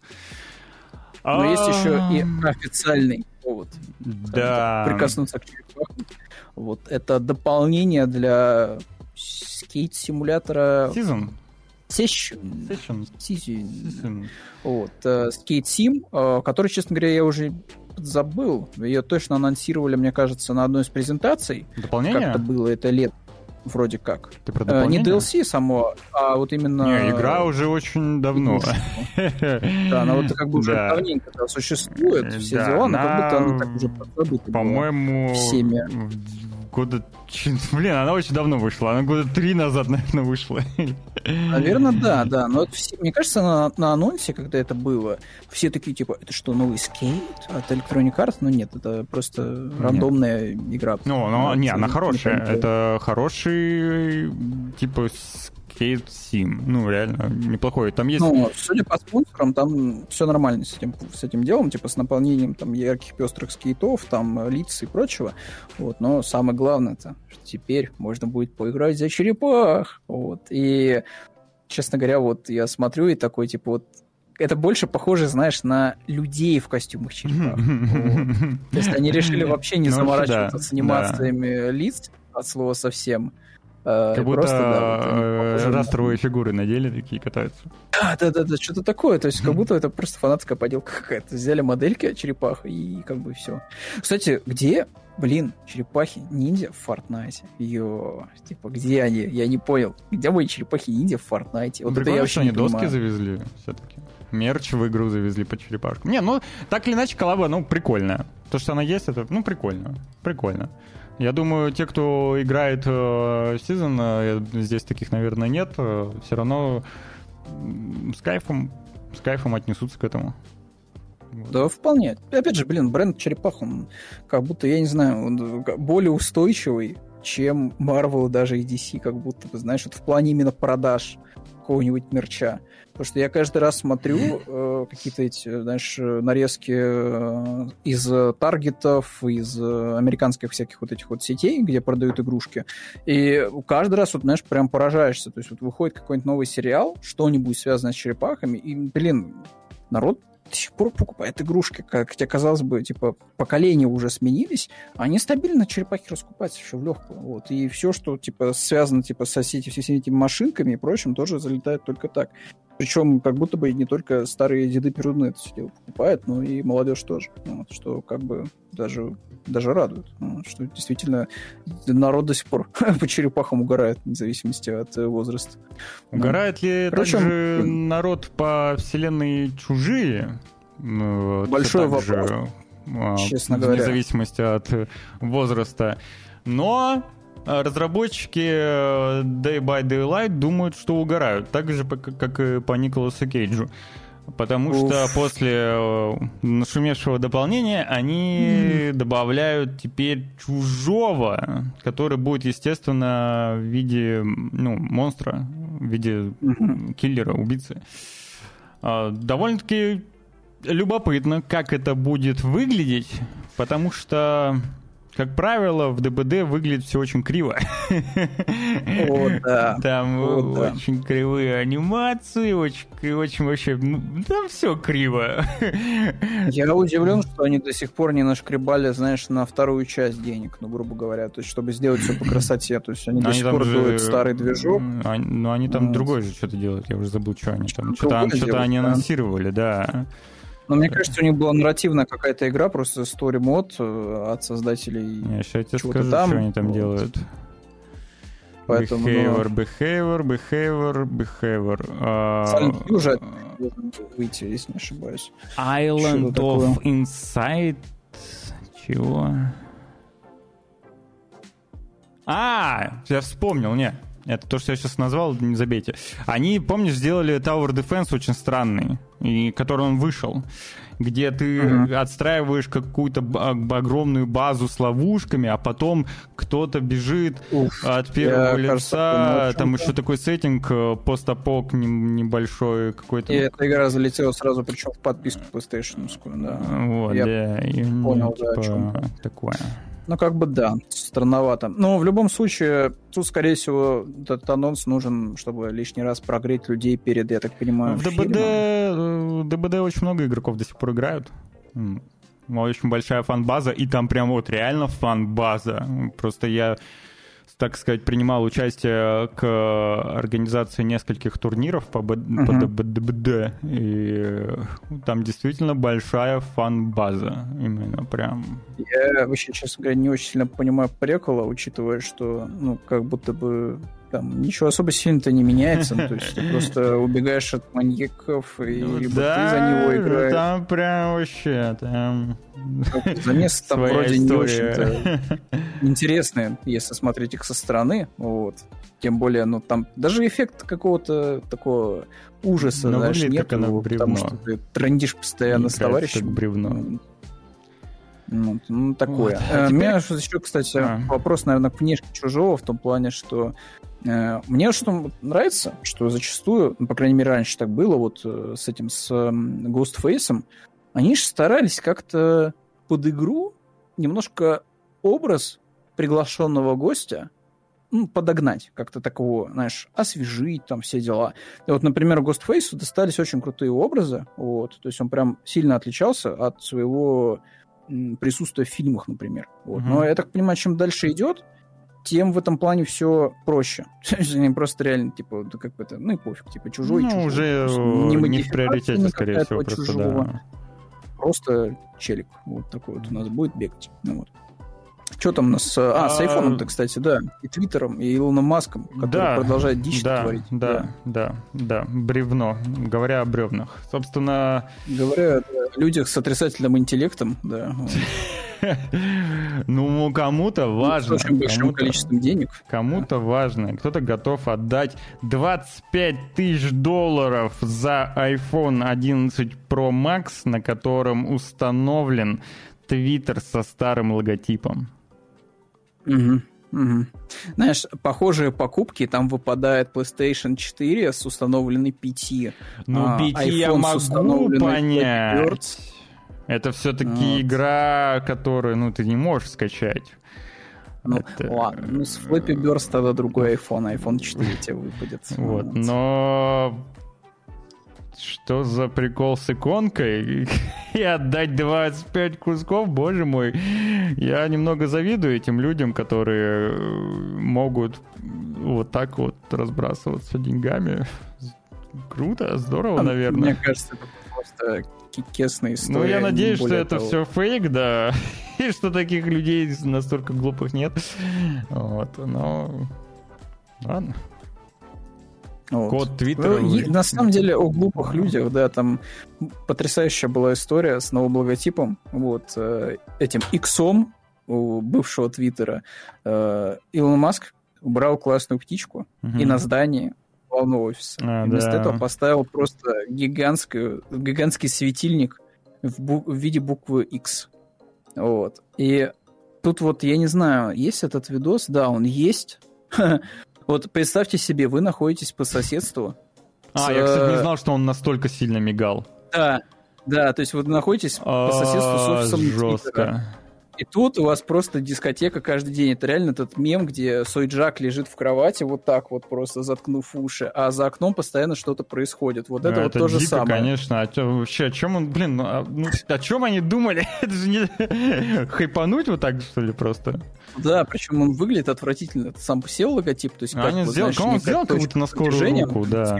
Но есть еще и официальный повод. Да. Прикоснуться к черепаху. Вот это дополнение для скейт-симулятора. Season. Session. Session. Session. Вот. Э, Skate Sim, э, который, честно говоря, я уже забыл. Ее точно анонсировали, мне кажется, на одной из презентаций. Дополнение? Как-то было это лет вроде как. Ты про дополнение? Не DLC само, а вот именно... Не, игра уже очень давно. Да, она вот как бы уже [laughs] давненько существует, все дела, но как будто она так уже подзабыта По-моему, всеми года... [laughs] Блин, она очень давно вышла. Она года три назад, [laughs] наверное, вышла. Наверное, да, да. Но все, мне кажется, на, на анонсе, когда это было, все такие, типа, это что, новый скейт от Electronic Arts? Ну нет, это просто нет. рандомная игра. Ну, ну не, она хорошая. Это хороший, типа, Skate Sim. Ну, реально, неплохой. Там есть... Ну, судя по спонсорам, там все нормально с этим, с этим делом, типа с наполнением там ярких пестрых скейтов, там лиц и прочего. Вот. Но самое главное это, что теперь можно будет поиграть за черепах. Вот. И, честно говоря, вот я смотрю и такой, типа, вот это больше похоже, знаешь, на людей в костюмах черепах. То есть они решили вообще не ну, заморачиваться с анимациями лиц от слова совсем. Э, как будто просто, да, вот, растровые фигуры надели такие катаются. Да, да, да, да, что-то такое. То есть, как будто это просто фанатская поделка какая-то. Взяли модельки черепах и как бы все. Кстати, где, блин, черепахи ниндзя в Фортнайте? Йо, типа, где они? Я не понял. Где мои черепахи ниндзя в Фортнайте? Вот Прикольно, это я что они доски завезли все-таки. Мерч в игру завезли по черепашкам. Не, ну, так или иначе, коллаба, ну, прикольная. То, что она есть, это, ну, прикольно. Прикольно. Я думаю, те, кто играет э, Season, э, здесь таких, наверное, нет, э, все равно с кайфом, с кайфом отнесутся к этому. Да, вполне. Опять же, блин, бренд черепах, он как будто, я не знаю, он более устойчивый, чем Marvel даже и DC, как будто бы, знаешь, вот в плане именно продаж какого-нибудь мерча. Потому что я каждый раз смотрю э, какие-то эти, знаешь, нарезки э, из таргетов, из э, американских всяких вот этих вот сетей, где продают игрушки. И каждый раз, вот, знаешь, прям поражаешься. То есть вот выходит какой-нибудь новый сериал, что-нибудь связанное с черепахами, и, блин, народ до сих пор покупает игрушки, как хотя, казалось бы, типа, поколения уже сменились, они стабильно черепахи раскупаются еще в легкую. Вот. И все, что, типа, связано, типа, со всеми этими машинками и прочим, тоже залетает только так. Причем как будто бы не только старые деды перуны это все дело покупают, но и молодежь тоже. Вот, что как бы даже, даже радует. Вот, что действительно народ до сих пор [laughs] по черепахам угорает, вне зависимости от э, возраста. Угорает да. ли Причем... также народ по вселенной чужие? Ну, Большой вопрос. Же, а, честно говоря. Вне зависимости от возраста. Но разработчики э, Day by Daylight думают, что угорают, так же, как и по Николасу Кейджу. Потому Уф. что после э, нашумевшего дополнения они mm. добавляют теперь чужого, который будет, естественно, в виде ну, монстра, в виде mm-hmm. киллера, убийцы. А, довольно-таки любопытно, как это будет выглядеть, потому что как правило, в ДБД выглядит все очень криво. О, да. Там О, очень да. кривые анимации, очень, очень вообще... Ну, там все криво. Я удивлен, что они до сих пор не нашкребали, знаешь, на вторую часть денег, ну, грубо говоря, то есть, чтобы сделать все по красоте. То есть, они до сих пор делают старый движок. Ну, они там другое же что-то делают, я уже забыл, что они там. Что-то они анонсировали, да. Но мне кажется, у них была нарративная какая-то игра, просто story мод э, от создателей. Я сейчас тебе скажу, там. что они там вот. делают. Поэтому, behavior, ну... behavior, behavior, behavior. Silent Hill уже выйти, если не ошибаюсь. Island of Insight. Чего? А, я вспомнил, не. Это то, что я сейчас назвал, не забейте. Они, помнишь, сделали Tower Defense очень странный, и который он вышел, где ты uh-huh. отстраиваешь какую-то огромную базу с ловушками, а потом кто-то бежит Уф, от первого лица. Кажется, там еще такой сеттинг, э, постапок небольшой какой-то. И эта игра залетела сразу, причем в подписку PlayStation. Да. Вот, я да. И, понял, ну, типа, да, такое. Ну, как бы да, странновато. Но в любом случае, тут, скорее всего, этот анонс нужен, чтобы лишний раз прогреть людей перед, я так понимаю, В ДБД, фильмом. ДБД очень много игроков до сих пор играют. Очень большая фан-база, и там прям вот реально фан-база. Просто я так сказать, принимал участие к организации нескольких турниров по, uh-huh. по ДБД, и там действительно большая фан-база, именно прям. Я вообще, честно говоря, не очень сильно понимаю прикола, учитывая, что, ну, как будто бы там ничего особо сильно-то не меняется, то есть ты [laughs] просто убегаешь от маньяков, и ну либо да, ты за него играешь. там прям вообще, там... Замес там вроде не очень-то [laughs] интересные, если смотреть их со стороны, вот. Тем более, ну, там даже эффект какого-то такого ужаса, Но знаешь, нет, потому что ты трендишь постоянно с товарищем. как бревно. Ну, ну такое. Вот. А, а теперь... У меня еще, кстати, а. вопрос, наверное, к внешке чужого, в том плане, что Э, мне что нравится, что зачастую, ну, по крайней мере, раньше так было, вот э, с этим, с Ghostface, они же старались как-то под игру немножко образ приглашенного гостя ну, подогнать, как-то такого, знаешь, освежить там все дела. И вот, например, Ghostface достались очень крутые образы, вот, то есть он прям сильно отличался от своего присутствия в фильмах, например. Вот. Mm-hmm. Но я так понимаю, чем дальше идет, тем в этом плане все проще. [laughs] Они просто реально, типа, да как бы это, ну и пофиг, типа, чужой, ну, чужой. уже не, не в приоритете, скорее всего, просто, чужого. да. Просто челик вот такой вот у нас будет бегать. Ну, вот. Что там у нас? А, с а, айфоном-то, кстати, да. И Твиттером, и Илоном Маском, который да, продолжает дичь да, творить. Да, да, да, да, бревно. Говоря о бревнах. Собственно... Говоря о людях с отрицательным интеллектом, да. [laughs] Ну, кому-то важно. С очень большим количеством денег. Кому-то важно. Кто-то готов отдать 25 тысяч долларов за iPhone 11 Pro Max, на котором установлен Twitter со старым логотипом. Угу. Угу. Знаешь, похожие покупки, там выпадает PlayStation 4 с установленной 5. Ну, 5 а, я могу понять. Это все-таки вот. игра, которую, ну, ты не можешь скачать. Ну, это... ладно. Ну, с Flappy Bird тогда другой iPhone, iPhone 4 тебе выпадет. [laughs] Вот, но что за прикол с иконкой? [laughs] И отдать 25 кусков, боже мой. Я немного завидую этим людям, которые э, могут вот так вот разбрасываться деньгами. Круто, здорово, а, наверное. Мне кажется, это просто кекесная история. Ну, я надеюсь, что это того. все фейк, да. [laughs] И что таких людей настолько глупых нет. Вот, но... Ладно. Вот. Код Твиттера. Ну, на самом деле о глупых людях, да, там потрясающая была история с новым логотипом, вот, э, этим иксом у бывшего Твиттера. Э, Илон Маск убрал классную птичку угу. и на здании главного офиса. А, вместо да. этого поставил просто гигантскую, гигантский светильник в, бу- в виде буквы X. Вот. И тут вот, я не знаю, есть этот видос? Да, он есть. [laughs] Вот представьте себе, вы находитесь по соседству. А, с... я, кстати, не знал, что он настолько сильно мигал. Да, да, то есть вы находитесь по соседству с офисом Жестко. И тут у вас просто дискотека каждый день. Это реально этот мем, где Сойджак лежит в кровати вот так вот, просто заткнув уши, а за окном постоянно что-то происходит. Вот это, это вот то же самое. конечно. А чё, вообще, о чем он, блин, ну, а, ну, о чем они думали? [laughs] это же не [laughs] хайпануть вот так, что ли, просто? Да, причем он выглядит отвратительно. Это сам сел логотип, то есть а как, они вот, сделал, знаешь, он сделал как будто на скорую руку, да.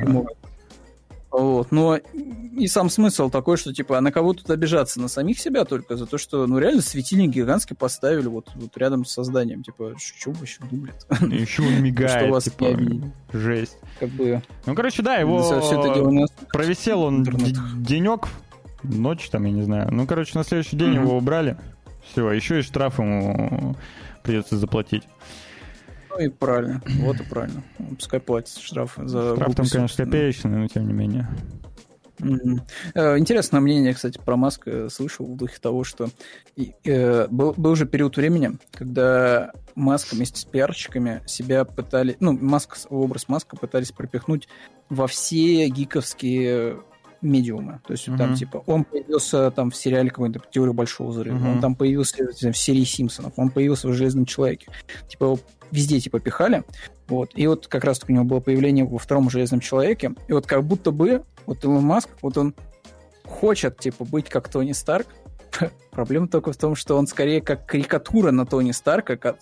Вот. Но и сам смысл такой, что типа, а на кого тут обижаться? На самих себя только за то, что, ну, реально светильник гигантский поставили вот, вот рядом с созданием. Типа, [laughs] что вы еще думали? Еще он мигает, что вас типа, жесть. Как бы... Ну, короче, да, его дело провисел он денек, ночь там, я не знаю. Ну, короче, на следующий день его убрали. Все, еще и штраф ему придется заплатить. Ну и правильно, вот и правильно. Пускай платит штраф за... Штраф там, конечно, копеечный, но тем не менее. Mm-hmm. Интересное мнение, кстати, про Маска слышал в духе того, что э, был, был же период времени, когда Маск вместе с пиарщиками себя пытали, ну, Маск, образ Маска пытались пропихнуть во все гиковские медиумы. То есть uh-huh. там типа он появился там в сериале какой-то «Теория большого взрыва», uh-huh. он там появился в серии «Симпсонов», он появился в «Железном человеке». Типа его везде типа пихали. Вот. И вот как раз у него было появление во втором «Железном человеке». И вот как будто бы вот Илон Маск, вот он хочет типа быть как Тони Старк. [laughs] Проблема только в том, что он скорее как карикатура на Тони Старка, как,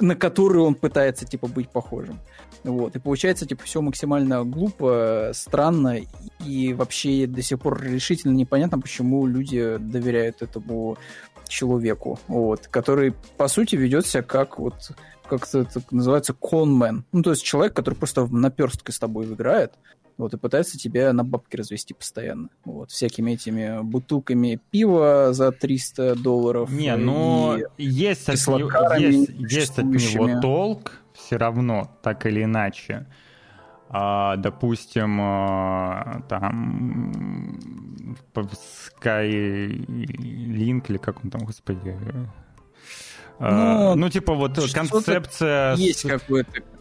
на которую он пытается типа быть похожим. Вот. И получается, типа, все максимально глупо, странно, и вообще до сих пор решительно непонятно, почему люди доверяют этому человеку, вот, который, по сути, ведет себя как вот как это называется, конмен. Ну, то есть человек, который просто в наперстке с тобой играет, вот, и пытается тебя на бабки развести постоянно. Вот, всякими этими бутылками пива за 300 долларов. Не, ну, есть от, него, есть, есть от него толк, все равно, так или иначе. А, допустим, а, там Skylink или как он там, господи, ну, ну, типа вот концепция есть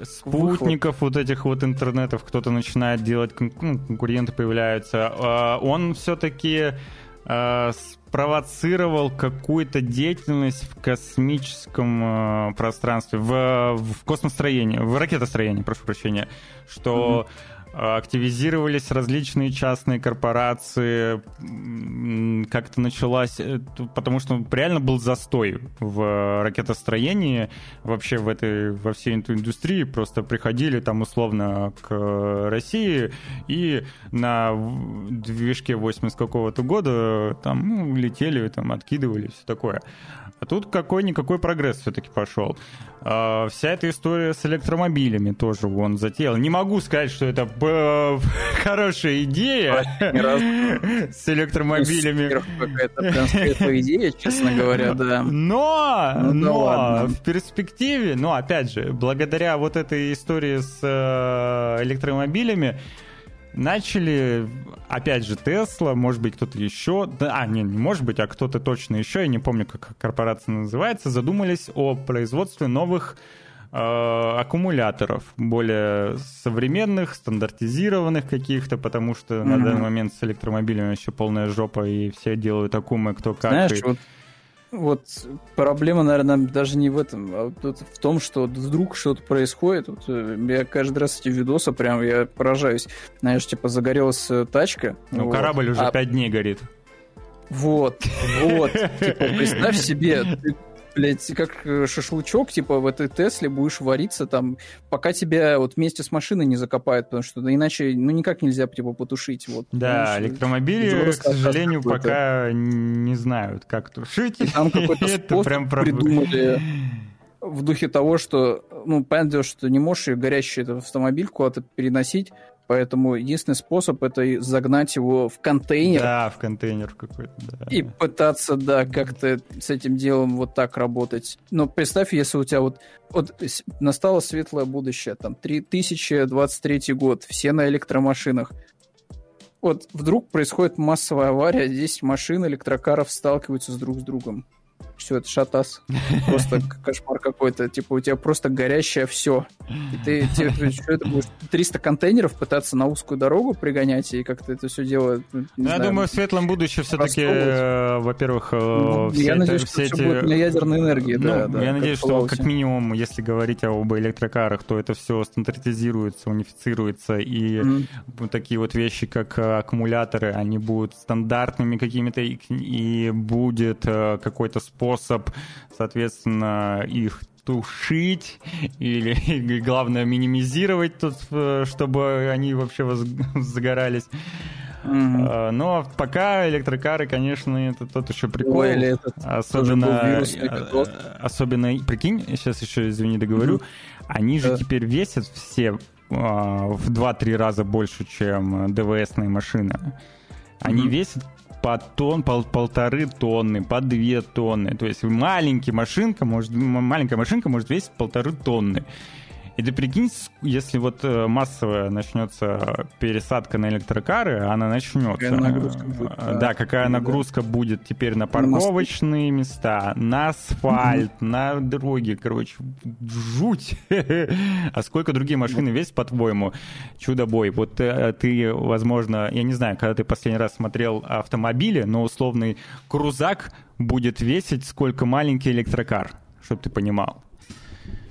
спутников вот этих вот интернетов, кто-то начинает делать, ну, конкуренты появляются. А, он все-таки а, спровоцировал какую-то деятельность в космическом пространстве, в, в космостроении, в ракетостроении, прошу прощения, что mm-hmm активизировались различные частные корпорации, как-то началась, э, потому что реально был застой в ракетостроении, вообще в этой, во всей этой индустрии, просто приходили там условно к России и на движке 80 какого-то года там ну, летели, там откидывали, все такое. А тут какой-никакой прогресс все-таки пошел. А, вся эта история с электромобилями тоже он затеял. Не могу сказать, что это [laughs] хорошая идея [laughs] с электромобилями. Это прям светлая идея, честно говоря, да. Но, ну, но в перспективе, ну, опять же, благодаря вот этой истории с э, электромобилями, начали, опять же, Тесла, может быть, кто-то еще, а, не, не может быть, а кто-то точно еще, я не помню, как корпорация называется, задумались о производстве новых э, аккумуляторов, более современных, стандартизированных каких-то, потому что mm-hmm. на данный момент с электромобилями еще полная жопа, и все делают аккумы кто как. Знаешь, и... вот вот проблема, наверное, даже не в этом, а вот в том, что вдруг что-то происходит. Вот, э, я каждый раз эти видосы прям я поражаюсь. Знаешь, типа загорелась э, тачка. Ну, вот, корабль уже а... дней горит. Вот, вот. [laughs] Типа, представь себе, ты блядь, как э, шашлычок, типа, в этой Тесле будешь вариться там, пока тебя вот вместе с машиной не закопают, потому что иначе, ну, никак нельзя, типа, потушить. Вот, да, электромобили, к сожалению, пока не знают, как тушить. И там какой-то [laughs] способ придумали [laughs] в духе того, что, ну, понятно, что не можешь горящий автомобиль куда-то переносить, Поэтому единственный способ это загнать его в контейнер. Да, в контейнер какой-то, да. И пытаться, да, как-то с этим делом вот так работать. Но представь, если у тебя вот, вот настало светлое будущее, там, 3023 год, все на электромашинах. Вот вдруг происходит массовая авария, 10 машин электрокаров сталкиваются с друг с другом все, это шатас. Просто кошмар какой-то. Типа у тебя просто горящее все. И ты, ты что это будешь 300 контейнеров пытаться на узкую дорогу пригонять и как-то это все дело... Ну, я знаю, думаю, в светлом будущем все-таки, э, во-первых, э, ну, все Я надеюсь, все что эти... будет на ядерной энергии, ну, да, да. Я надеюсь, что как минимум, если говорить об электрокарах, то это все стандартизируется, унифицируется, и mm-hmm. такие вот вещи, как э, аккумуляторы, они будут стандартными какими-то, и будет какой-то способ, соответственно, их тушить или, [laughs] главное, минимизировать тут, э, чтобы они вообще [laughs] загорались. Mm-hmm. Но пока электрокары, конечно, это тот еще прикол. Ой, или этот особенно, э, особенно, прикинь, сейчас еще, извини, договорю, mm-hmm. они же yeah. теперь весят все а, в 2-3 раза больше, чем ДВСные машины. Они mm-hmm. весят по тон, пол, полторы тонны, по две тонны. То есть маленькая машинка может, маленькая машинка может весить полторы тонны. И ты прикинь, если вот э, массовая начнется пересадка на электрокары, она начнется. Какая нагрузка будет, да. да, какая нагрузка будет теперь на парковочные на места, на асфальт, mm-hmm. на дороги, короче, жуть. [laughs] а сколько другие машины весят, по-твоему? Чудо-бой. Вот э, ты, возможно, я не знаю, когда ты последний раз смотрел автомобили, но условный крузак будет весить, сколько маленький электрокар, чтобы ты понимал.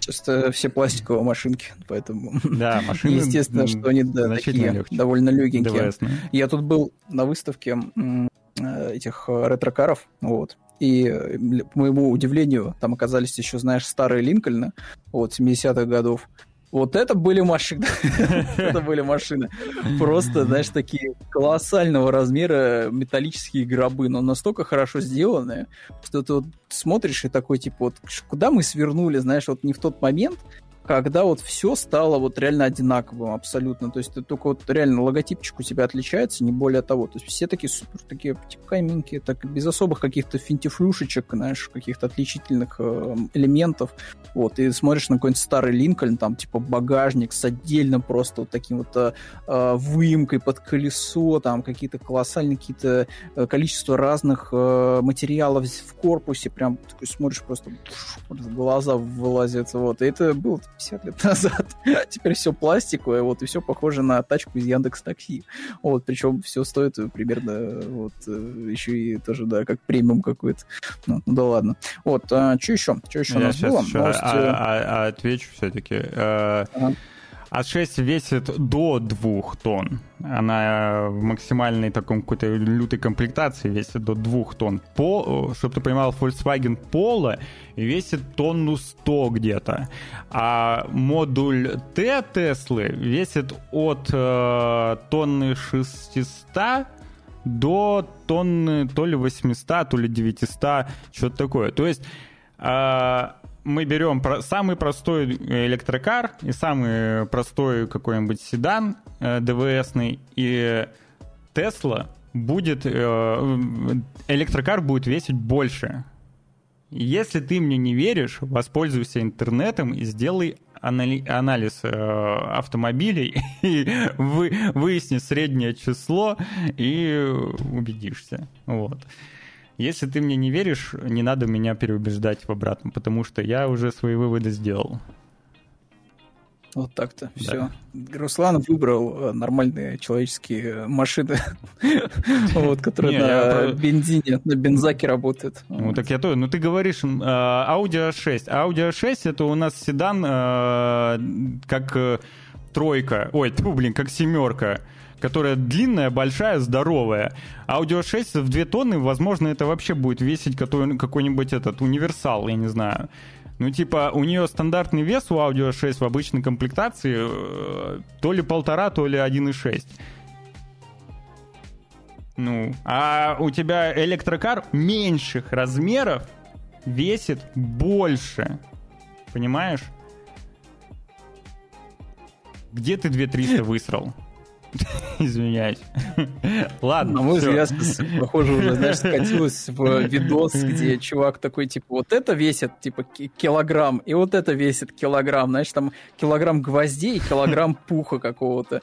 Просто все пластиковые машинки, поэтому да, [laughs] машины естественно, что они да, такие легче. довольно легенькие. Я тут был на выставке э, этих э, ретро-каров, вот, и, по моему удивлению, там оказались еще, знаешь, старые Линкольны, вот, 70-х годов. Вот это были машины. [laughs] это были машины. Просто, знаешь, такие колоссального размера металлические гробы, но настолько хорошо сделанные, что ты вот смотришь и такой, типа, вот куда мы свернули, знаешь, вот не в тот момент, когда вот все стало вот реально одинаковым абсолютно. То есть ты только вот реально логотипчик у тебя отличается, не более того. То есть все такие супер, такие каменькие, так без особых каких-то финтифлюшечек, знаешь, каких-то отличительных э, элементов. Вот, и смотришь на какой-нибудь старый Линкольн, там типа багажник с отдельным просто вот таким вот э, э выемкой под колесо, там какие-то колоссальные какие-то э, количество разных э, материалов в корпусе, прям такой смотришь просто глаза вылазят, вот. И это было 50 лет [laughs] назад. Теперь все пластиковое, вот, и все похоже на тачку из Яндекс Такси. Вот, причем все стоит примерно, вот, э, еще и тоже, да, как премиум какой-то. Ну, ну да ладно. Вот, а, что еще? Что еще Я у нас было? Еще Новости... а, а, а, отвечу все-таки. Э, ага. А6 весит до 2 тонн. Она в максимальной таком какой-то лютой комплектации весит до 2 тонн. По, чтобы ты понимал, Volkswagen Polo весит тонну 100 где-то. А модуль Т Теслы весит от э, тонны 600 до тонны то ли 800, то ли 900, что-то такое. То есть э, мы берем про, самый простой электрокар и самый простой какой-нибудь седан э, ДВСный, и Тесла будет... Э, электрокар будет весить больше. Если ты мне не веришь, воспользуйся интернетом и сделай анализ э, автомобилей [laughs] и вы, выясни среднее число и убедишься. Вот. Если ты мне не веришь, не надо меня переубеждать в обратном, потому что я уже свои выводы сделал. Вот так-то. Все. Да. Руслан выбрал э, нормальные человеческие машины, [laughs] вот, которые на бензине, на бензаке работают. Ну, так я то. Ну, ты говоришь, Audi A6. Audi A6 это у нас седан э, как э, тройка. Ой, [laughs] тьфу, блин, как семерка которая длинная, большая, здоровая. Аудио 6 в 2 тонны, возможно, это вообще будет весить какой-нибудь этот универсал, я не знаю. Ну, типа, у нее стандартный вес у Audio 6 в обычной комплектации э, то ли полтора, то ли 1,6. Ну, а у тебя электрокар меньших размеров весит больше. Понимаешь? Где ты 2300 высрал? [laughs] Извиняюсь. Ладно. На мой взгляд, похоже, уже, знаешь, скатилось в видос, где [laughs] чувак такой, типа, вот это весит, типа, килограмм, и вот это весит килограмм. Знаешь, там килограмм гвоздей, килограмм пуха какого-то.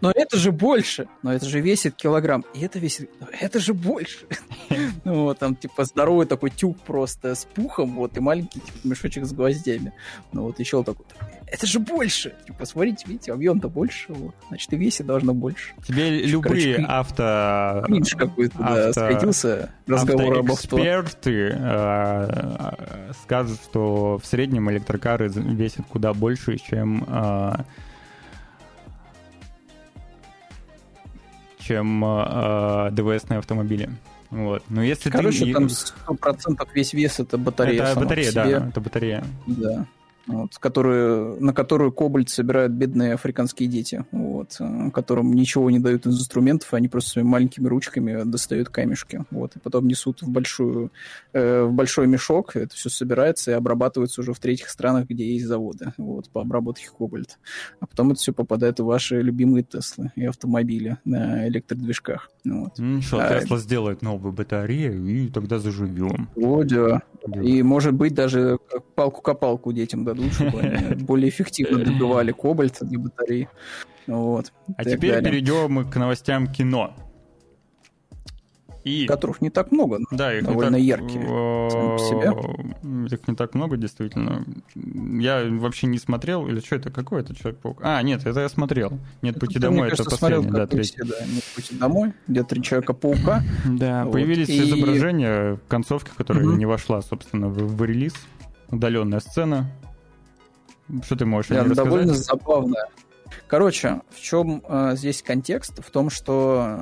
Но это же больше, но это же весит килограмм, и это весит, это же больше. [laughs] Ну, вот там, типа, здоровый такой тюб просто с пухом, вот, и маленький, типа, мешочек с гвоздями. Ну, вот еще такой, это же больше. Типа, смотрите, видите, объем-то больше, вот. значит, и весит должно больше. Тебе любые Короче, авто... Кринж какой-то, да, скатился разговор об авто. Эксперты э, скажут, что в среднем электрокары весят куда больше, чем э, чем э, ДВСные автомобили. Вот. Но если Короче, ты... там 100% весь вес это батарея. Это батарея, да, это батарея. Да вот, которую, на которую Кобальт собирают бедные африканские дети, вот, э, которым ничего не дают из инструментов, они просто своими маленькими ручками достают камешки, вот, и потом несут в, большую, э, в большой мешок, это все собирается и обрабатывается уже в третьих странах, где есть заводы, вот, по обработке Кобальта. А потом это все попадает в ваши любимые Теслы и автомобили на электродвижках. Вот. Ну, что, а, Тесла сделает новую батарею, и тогда заживем. Вот, да. И, может быть, даже палку-копалку детям дадут, чтобы [laughs] они более эффективно добывали кобальт для батареи. Вот. А теперь далее. перейдем к новостям кино. И... Которых не так много, да, их довольно так, яркие сами по себе. Их не так много, действительно. Я вообще не смотрел, или что это, какой это Человек-паук? А, нет, это я смотрел. «Нет это, пути ты, домой», это последний, смотрел, да, третий. Все, да, «Нет пути домой», где три Человека-паука. [laughs] Да, вот. появились и... изображения концовки, которая угу. не вошла, собственно, в, в релиз. Удаленная сцена. Что ты можешь да, довольно забавная. Короче, в чем э, здесь контекст? В том, что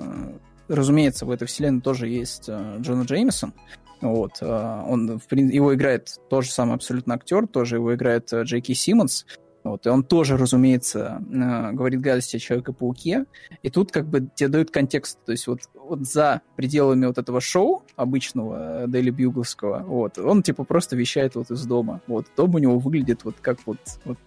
разумеется, в этой вселенной тоже есть э, Джона Джеймисон. Вот, э, он, в, его играет тот же самый абсолютно актер, тоже его играет э, Джейки Симмонс. Вот, и он тоже, разумеется, говорит гадости о Человеке-пауке. И тут как бы тебе дают контекст. То есть вот, вот за пределами вот этого шоу обычного Дейли Бьюгловского, вот, он типа просто вещает вот из дома. Вот, дом у него выглядит вот как вот, вот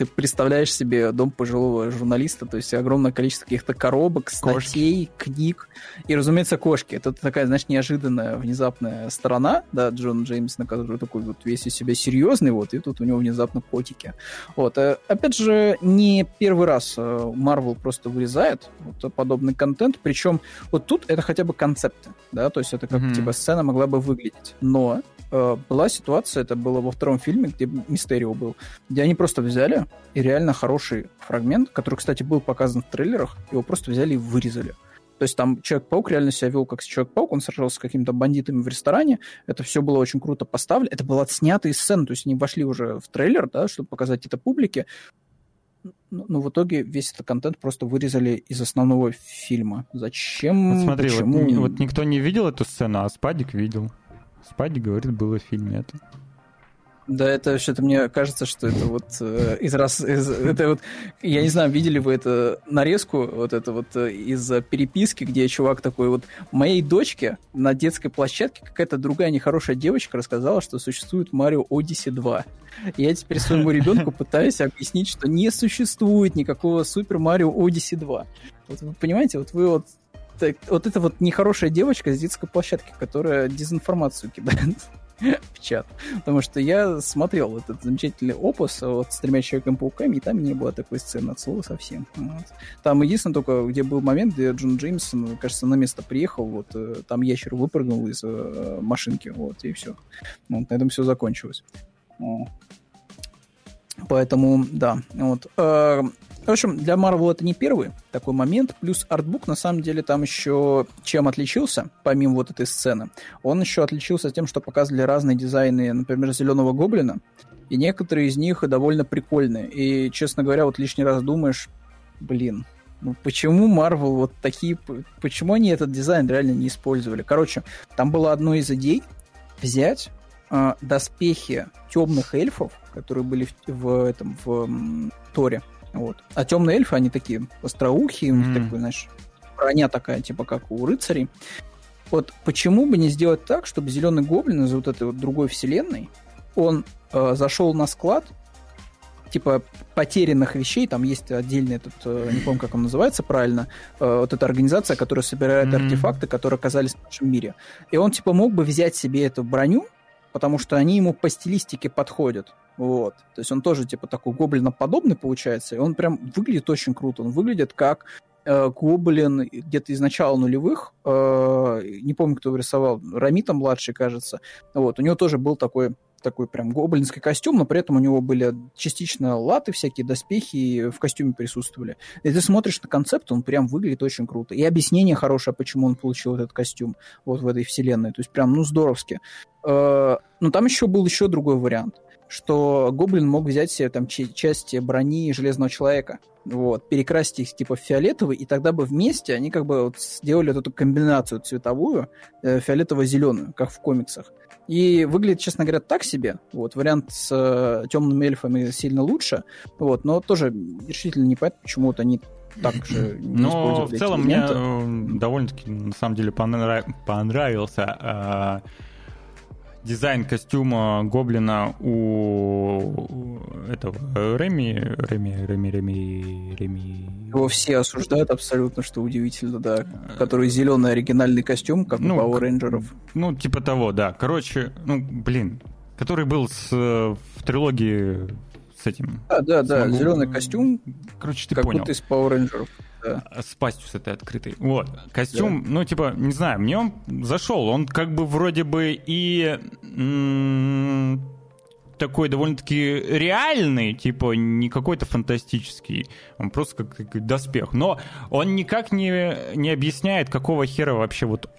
ты представляешь себе дом пожилого журналиста, то есть огромное количество каких-то коробок, статей, кошки. книг и, разумеется, кошки. Это такая, знаешь, неожиданная, внезапная сторона, да, Джон Джеймсона, который такой вот весь из себя серьезный, вот, и тут у него внезапно котики. Вот. А, опять же, не первый раз Marvel просто вырезает вот подобный контент, причем вот тут это хотя бы концепты, да, то есть это как, mm-hmm. типа, сцена могла бы выглядеть. Но э, была ситуация, это было во втором фильме, где Мистерио был, где они просто взяли и реально хороший фрагмент, который, кстати, был показан в трейлерах, его просто взяли и вырезали. То есть там Человек-паук реально себя вел как Человек-паук, он сражался с какими-то бандитами в ресторане, это все было очень круто поставлено, это было отснято из сцены, то есть они вошли уже в трейлер, да, чтобы показать это публике, но, но в итоге весь этот контент просто вырезали из основного фильма. Зачем? Вот смотри, Почему? Вот, вот никто не видел эту сцену, а Спадик видел. Спадик говорит, было в фильме это. Да, это что-то мне кажется, что это вот э, из раз... Из, это вот, я не знаю, видели вы это нарезку, вот это вот э, из переписки, где чувак такой вот, моей дочке на детской площадке какая-то другая нехорошая девочка рассказала, что существует Марио Odyssey 2. И я теперь своему ребенку пытаюсь объяснить, что не существует никакого Супер Марио Odyssey 2. Вот вы понимаете, вот вы вот вот это вот нехорошая девочка с детской площадки, которая дезинформацию кидает. [laughs] в чат. Потому что я смотрел этот замечательный опус вот, с тремя Человеком-пауками, и там не было такой сцены от слова совсем. Вот. Там единственное только, где был момент, где Джон Джеймс, кажется, на место приехал, вот, э, там ящер выпрыгнул из э, машинки, вот, и все. Вот, на этом все закончилось. Поэтому, да. Вот. В общем, для Marvel это не первый такой момент. Плюс артбук, на самом деле, там еще чем отличился, помимо вот этой сцены. Он еще отличился тем, что показывали разные дизайны, например, Зеленого Гоблина. И некоторые из них довольно прикольные. И, честно говоря, вот лишний раз думаешь, блин, ну почему Marvel вот такие... Почему они этот дизайн реально не использовали? Короче, там было одной из идей взять э, доспехи темных эльфов, которые были в, в этом в м, Торе, вот. А темные эльфы, они такие остроухие, у них mm. такой, знаешь, броня такая, типа как у рыцарей. Вот почему бы не сделать так, чтобы зеленый гоблин из вот этой вот другой вселенной, он э, зашел на склад, типа потерянных вещей, там есть отдельный этот, э, не помню, как он называется правильно, э, вот эта организация, которая собирает mm-hmm. артефакты, которые оказались в нашем мире. И он типа мог бы взять себе эту броню, потому что они ему по стилистике подходят. Вот. То есть он тоже типа такой гоблиноподобный получается, и он прям выглядит очень круто. Он выглядит как э, гоблин где-то из начала нулевых. Э, не помню, кто его рисовал. Рамита младший, кажется. Вот. У него тоже был такой такой прям гоблинский костюм, но при этом у него были частично латы всякие, доспехи в костюме присутствовали. И ты смотришь на концепт, он прям выглядит очень круто. И объяснение хорошее, почему он получил этот костюм вот в этой вселенной. То есть прям, ну, здоровски. Э, но там еще был еще другой вариант что гоблин мог взять себе там части брони Железного Человека, вот, перекрасить их типа в фиолетовый, и тогда бы вместе они как бы вот сделали эту комбинацию цветовую, э, фиолетово-зеленую, как в комиксах. И выглядит, честно говоря, так себе. Вот, вариант с э, темными эльфами сильно лучше, вот, но тоже решительно не понятно, почему вот они так же не Но в целом мне э, довольно-таки, на самом деле, понрав... понравился э, дизайн костюма гоблина у этого Реми, Реми, Реми, Реми, Реми. Его все осуждают абсолютно, что удивительно, да. Который зеленый оригинальный костюм, как ну, у Power Rangers. Ну, типа того, да. Короче, ну, блин, который был с, в трилогии с этим. Да, да, да, Смогу... зеленый костюм. Короче, ты как понял. будто из Power Rangers да. с пастью с этой открытой. Вот. Костюм, да. ну, типа, не знаю, мне он зашел. Он как бы вроде бы и м- такой довольно-таки реальный, типа, не какой-то фантастический. Он просто как, как доспех. Но он никак не, не объясняет, какого хера вообще вот...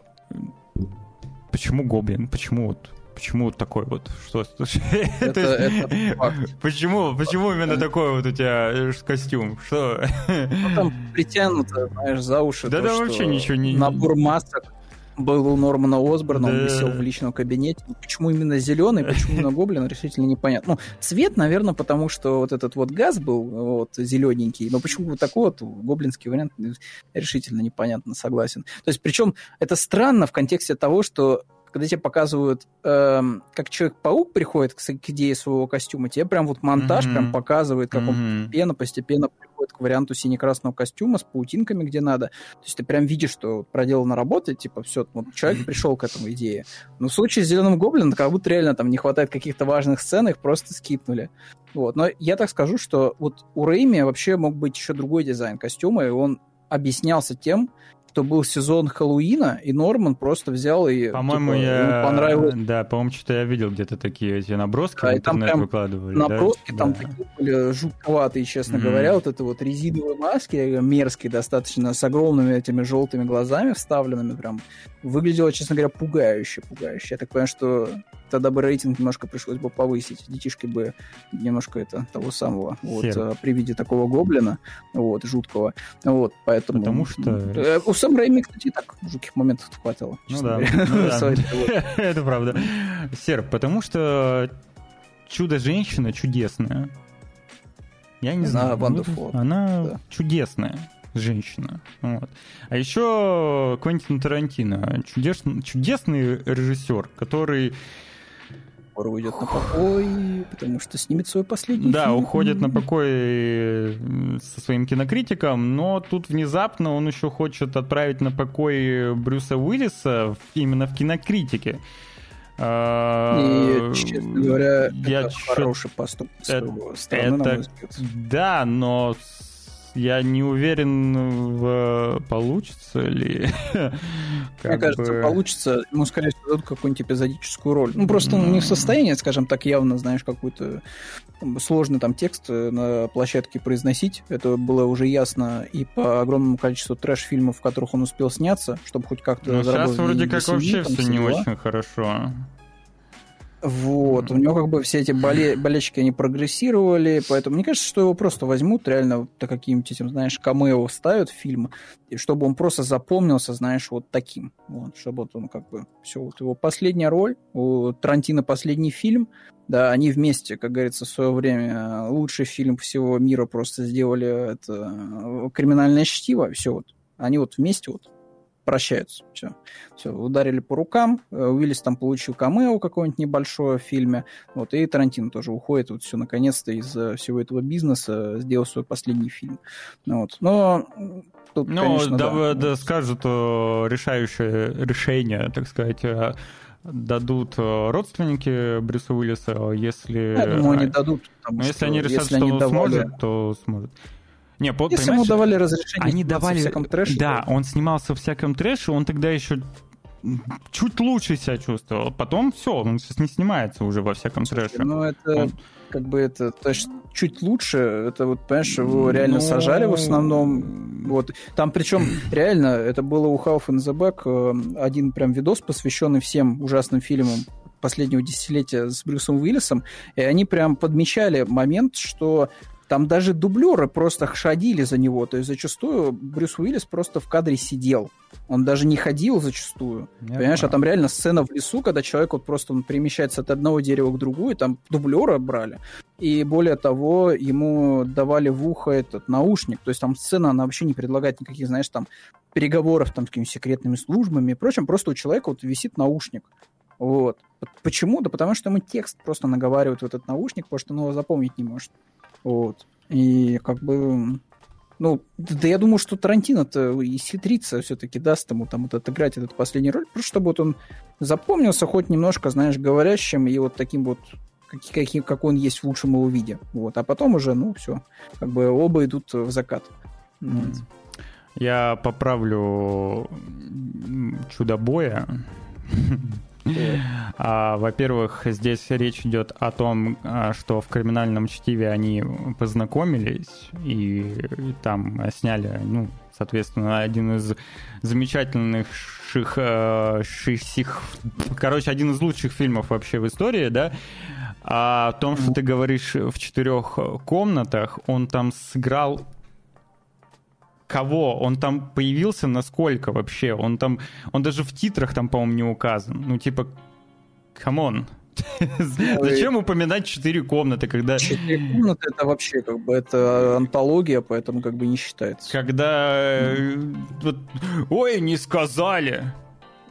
Почему гоблин? Почему вот Почему вот такой вот? Что? [laughs] Это, это. Почему, почему именно такой вот у тебя э, костюм? Что? Ну, там притянуто, знаешь, за уши. Да, то, да, вообще ничего не... Набор масок был у Нормана Осборна, да. он висел в личном кабинете. Почему именно зеленый, почему именно гоблин, решительно непонятно. Ну, цвет, наверное, потому что вот этот вот газ был вот зелененький, но почему вот такой вот гоблинский вариант, решительно непонятно, согласен. То есть, причем это странно в контексте того, что когда тебе показывают, эм, как Человек-паук приходит к, к идее своего костюма, тебе прям вот монтаж mm-hmm. прям показывает, как mm-hmm. он постепенно, постепенно приходит к варианту сине-красного костюма с паутинками, где надо. То есть ты прям видишь, что проделана работа, типа, все, вот человек пришел к этому идее. Но в случае с Зеленым Гоблином, как будто реально там не хватает каких-то важных сцен, их просто скипнули. Вот. Но я так скажу, что вот у Рейми вообще мог быть еще другой дизайн костюма, и он объяснялся тем, что был сезон Хэллоуина, и Норман просто взял и По-моему, типа, я... понравилось. Да, по-моему, что-то я видел где-то такие эти наброски да, в интернет там выкладывали. Наброски да? там да. такие были жутковатые, честно mm-hmm. говоря. Вот это вот резиновые маски, мерзкие достаточно, с огромными этими желтыми глазами вставленными прям. Выглядело, честно говоря, пугающе, пугающе. Я так понимаю, что тогда бы рейтинг немножко пришлось бы повысить. Детишки бы немножко это того самого вот, а, при виде такого гоблина, вот, жуткого. Вот, поэтому... Потому что... Э, у Сэм Рэйми, кстати, и так жутких моментов хватало. Ну да, [laughs] ну, да. [laughs] это правда. Серп, потому что Чудо-женщина чудесная. Я не знаю. Wonderful. Она да. чудесная женщина. Вот. А еще Квентин Тарантино. Чудес... Чудесный режиссер, который скоро уйдет на покой, потому что снимет свой последний да, фильм. Уходит на покой со своим кинокритиком, но тут внезапно он еще хочет отправить на покой Брюса Уиллиса именно в кинокритике. И, честно говоря, я это хороший поступок с его стороны, это, Да, но я не уверен, в... получится ли. [laughs] Мне кажется, бы... получится. Ему, скорее всего, дадут какую-нибудь эпизодическую роль. Ну, просто он не в состоянии, скажем так, явно, знаешь, какой-то сложный там текст э, на площадке произносить. Это было уже ясно и по огромному количеству трэш-фильмов, в которых он успел сняться, чтобы хоть как-то... Ну, сейчас вроде как вообще все не очень хорошо. Вот, у него как бы все эти боле болельщики, они прогрессировали, поэтому мне кажется, что его просто возьмут, реально то каким-нибудь этим, знаешь, камео ставят в фильм, и чтобы он просто запомнился, знаешь, вот таким, вот, чтобы вот он как бы, все, вот его последняя роль, у Тарантино последний фильм, да, они вместе, как говорится, в свое время лучший фильм всего мира просто сделали, это «Криминальное чтиво», все вот, они вот вместе вот прощаются. Все. Все, ударили по рукам. Э, Уиллис там получил камео какое-нибудь небольшое в фильме. Вот, и Тарантино тоже уходит. Вот все, наконец-то из всего этого бизнеса сделал свой последний фильм. Вот. Но тут, ну, конечно, да, да, да, скажут решающее решение, так сказать, э, дадут э, родственники Брюса Уиллиса, если... Я думаю, они дадут. Но если они решат, что он давали... сможет, то сможет. Не, по, Если ему давали разрешение они давали, всяком трэше. Да, он снимался в всяком трэше, он тогда еще чуть лучше себя чувствовал. Потом все, он сейчас не снимается уже во всяком трэше. Ну, это он... как бы это, то есть чуть лучше, это вот, понимаешь, его реально ну... сажали в основном. Вот. Там причем реально, это было у Half in the Back э, один прям видос, посвященный всем ужасным фильмам последнего десятилетия с Брюсом Уиллисом, и они прям подмечали момент, что там даже дублеры просто шадили за него. То есть зачастую Брюс Уиллис просто в кадре сидел. Он даже не ходил зачастую. Я понимаешь, а там реально сцена в лесу, когда человек вот просто он перемещается от одного дерева к другому, и там дублера брали. И более того, ему давали в ухо этот наушник. То есть там сцена, она вообще не предлагает никаких, знаешь, там переговоров там с какими-то секретными службами и прочим. Просто у человека вот висит наушник. Вот. Почему? Да потому что ему текст просто наговаривают в этот наушник, потому что он его запомнить не может. Вот. И как бы... Ну, да я думаю, что Тарантино-то и схитрится все-таки, даст ему там вот отыграть этот последний роль, просто чтобы вот он запомнился хоть немножко, знаешь, говорящим и вот таким вот каким, как он есть в лучшем его виде. Вот. А потом уже, ну, все, как бы оба идут в закат. Вот. Я поправлю чудо-боя. А, [laughs] во-первых, здесь речь идет о том, а, что в криминальном чтиве они познакомились и там сняли, ну, соответственно, один из замечательных ших, э, ших, короче, один из лучших фильмов вообще в истории, да, а о том, что ты говоришь в четырех комнатах, он там сыграл кого? Он там появился насколько вообще? Он там, он даже в титрах там, по-моему, не указан. Ну, типа, come on. [laughs] Зачем упоминать четыре комнаты, когда... Четыре комнаты это вообще как бы это антология, поэтому как бы не считается. Когда... Э, ой, не сказали.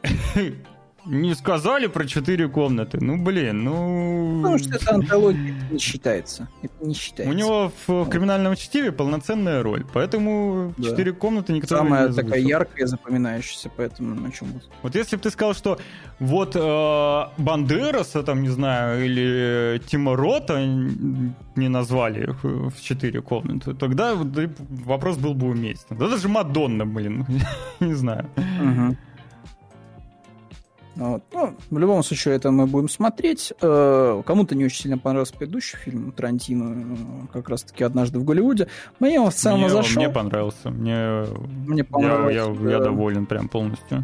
[laughs] Не сказали про четыре комнаты. Ну, блин, ну... Потому что это антология не считается. Это не считается. У него в криминальном чтиве полноценная роль, поэтому четыре да. комнаты никто Самая не такая яркая, запоминающаяся, поэтому на чем будет. Вот если бы ты сказал, что вот э, Бандераса, там, не знаю, или Тима Рота не назвали в четыре комнаты, тогда вопрос был бы уместен. Да даже Мадонна, блин, [laughs] не знаю. Угу. Вот. Ну, в любом случае, это мы будем смотреть. Э, кому-то не очень сильно понравился предыдущий фильм Тарантино, э, как раз-таки «Однажды в Голливуде». Мне он в целом мне, зашел. Мне понравился. Мне, мне понравился. Я, я, я доволен прям полностью.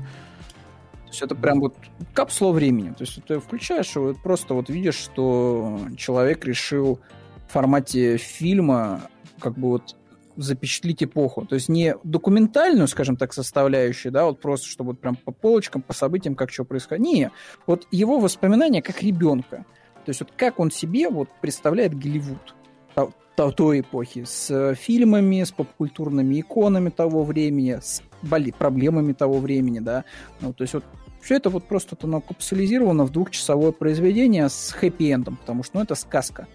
То есть это прям вот капсула времени. То есть ты включаешь его, просто вот видишь, что человек решил в формате фильма как бы вот запечатлить эпоху. То есть не документальную, скажем так, составляющую, да, вот просто, чтобы вот прям по полочкам, по событиям, как что происходит. Не, вот его воспоминания как ребенка. То есть вот как он себе вот представляет Голливуд той эпохи, с фильмами, с попкультурными иконами того времени, с боли, проблемами того времени, да. Ну, то есть вот все это вот просто оно капсулизировано в двухчасовое произведение с хэппи-эндом, потому что ну, это сказка.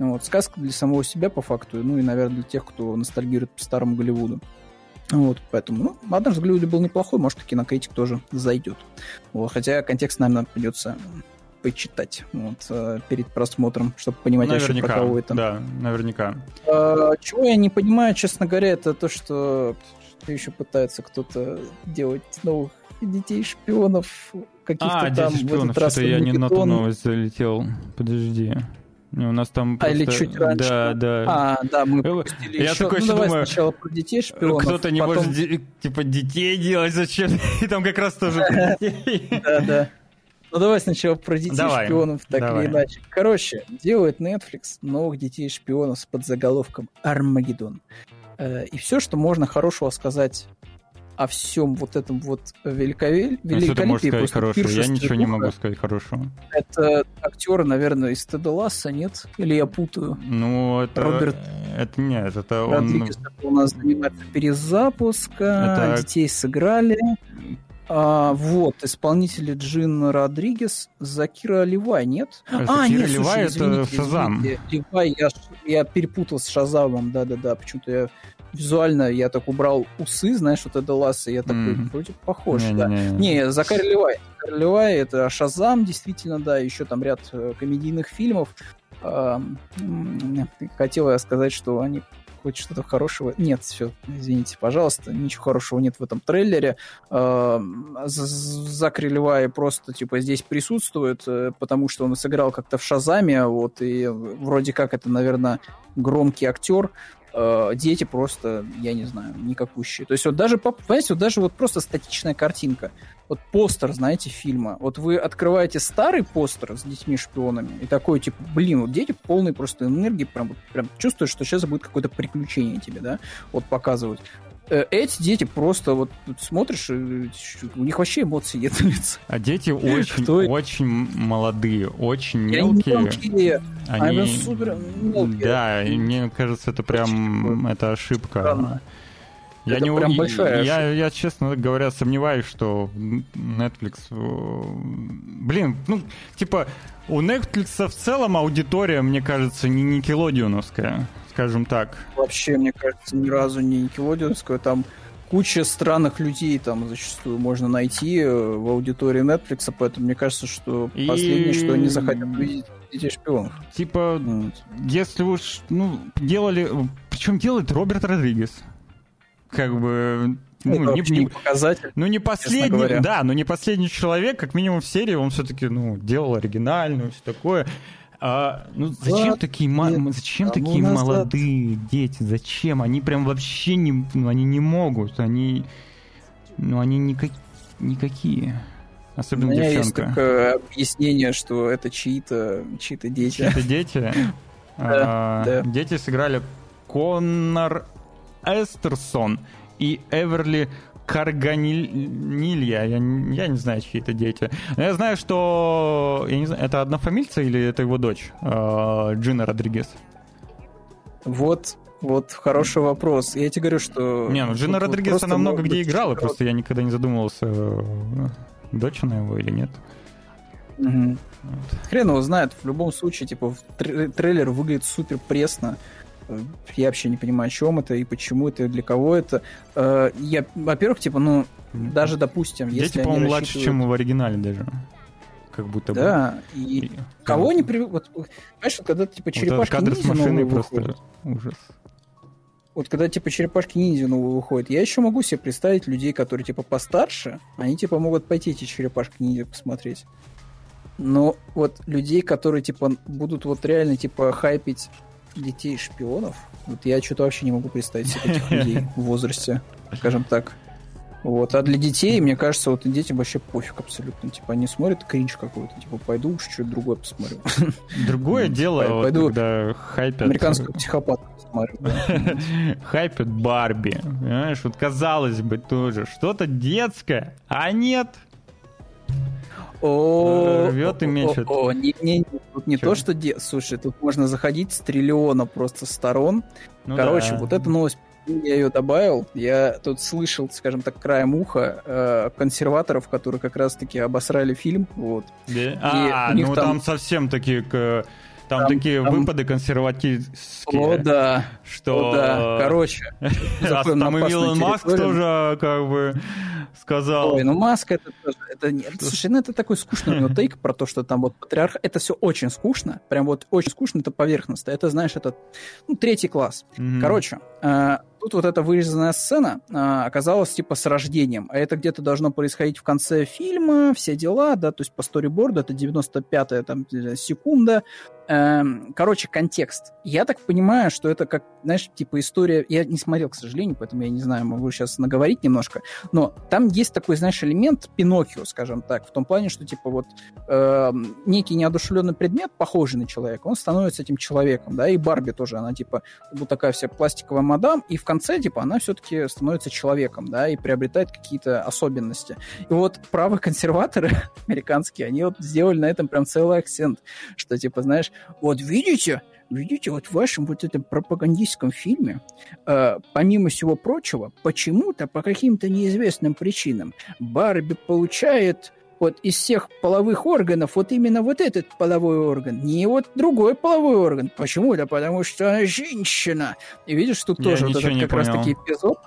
Ну, вот, сказка для самого себя по факту, ну и, наверное, для тех, кто ностальгирует по старому Голливуду. Вот, поэтому, ну, «Однажды в Голливуде» был неплохой, может, и кинокритик тоже зайдет. Вот, хотя контекст, наверное, придется почитать вот, э, перед просмотром, чтобы понимать наверняка, вообще, про кого это. Да, наверняка. А, чего я не понимаю, честно говоря, это то, что еще пытается кто-то делать новых детей-шпионов, каких-то а, там... дети шпионов, что-то я не на ту новость залетел. Подожди. У нас там просто... А, или чуть раньше. Да, да. А, да, мы пропустили Я еще... такой ну, еще давай думаю... сначала про детей шпионов, Кто-то не потом... может, типа, детей делать зачем? [laughs] И там как раз тоже [laughs] Да, да. Ну давай сначала про детей давай, шпионов, так давай. или иначе. Короче, делает Netflix новых детей шпионов с подзаголовком Армагеддон. Э, и все, что можно хорошего сказать о всем вот этом вот великове... великолепии. А что ты можешь сказать хорошего? Я ничего не могу сказать хорошего. Это актеры, наверное, из Теда Ласса, нет? Или я путаю? Ну, это... Роберт... Это нет, это он... у нас занимается перезапуска, это... детей сыграли. А, вот, исполнители Джин Родригес, Закира Ливай, нет? Закира а, нет, Ливай слушай, это Шазам. Ливай, я, я перепутал с Шазамом, да-да-да, почему-то я визуально я так убрал усы, знаешь, вот это ласса, я такой, mm. вроде похож, не, да. Не, не, не. не Закари Ливай. Закари Ливай, это Шазам, действительно, да, еще там ряд э, комедийных фильмов. Хотел я сказать, что они хоть что-то хорошего. Нет, все, извините, пожалуйста, ничего хорошего нет в этом трейлере. Зак Релевай просто, типа, здесь присутствует, э, потому что он сыграл как-то в Шазаме, вот, и вроде как это, наверное, громкий актер, э, дети просто, я не знаю, никакущие. То есть вот даже, понимаете, вот даже вот просто статичная картинка вот постер, знаете, фильма. Вот вы открываете старый постер с детьми-шпионами и такой, типа, блин, вот дети полные просто энергии, прям, прям чувствуешь, что сейчас будет какое-то приключение тебе, да, вот показывать. Э, эти дети просто вот смотришь, у них вообще эмоции нет на лице. А дети [laughs] очень, очень молодые, очень мелкие. Они мелкие. Они, они супер мелкие. Да, и мне кажется, это прям это ошибка. Странно. Я это не прям большая я, я, я, честно говоря, сомневаюсь, что Netflix... Э, блин, ну, типа, у Netflix в целом аудитория, мне кажется, не никелодионовская, скажем так. Вообще, мне кажется, ни разу не никелодионовская. Там куча странных людей там зачастую можно найти э, в аудитории Netflix, поэтому мне кажется, что И... последнее, что они захотят увидеть, детей шпионов. Типа, вот. если уж, ну, делали... Причем делает Роберт Родригес как бы ну, не, не, показатель, ну, не последний, да, но не последний человек, как минимум в серии, он все-таки, ну, делал оригинальную, все такое. А, ну, зачем вот, такие, нет, зачем а такие молодые дети? Зачем? Они прям вообще не, ну, они не могут, они, ну, они никак, никакие. Особенно У меня девчонка. есть такое объяснение, что это чьи-то чьи дети. Чьи-то дети? [laughs] А, дети сыграли Коннор Эстерсон и Эверли Карганилья. Я, я не знаю, чьи это дети. Но я знаю, что... Я не знаю, это однофамильца или это его дочь? Э, Джина Родригес. Вот вот хороший вопрос. Я тебе говорю, что... Не, ну Джина Родригес, она много где играла, просто я никогда не задумывался, э, дочь она его или нет. Угу. Вот. Хрен его знает. В любом случае, типа, трейлер выглядит супер пресно. Я вообще не понимаю, о чем это и почему это, и для кого это. Э, я, во-первых, типа, ну, даже, допустим, если Дети, по-моему, рассчитывают... младше, чем в оригинале даже. Как будто бы. Да, и, и кого да. не привык... Вот, понимаешь, вот когда, типа, черепашки вот ниндзя новые выходят... ужас. Вот когда, типа, черепашки ниндзя новые выходят, я еще могу себе представить людей, которые, типа, постарше, они, типа, могут пойти эти черепашки ниндзя посмотреть. Но вот людей, которые, типа, будут вот реально, типа, хайпить детей шпионов, вот я что-то вообще не могу представить себе этих людей [laughs] в возрасте, скажем так. Вот. А для детей, мне кажется, вот детям вообще пофиг абсолютно. Типа, они смотрят кринж какой-то. Типа, пойду уж что-то другое посмотрю. [laughs] Другое дело, пойду когда хайпят... Американского [laughs] психопата посмотрю. Хайпят Барби. Понимаешь, вот казалось бы тоже, что-то детское, а нет. О, рвет и мечет. О, не, не, тут не то, что... Слушай, тут можно заходить с триллиона просто сторон. Ну Короче, вот эта новость я ее добавил. Я тут слышал, скажем так, краем уха э, консерваторов, которые как раз-таки обосрали фильм. Вот. Да? А, ну там... там совсем такие там, там такие там... выпады консервативские. О, да. Что... О, да. Короче. [laughs] Там и Илон Маск тоже как бы сказал. Ой, ну Маск это тоже... Это, не... Слушай, ну это такой скучный у него тейк про то, что там вот патриарх... Это все очень скучно. Прям вот очень скучно, это поверхностно. Это, знаешь, это ну, третий класс. Короче, э, Тут вот эта вырезанная сцена а, оказалась типа с рождением, а это где-то должно происходить в конце фильма, все дела, да, то есть по сториборду это 95-я там секунда. Эм, короче, контекст. Я так понимаю, что это как, знаешь, типа история... Я не смотрел, к сожалению, поэтому я не знаю, могу сейчас наговорить немножко, но там есть такой, знаешь, элемент Пиноккио, скажем так, в том плане, что типа вот э, некий неодушевленный предмет, похожий на человека, он становится этим человеком, да, и Барби тоже, она типа вот такая вся пластиковая мадам, и в конце, типа, она все-таки становится человеком, да, и приобретает какие-то особенности. И вот правые консерваторы [laughs] американские, они вот сделали на этом прям целый акцент, что, типа, знаешь, вот видите, видите, вот в вашем вот этом пропагандистском фильме, э, помимо всего прочего, почему-то, по каким-то неизвестным причинам, Барби получает вот из всех половых органов вот именно вот этот половой орган, не вот другой половой орган. Почему? Да потому что она женщина. И видишь, тут Я тоже вот этот как раз-таки эпизод.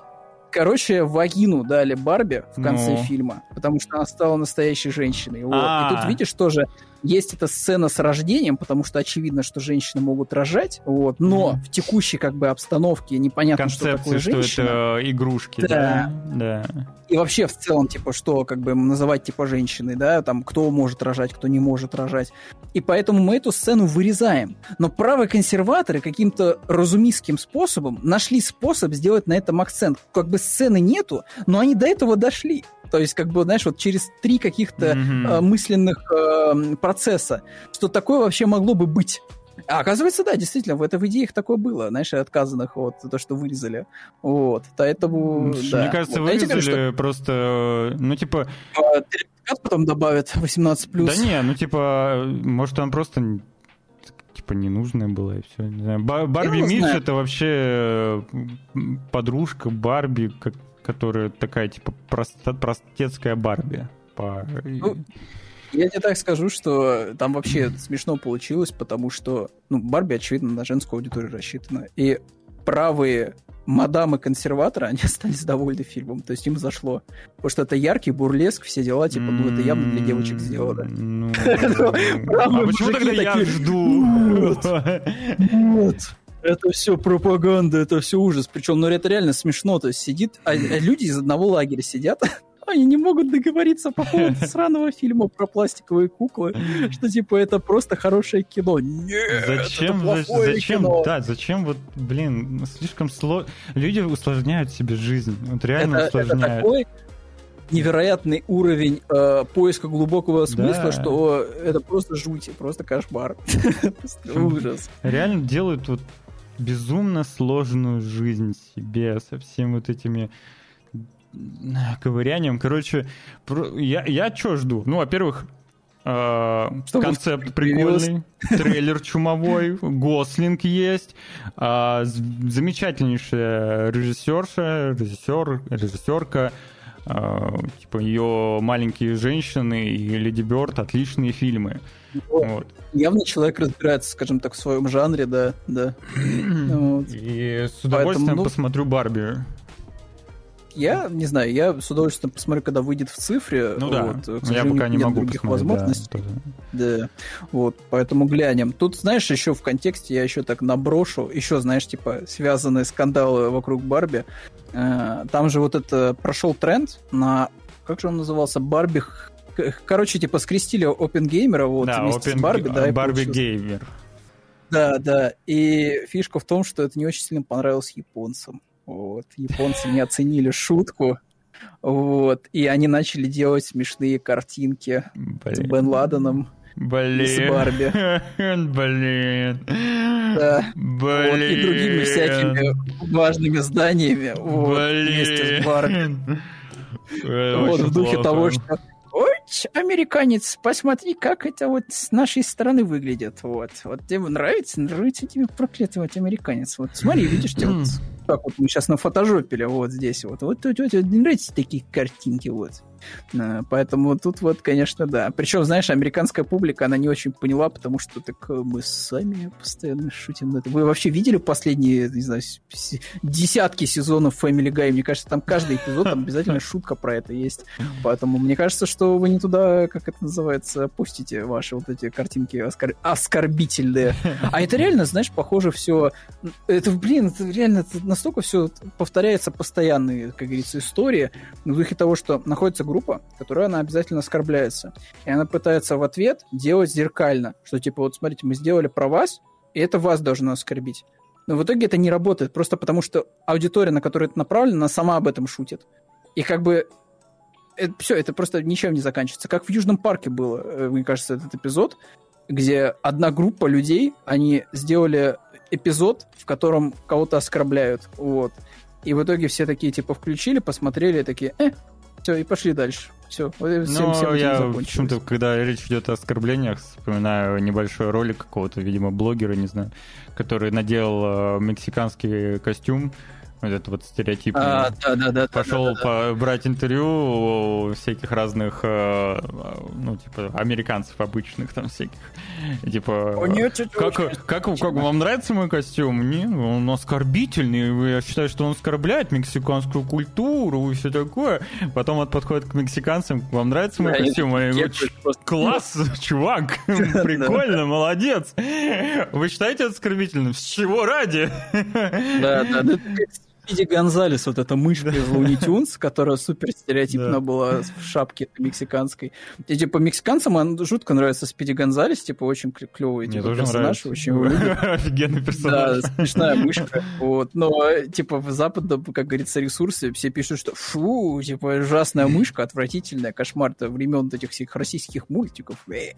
Короче, вагину дали Барби в конце ну. фильма, потому что она стала настоящей женщиной. Вот. И тут видишь тоже есть эта сцена с рождением, потому что очевидно, что женщины могут рожать, вот, но mm-hmm. в текущей как бы обстановке непонятно, Концепции, что такое женщина. что это игрушки, да. да. да. И вообще в целом, типа, что как бы называть типа женщиной, да, там, кто может рожать, кто не может рожать. И поэтому мы эту сцену вырезаем. Но правые консерваторы каким-то разумистским способом нашли способ сделать на этом акцент. Как бы сцены нету, но они до этого дошли. То есть, как бы, знаешь, вот через три каких-то mm-hmm. э, мысленных э, процесса, что такое вообще могло бы быть. А оказывается, да, действительно, в, это, в идеях такое было, знаешь, отказанных вот то, что вырезали. Вот, поэтому, да. Мне кажется, вот. вырезали что... просто, ну, типа... А, потом добавят 18+. Да не, ну, типа, может, он просто типа ненужное было и все. Не знаю. Барби Митч это вообще подружка Барби, как которая такая, типа, просто, простецкая Барби. По... Ну, я тебе так скажу, что там вообще смешно получилось, потому что, ну, Барби, очевидно, на женскую аудиторию рассчитана. И правые мадамы-консерваторы, [laughs] они остались довольны фильмом, то есть им зашло. Потому что это яркий бурлеск, все дела, типа, ну, это явно для девочек сделано. Ну, [laughs] а почему тогда я жду? Нет. [laughs] Это все пропаганда, это все ужас. Причем, ну, это реально смешно. То есть сидит, а, а люди из одного лагеря сидят, [laughs] они не могут договориться по поводу [laughs] сраного фильма про пластиковые куклы, что типа это просто хорошее кино. Нет, зачем, это плохое зачем, кино. да, зачем вот, блин, слишком сложно. Люди усложняют себе жизнь, вот реально это, усложняют. Это такой невероятный уровень э, поиска глубокого смысла, да. что это просто жуть, просто кошмар. [laughs] Ужас. Реально делают вот безумно сложную жизнь себе со всеми вот этими ковырянием. Короче, я, я что жду? Ну, во-первых, э, концепт прикольный, трейлер чумовой, Гослинг есть, э, замечательнейшая режиссерша, режиссер, режиссерка, э, типа ее маленькие женщины и Леди Бёрд отличные фильмы. Вот. Явно человек разбирается, скажем так, в своем жанре, да, да. вот. И с удовольствием Поэтому, ну, посмотрю Барби. Я не знаю, я с удовольствием посмотрю, когда выйдет в цифре. Ну да, вот, я пока не могу других возможностей. Да, да, вот, поэтому глянем. Тут, знаешь, еще в контексте я еще так наброшу, еще, знаешь, типа связанные скандалы вокруг Барби. Э, там же вот это прошел тренд на, как же он назывался, Барби короче, типа скрестили опенгеймера вот да, вместе open, с Барби, да, Барби геймер. Да, да. И фишка в том, что это не очень сильно понравилось японцам. Вот. Японцы не оценили шутку. Вот. И они начали делать смешные картинки Блин. с Бен Ладеном. Блин. С Барби. [laughs] Блин. Да. Блин. Вот, и другими всякими важными зданиями. Вот, Блин. Вместе с Барби. вот в духе плохо. того, что Андреевич, американец, посмотри, как это вот с нашей стороны выглядит. Вот, вот тебе нравится, нравится тебе проклятый вот американец. Вот смотри, видишь, тебе вот, [clears throat] как вот мы сейчас на фотожопили вот здесь вот. Вот, вот, вот, вот нравятся такие картинки вот. Поэтому тут вот, конечно, да. Причем, знаешь, американская публика, она не очень поняла, потому что так э, мы сами постоянно шутим на это. Вы вообще видели последние, не знаю, десятки сезонов Family Guy? Мне кажется, там каждый эпизод, там обязательно [laughs] шутка про это есть. Поэтому мне кажется, что вы не туда, как это называется, пустите ваши вот эти картинки оскор... оскорбительные. А это реально, знаешь, похоже все... Это, блин, это реально это настолько все повторяется постоянные, как говорится, истории в духе того, что находится группа, которая она обязательно оскорбляется. И она пытается в ответ делать зеркально, что типа вот смотрите, мы сделали про вас, и это вас должно оскорбить. Но в итоге это не работает, просто потому что аудитория, на которую это направлено, она сама об этом шутит. И как бы это, все, это просто ничем не заканчивается. Как в Южном парке было, э, мне кажется, этот эпизод, где одна группа людей, они сделали эпизод, в котором кого-то оскорбляют. Вот. И в итоге все такие, типа, включили, посмотрели, такие, э, все, и пошли дальше. Все, всем, всем, всем я почему-то, когда речь идет о оскорблениях, вспоминаю небольшой ролик какого-то, видимо, блогера, не знаю, который надел э, мексиканский костюм, вот это вот стереотипный. А, да, да, да, Пошел да, да, да. брать интервью у всяких разных, э, ну, типа, американцев обычных там всяких. Типа, О, нет, как, как, как, как вам нравится мой костюм? Не, он оскорбительный. Я считаю, что он оскорбляет мексиканскую культуру и все такое. Потом он подходит к мексиканцам. Вам нравится мой костюм? Они говорят, класс, [laughs] чувак, [laughs] прикольно, молодец. Вы считаете это оскорбительным? С чего ради? Да, да, да. [laughs] Спиди Гонзалес, вот эта мышка из Луни Тюнс, которая супер стереотипно была в шапке мексиканской. И типа мексиканцам он жутко нравится Спиди Гонзалес, типа очень клевый типа, персонаж, очень [laughs] Офигенный персонаж. Да, смешная [laughs] мышка. Вот. Но типа в западном, как говорится, ресурсе все пишут, что фу, типа ужасная мышка, отвратительная, кошмар то времен этих всех российских мультиков. Э.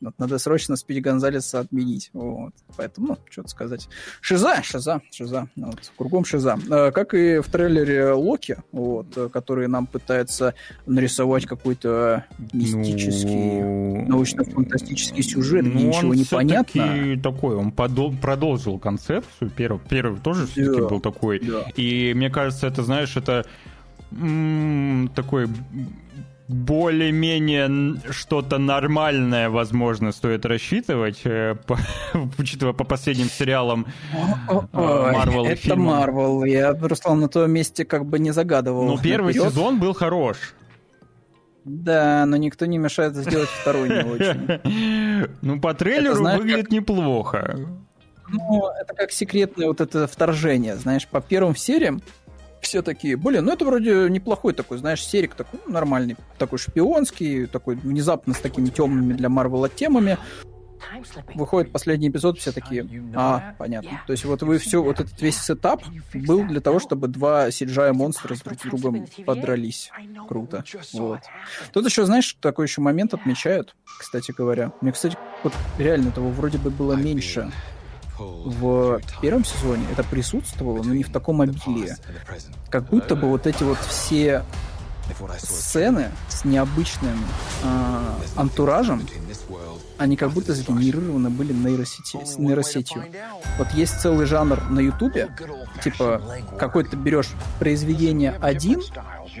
Вот, надо срочно Спиди Гонзалеса отменить. Вот. Поэтому, ну, что-то сказать. Шиза, шиза, шиза. Вот, кругом шиза. А, как и в трейлере Локи, вот, который нам пытается нарисовать какой-то мистический, ну, научно-фантастический сюжет, ну, где ничего не понятно. такой, он подол- продолжил концепцию, первый, первый тоже все-таки да, был такой, да. и мне кажется, это, знаешь, это м- такой более-менее что-то нормальное, возможно, стоит рассчитывать, э, по, [laughs] учитывая по последним сериалам Марвел Это Марвел. Я, просто на том месте как бы не загадывал. Ну, первый наперед. сезон был хорош. Да, но никто не мешает сделать второй не очень. [laughs] Ну, по трейлеру выглядит неплохо. Ну, это как секретное вот это вторжение, знаешь, по первым сериям все такие, блин, ну это вроде неплохой такой, знаешь, серик такой ну, нормальный, такой шпионский, такой внезапно с такими темными для Марвела темами. Выходит последний эпизод, все такие, а, понятно. То есть вот вы все, вот этот весь сетап был для того, чтобы два CGI монстра друг с другом подрались. Круто. Вот. Тут еще, знаешь, такой еще момент отмечают, кстати говоря. Мне, кстати, вот реально того вроде бы было меньше в первом сезоне это присутствовало, но не в таком обилии. Как будто бы вот эти вот все сцены с необычным э, антуражем, они как будто сгенерированы были нейросети, нейросетью. Вот есть целый жанр на Ютубе, типа какой-то берешь произведение один,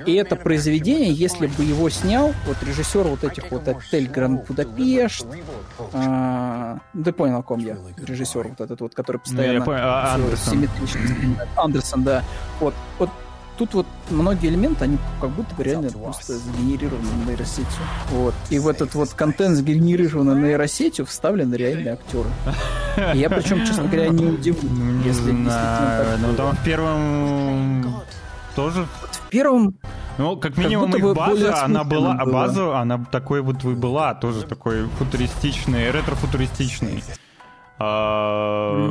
и это произведение, если бы его снял вот режиссер вот этих вот «Отель Гранд Будапешт», а, ты понял, о ком я, режиссер вот этот вот, который постоянно ну, я понял, а, Андерсон. Андерсон, да. Вот, вот тут вот многие элементы, они как будто бы реально просто сгенерированы нейросетью. Вот. И в этот вот контент, сгенерированный нейросетью, вставлены реальные актеры. И я причем, честно говоря, не удивлен, если Ну, там в первом тоже... В первом... Ну, как минимум, как их база, она была, была, база, она такой вот и была, тоже такой футуристичный, ретро-футуристичный. А,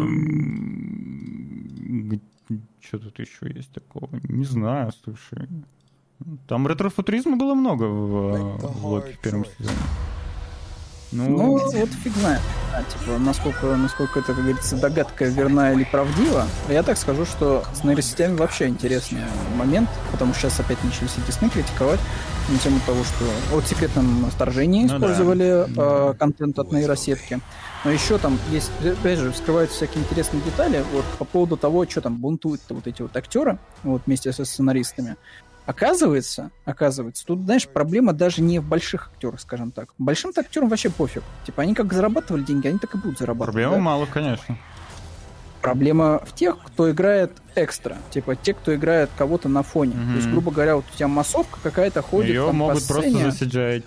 что тут еще есть такого? Не знаю, слушай. Там ретро-футуризма было много в, в в первом сезоне. Ну, ну вот фиг знает. типа, насколько, насколько это, как говорится, догадка верна или правдива. Я так скажу, что с нейросетями вообще интересный момент, потому что сейчас опять начали все Disney критиковать на тему того, что вот в секретном вторжении ну, использовали да. э, контент от нейросетки. Но еще там есть, опять же, вскрываются всякие интересные детали вот по поводу того, что там бунтуют вот эти вот актеры вот вместе со сценаристами. Оказывается, оказывается, тут, знаешь, проблема даже не в больших актерах, скажем так. Большим-то актерам вообще пофиг. Типа, они как зарабатывали деньги, они так и будут зарабатывать. Проблема да? мало, конечно. Проблема в тех, кто играет экстра. Типа, те, кто играет кого-то на фоне. Угу. То есть, грубо говоря, вот у тебя массовка какая-то ходит Ее там, могут по просто засиджать.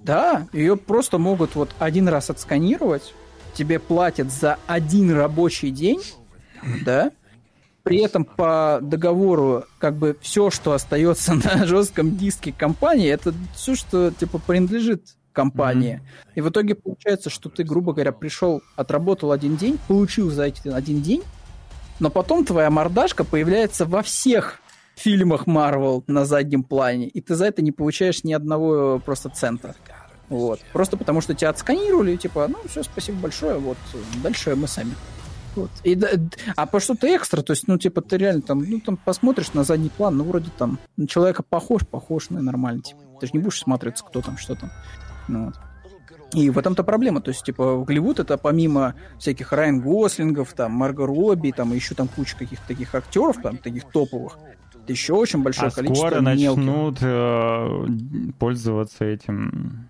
Да, ее просто могут вот один раз отсканировать, тебе платят за один рабочий день, да, при этом по договору как бы все, что остается [laughs] на жестком диске компании, это все, что типа принадлежит компании. Mm-hmm. И в итоге получается, что ты, грубо говоря, пришел, отработал один день, получил за этот один день, но потом твоя мордашка появляется во всех фильмах Marvel на заднем плане, и ты за это не получаешь ни одного просто цента. Вот. Просто потому, что тебя отсканировали, типа, ну, все, спасибо большое, вот, дальше мы сами. Вот. И, а по что-то экстра, то есть, ну, типа, ты реально там, ну, там посмотришь на задний план, ну, вроде там на человека похож, похож, ну, и нормально, типа. Ты же не будешь смотреться, кто там, что там. Ну, вот. И в этом-то проблема. То есть, типа, Голливуд это помимо всяких Райан Гослингов, там, Марго Робби, там, и еще там куча каких-то таких актеров, там, таких топовых, это еще очень большое а количество скоро начнут э, пользоваться этим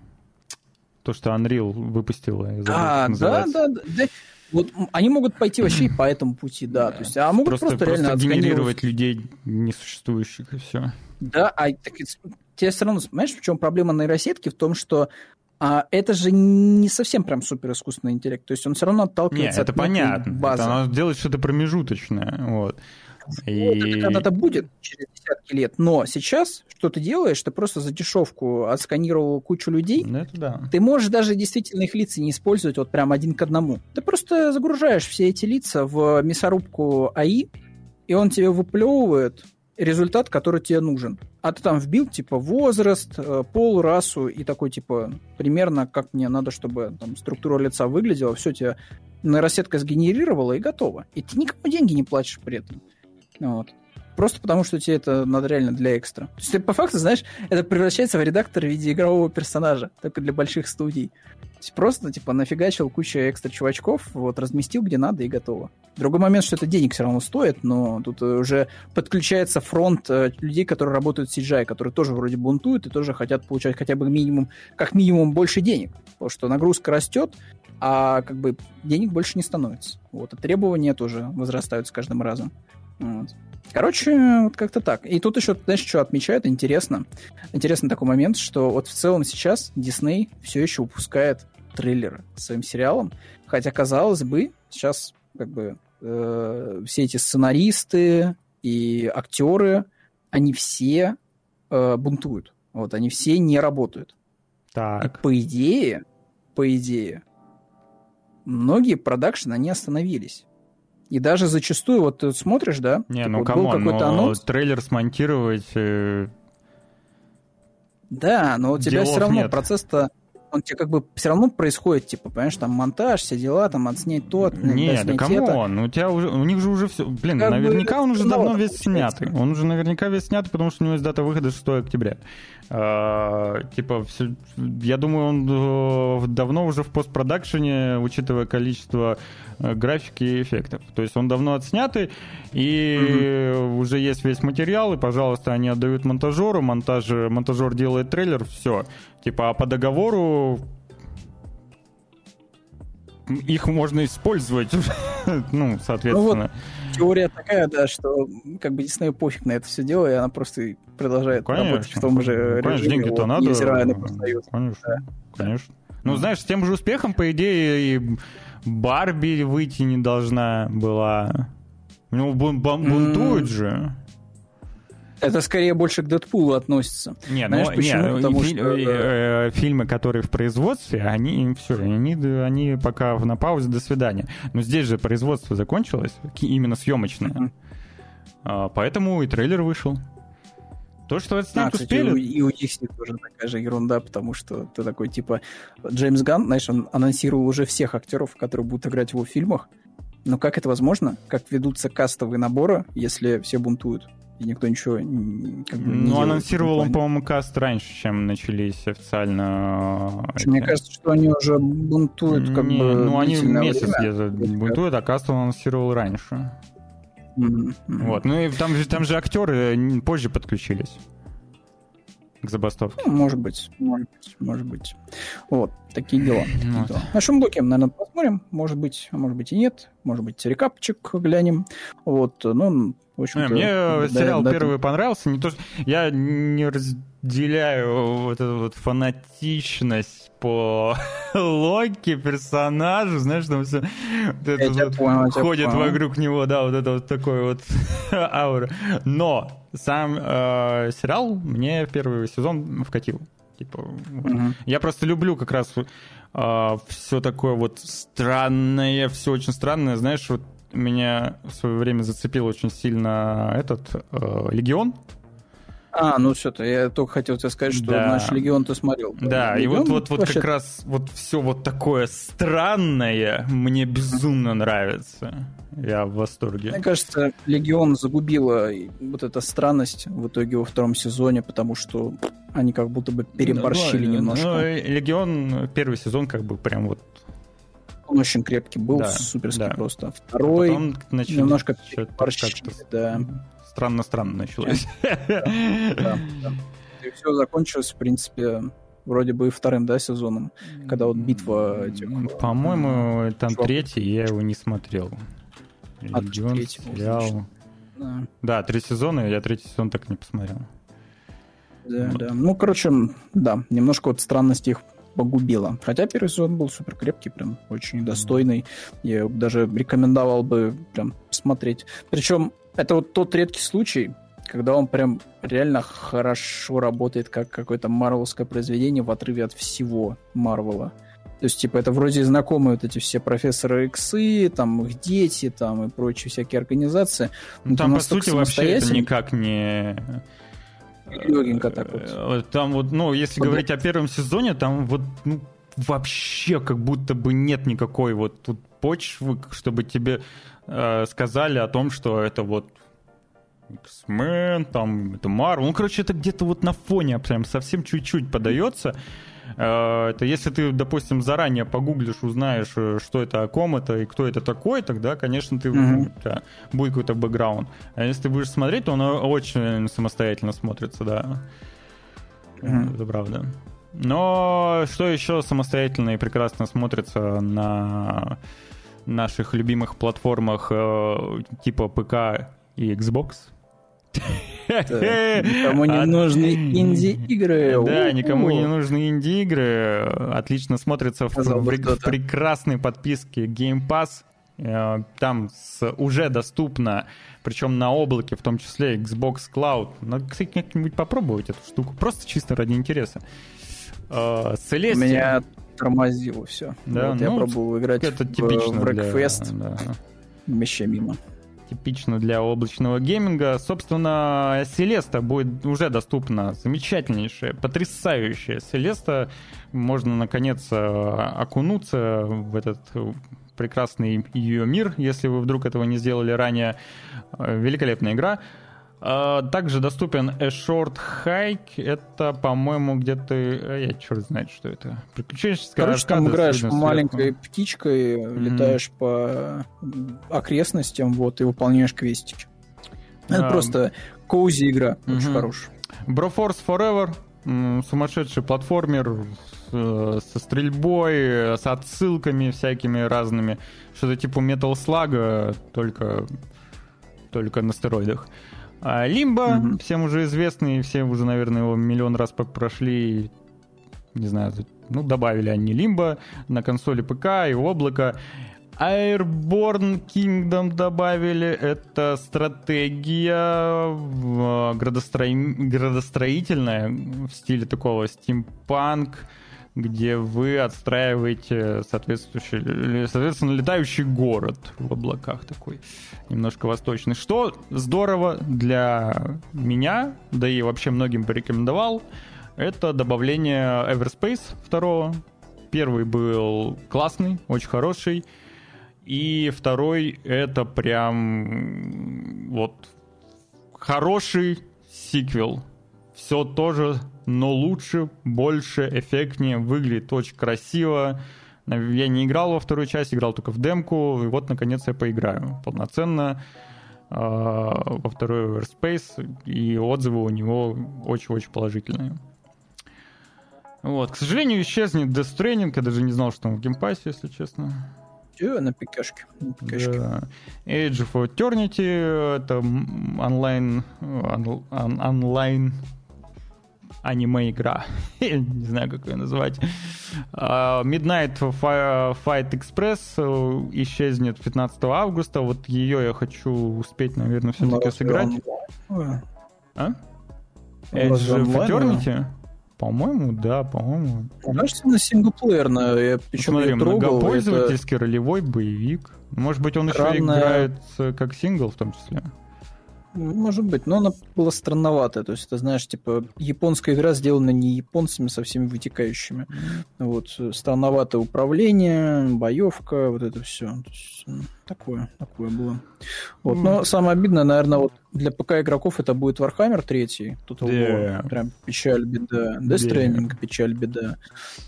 то, что Unreal выпустила. А, да, да, да. Вот они могут пойти вообще и по этому пути, да. То есть, а могут просто, просто, просто реально генерировать людей несуществующих и все. Да, а так, тебе все равно, понимаешь, в чем проблема нейросетки? В том, что а это же не совсем прям супер искусственный интеллект. То есть он все равно отталкивается Нет, это понятно. Базы. Это оно делает что-то промежуточное. Вот. И... Вот это когда-то будет через десятки лет. Но сейчас что ты делаешь? Ты просто за дешевку отсканировал кучу людей. Ну, это да. Ты можешь даже действительно их лица не использовать вот прям один к одному. Ты просто загружаешь все эти лица в мясорубку АИ, и он тебе выплевывает результат, который тебе нужен. А ты там вбил, типа, возраст, э, пол, расу и такой, типа, примерно, как мне надо, чтобы там структура лица выглядела, все тебе нейросетка сгенерировала и готово. И ты никому деньги не платишь при этом. Вот. Просто потому, что тебе это надо реально для экстра. То есть, ты, по факту, знаешь, это превращается в редактор в виде игрового персонажа, только для больших студий. То есть просто, типа, нафигачил кучу экстра чувачков, вот, разместил где надо и готово. Другой момент, что это денег все равно стоит, но тут уже подключается фронт э, людей, которые работают в CGI, которые тоже вроде бунтуют и тоже хотят получать хотя бы минимум, как минимум больше денег. Потому что нагрузка растет, а как бы денег больше не становится. Вот, и требования тоже возрастают с каждым разом. Вот. Короче, вот как-то так. И тут еще, знаешь, что отмечают, интересно. Интересный такой момент, что вот в целом сейчас Дисней все еще выпускает трейлеры своим сериалам, хотя, казалось бы, сейчас как бы э, все эти сценаристы и актеры, они все э, бунтуют. Вот, они все не работают. Так. И по идее, по идее, многие продакшены, они остановились. И даже зачастую, вот ты смотришь, да? Не, ну вот come on, но анонс... трейлер смонтировать... Э... Да, но у тебя все равно процесс-то он тебе как бы все равно происходит, типа, понимаешь, там монтаж, все дела, там отснять то, Нет, да come on, у тебя уже, у них же уже все, блин, как наверняка бы, он уже давно весь снятый, он уже наверняка весь снятый, потому что у него есть дата выхода 6 октября. А, типа, все, я думаю, он э, давно уже в постпродакшене, учитывая количество э, графики и эффектов. То есть он давно отснятый, и mm-hmm. уже есть весь материал, и, пожалуйста, они отдают монтажеру, монтаж, монтажер делает трейлер, все. Типа, а по договору их можно использовать, [laughs] ну, соответственно. Ну, вот теория такая, да, что как бы Диснею пофиг на это все дело, и она просто продолжает конечно, работать в том же ну, конечно, режиме. деньги-то надо. Конечно, да. конечно. Ну, знаешь, с тем же успехом, по идее, и Барби выйти не должна была. Ну, бунтует же. Это скорее больше к Дэдпулу относится. Не, Знаешь, ну, почему? Не, Потому фи- что... э, фильмы, которые в производстве, они все, они, они пока на паузе, до свидания. Но здесь же производство закончилось, именно съемочное. Mm-hmm. А, поэтому и трейлер вышел. То, что отснять а, кстати, успели... И у, у тоже такая же ерунда, потому что ты такой, типа, Джеймс Ганн, знаешь, он анонсировал уже всех актеров, которые будут играть в его фильмах. Но как это возможно? Как ведутся кастовые наборы, если все бунтуют? И никто ничего как бы, не Ну, анонсировал он, по-моему, каст раньше, чем начались официально... Э, Мне кажется, что они уже бунтуют как не, бы Ну, они месяц ездят, бунтуют, а каст он анонсировал раньше. Mm-hmm. Вот. Ну и там, там же актеры позже подключились к забастовке. Ну, может быть, может быть, может быть. Вот, такие дела. [laughs] Вот. дела. На шумблоке, наверное, посмотрим. Может быть, а может быть и нет. Может быть, рекапчик глянем. Вот, ну, в общем Мне да, сериал да, первый да. понравился. Не то, что... Я не разделяю вот эту вот фанатичность по [laughs] Локи, персонажу, знаешь, там все вот это вот понял, ходит понял. вокруг него, да, вот это вот такой вот [laughs] аура. Но сам э, сериал мне первый сезон вкатил. Типа, uh-huh. Я просто люблю как раз э, все такое вот странное, все очень странное. Знаешь, вот меня в свое время зацепил очень сильно этот э, Легион. А, ну все-то, я только хотел тебе сказать, что да. наш Легион ты смотрел. Да, Легион, и вот, вот, вот вообще... как раз вот все вот такое странное мне безумно нравится. Я в восторге. Мне кажется, Легион загубила вот эта странность в итоге во втором сезоне, потому что они как будто бы переборщили ну, немножко. Ну, Легион первый сезон как бы прям вот он очень крепкий был, да, суперский да. просто. Второй Потом начали немножко переборщили, да. Странно-странно началось. [laughs] И все закончилось, в принципе, вроде бы вторым, да, сезоном, когда вот битва этих... По-моему, там третий, я его не смотрел. А, Легион, третий, сериал. Да. да, три сезона, я третий сезон так не посмотрел. Да, вот. да. Ну, короче, да, немножко вот странности их погубила. Хотя первый сезон был супер крепкий, прям очень достойный. Я даже рекомендовал бы прям посмотреть. Причем это вот тот редкий случай, когда он прям реально хорошо работает как какое-то марвелское произведение в отрыве от всего Марвела. То есть, типа, это вроде знакомые вот эти все профессоры Иксы, там, их дети, там, и прочие всякие организации. Ну, там, по сути, вообще это никак не... Легенько так вот. Э, там вот, ну, если вот говорить о первом сезоне, там вот, ну, вообще как будто бы нет никакой вот тут почвы, чтобы тебе э, сказали о том, что это вот X-Men, там, это Marvel. Ну, короче, это где-то вот на фоне прям совсем чуть-чуть подается. Э, это если ты, допустим, заранее погуглишь, узнаешь, э, что это, о ком это и кто это такой, тогда, конечно, ты mm-hmm. да, будет какой-то бэкграунд. А если ты будешь смотреть, то оно очень самостоятельно смотрится, да. Mm-hmm. Это правда. Но что еще самостоятельно и прекрасно смотрится на наших любимых платформах э, типа ПК и Xbox? Никому не нужны инди-игры. Да, никому не нужны инди-игры. Отлично смотрится в прекрасной подписке Game Pass. Э, там уже доступно, причем на облаке, в том числе Xbox Cloud. Надо, кстати, как-нибудь попробовать эту штуку. Просто чисто ради интереса. Э, Celeste... Меня тормозило все. Да, вот ну, я пробовал играть это в, в Wreckfest. Для... Да. Вообще мимо типично для облачного гейминга. Собственно, Селеста будет уже доступна. Замечательнейшая, потрясающая Селеста. Можно, наконец, э, окунуться в этот прекрасный ее мир, если вы вдруг этого не сделали ранее. Э, великолепная игра. А, также доступен A Short Hike. Это, по-моему, где-то... Э, я черт знает, что это. Приключенческая Короче, там играешь маленькой птичкой, mm-hmm. летаешь по окрестностям, вот, и выполняешь квестики. Это а... просто коузи игра, mm-hmm. очень хорошая. Broforce Forever. Сумасшедший платформер со стрельбой, с отсылками всякими разными. Что-то типа Metal Slug, только, только на стероидах. А Лимба, mm-hmm. всем уже известный, все уже, наверное, его миллион раз прошли. Не знаю, ну, добавили они Лимба на консоли ПК и облако. Airborne Kingdom добавили. Это стратегия градостро... градостроительная в стиле такого стимпанк где вы отстраиваете соответствующий, соответственно, летающий город в облаках такой, немножко восточный. Что здорово для меня, да и вообще многим порекомендовал, это добавление Everspace второго. Первый был классный, очень хороший. И второй это прям вот хороший сиквел. Все тоже, но лучше, больше, эффектнее, выглядит очень красиво. Я не играл во вторую часть, играл только в демку, и вот наконец я поиграю полноценно э, во второй Everspace, и отзывы у него очень-очень положительные. Вот, к сожалению, исчезнет Death Stranding, я даже не знал, что он в Game Pass е, если честно. Все, на ПКшке. На ПКшке. Да. Age of Eternity, это онлайн, он, онлайн аниме-игра. [laughs] не знаю, как ее назвать. Uh, Midnight Fight Express э, исчезнет 15 августа. Вот ее я хочу успеть, наверное, все-таки сыграть. А? Age of Eternity? По-моему, да, по-моему. Кажется, на синглплеерно. Я причем Смотри, трогал. Многопользовательский это... ролевой боевик. Может быть, он Странная... еще играет как сингл в том числе. Может быть, но она была странноватая. То есть, это, знаешь, типа, японская игра сделана не японцами со всеми вытекающими. Вот, странноватое управление, боевка, вот это все. То есть, такое, такое было. Вот, но самое обидное, наверное, вот для ПК игроков это будет Warhammer 3. Тут yeah. прям печаль, беда. Death Stranding, yeah. печаль, беда.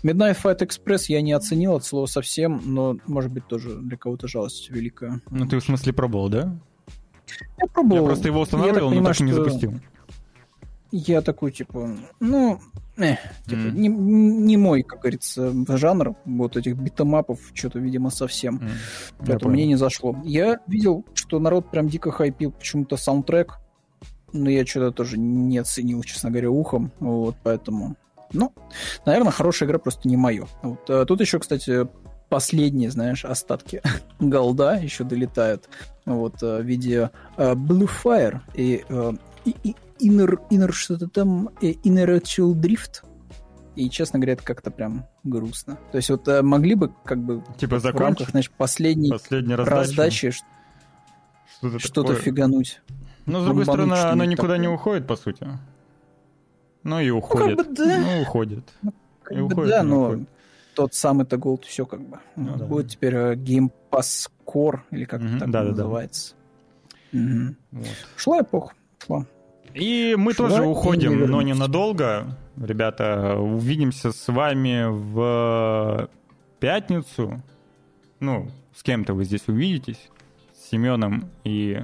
Midnight Fight Express я не оценил от слова совсем, но, может быть, тоже для кого-то жалость великая. Ну, ты в смысле пробовал, да? Я пробовал. Я просто его устанавливал, но так и не запустил. Я такой, типа, ну, э, типа, mm. не, не мой, как говорится, жанр вот этих битэмапов, что-то, видимо, совсем. Mm. Поэтому мне не зашло. Я видел, что народ прям дико хайпил почему-то саундтрек, но я что-то тоже не оценил, честно говоря, ухом, вот, поэтому... Ну, наверное, хорошая игра просто не мое. Вот, а тут еще, кстати, последние, знаешь, остатки [laughs] голда еще долетают вот, э, в виде uh, Blue Fire и, uh, и Inner, inner что-то там, Inner Actual Drift. И, честно говоря, это как-то прям грустно. То есть вот могли бы как бы типа в рамках, значит, последней, последней раздачи, что-то, что-то фигануть. Но, с другой стороны, оно никуда такое. не уходит, по сути. Ну и уходит. Ну, как бы да. Ну, уходит. Ну, как и бы уходит, да, но уходит тот самый-то Gold, все как бы. Ну, да, Будет теперь uh, Game Pass Core, или как угу, так да, называется. Да, да. Угу. Вот. Шла эпоха, шла. И мы шла тоже уходим, не но ненадолго. Ребята, увидимся с вами в пятницу. Ну, с кем-то вы здесь увидитесь. С Семеном и...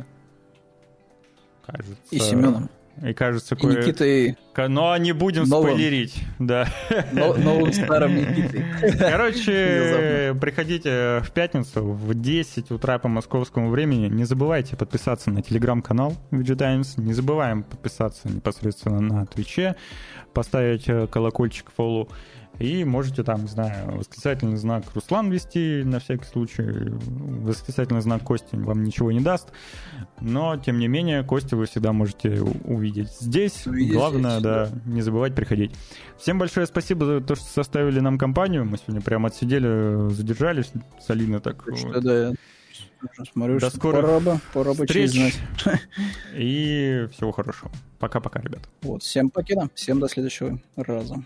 Кажется... И Семеном. И кажется, кое... Никитой... Но не будем новым. спойлерить, да. Но, новым старым Никитой. Короче, приходите в пятницу в 10 утра по московскому времени. Не забывайте подписаться на телеграм-канал VG Times. Не забываем подписаться непосредственно на Твиче, поставить э, колокольчик фоллоу. И можете там, не знаю, восклицательный знак Руслан вести на всякий случай. Восклицательный знак Кости вам ничего не даст. Но, тем не менее, Кости вы всегда можете увидеть здесь. Увидеть Главное, здесь, да, да, не забывать приходить. Всем большое спасибо за то, что составили нам компанию. Мы сегодня прямо отсидели, задержались солидно так. Что, да, Смотрю, До скорых пора бы, пора бы встреч. И всего хорошего. Пока-пока, ребят. Вот, всем покеда. Всем до следующего раза.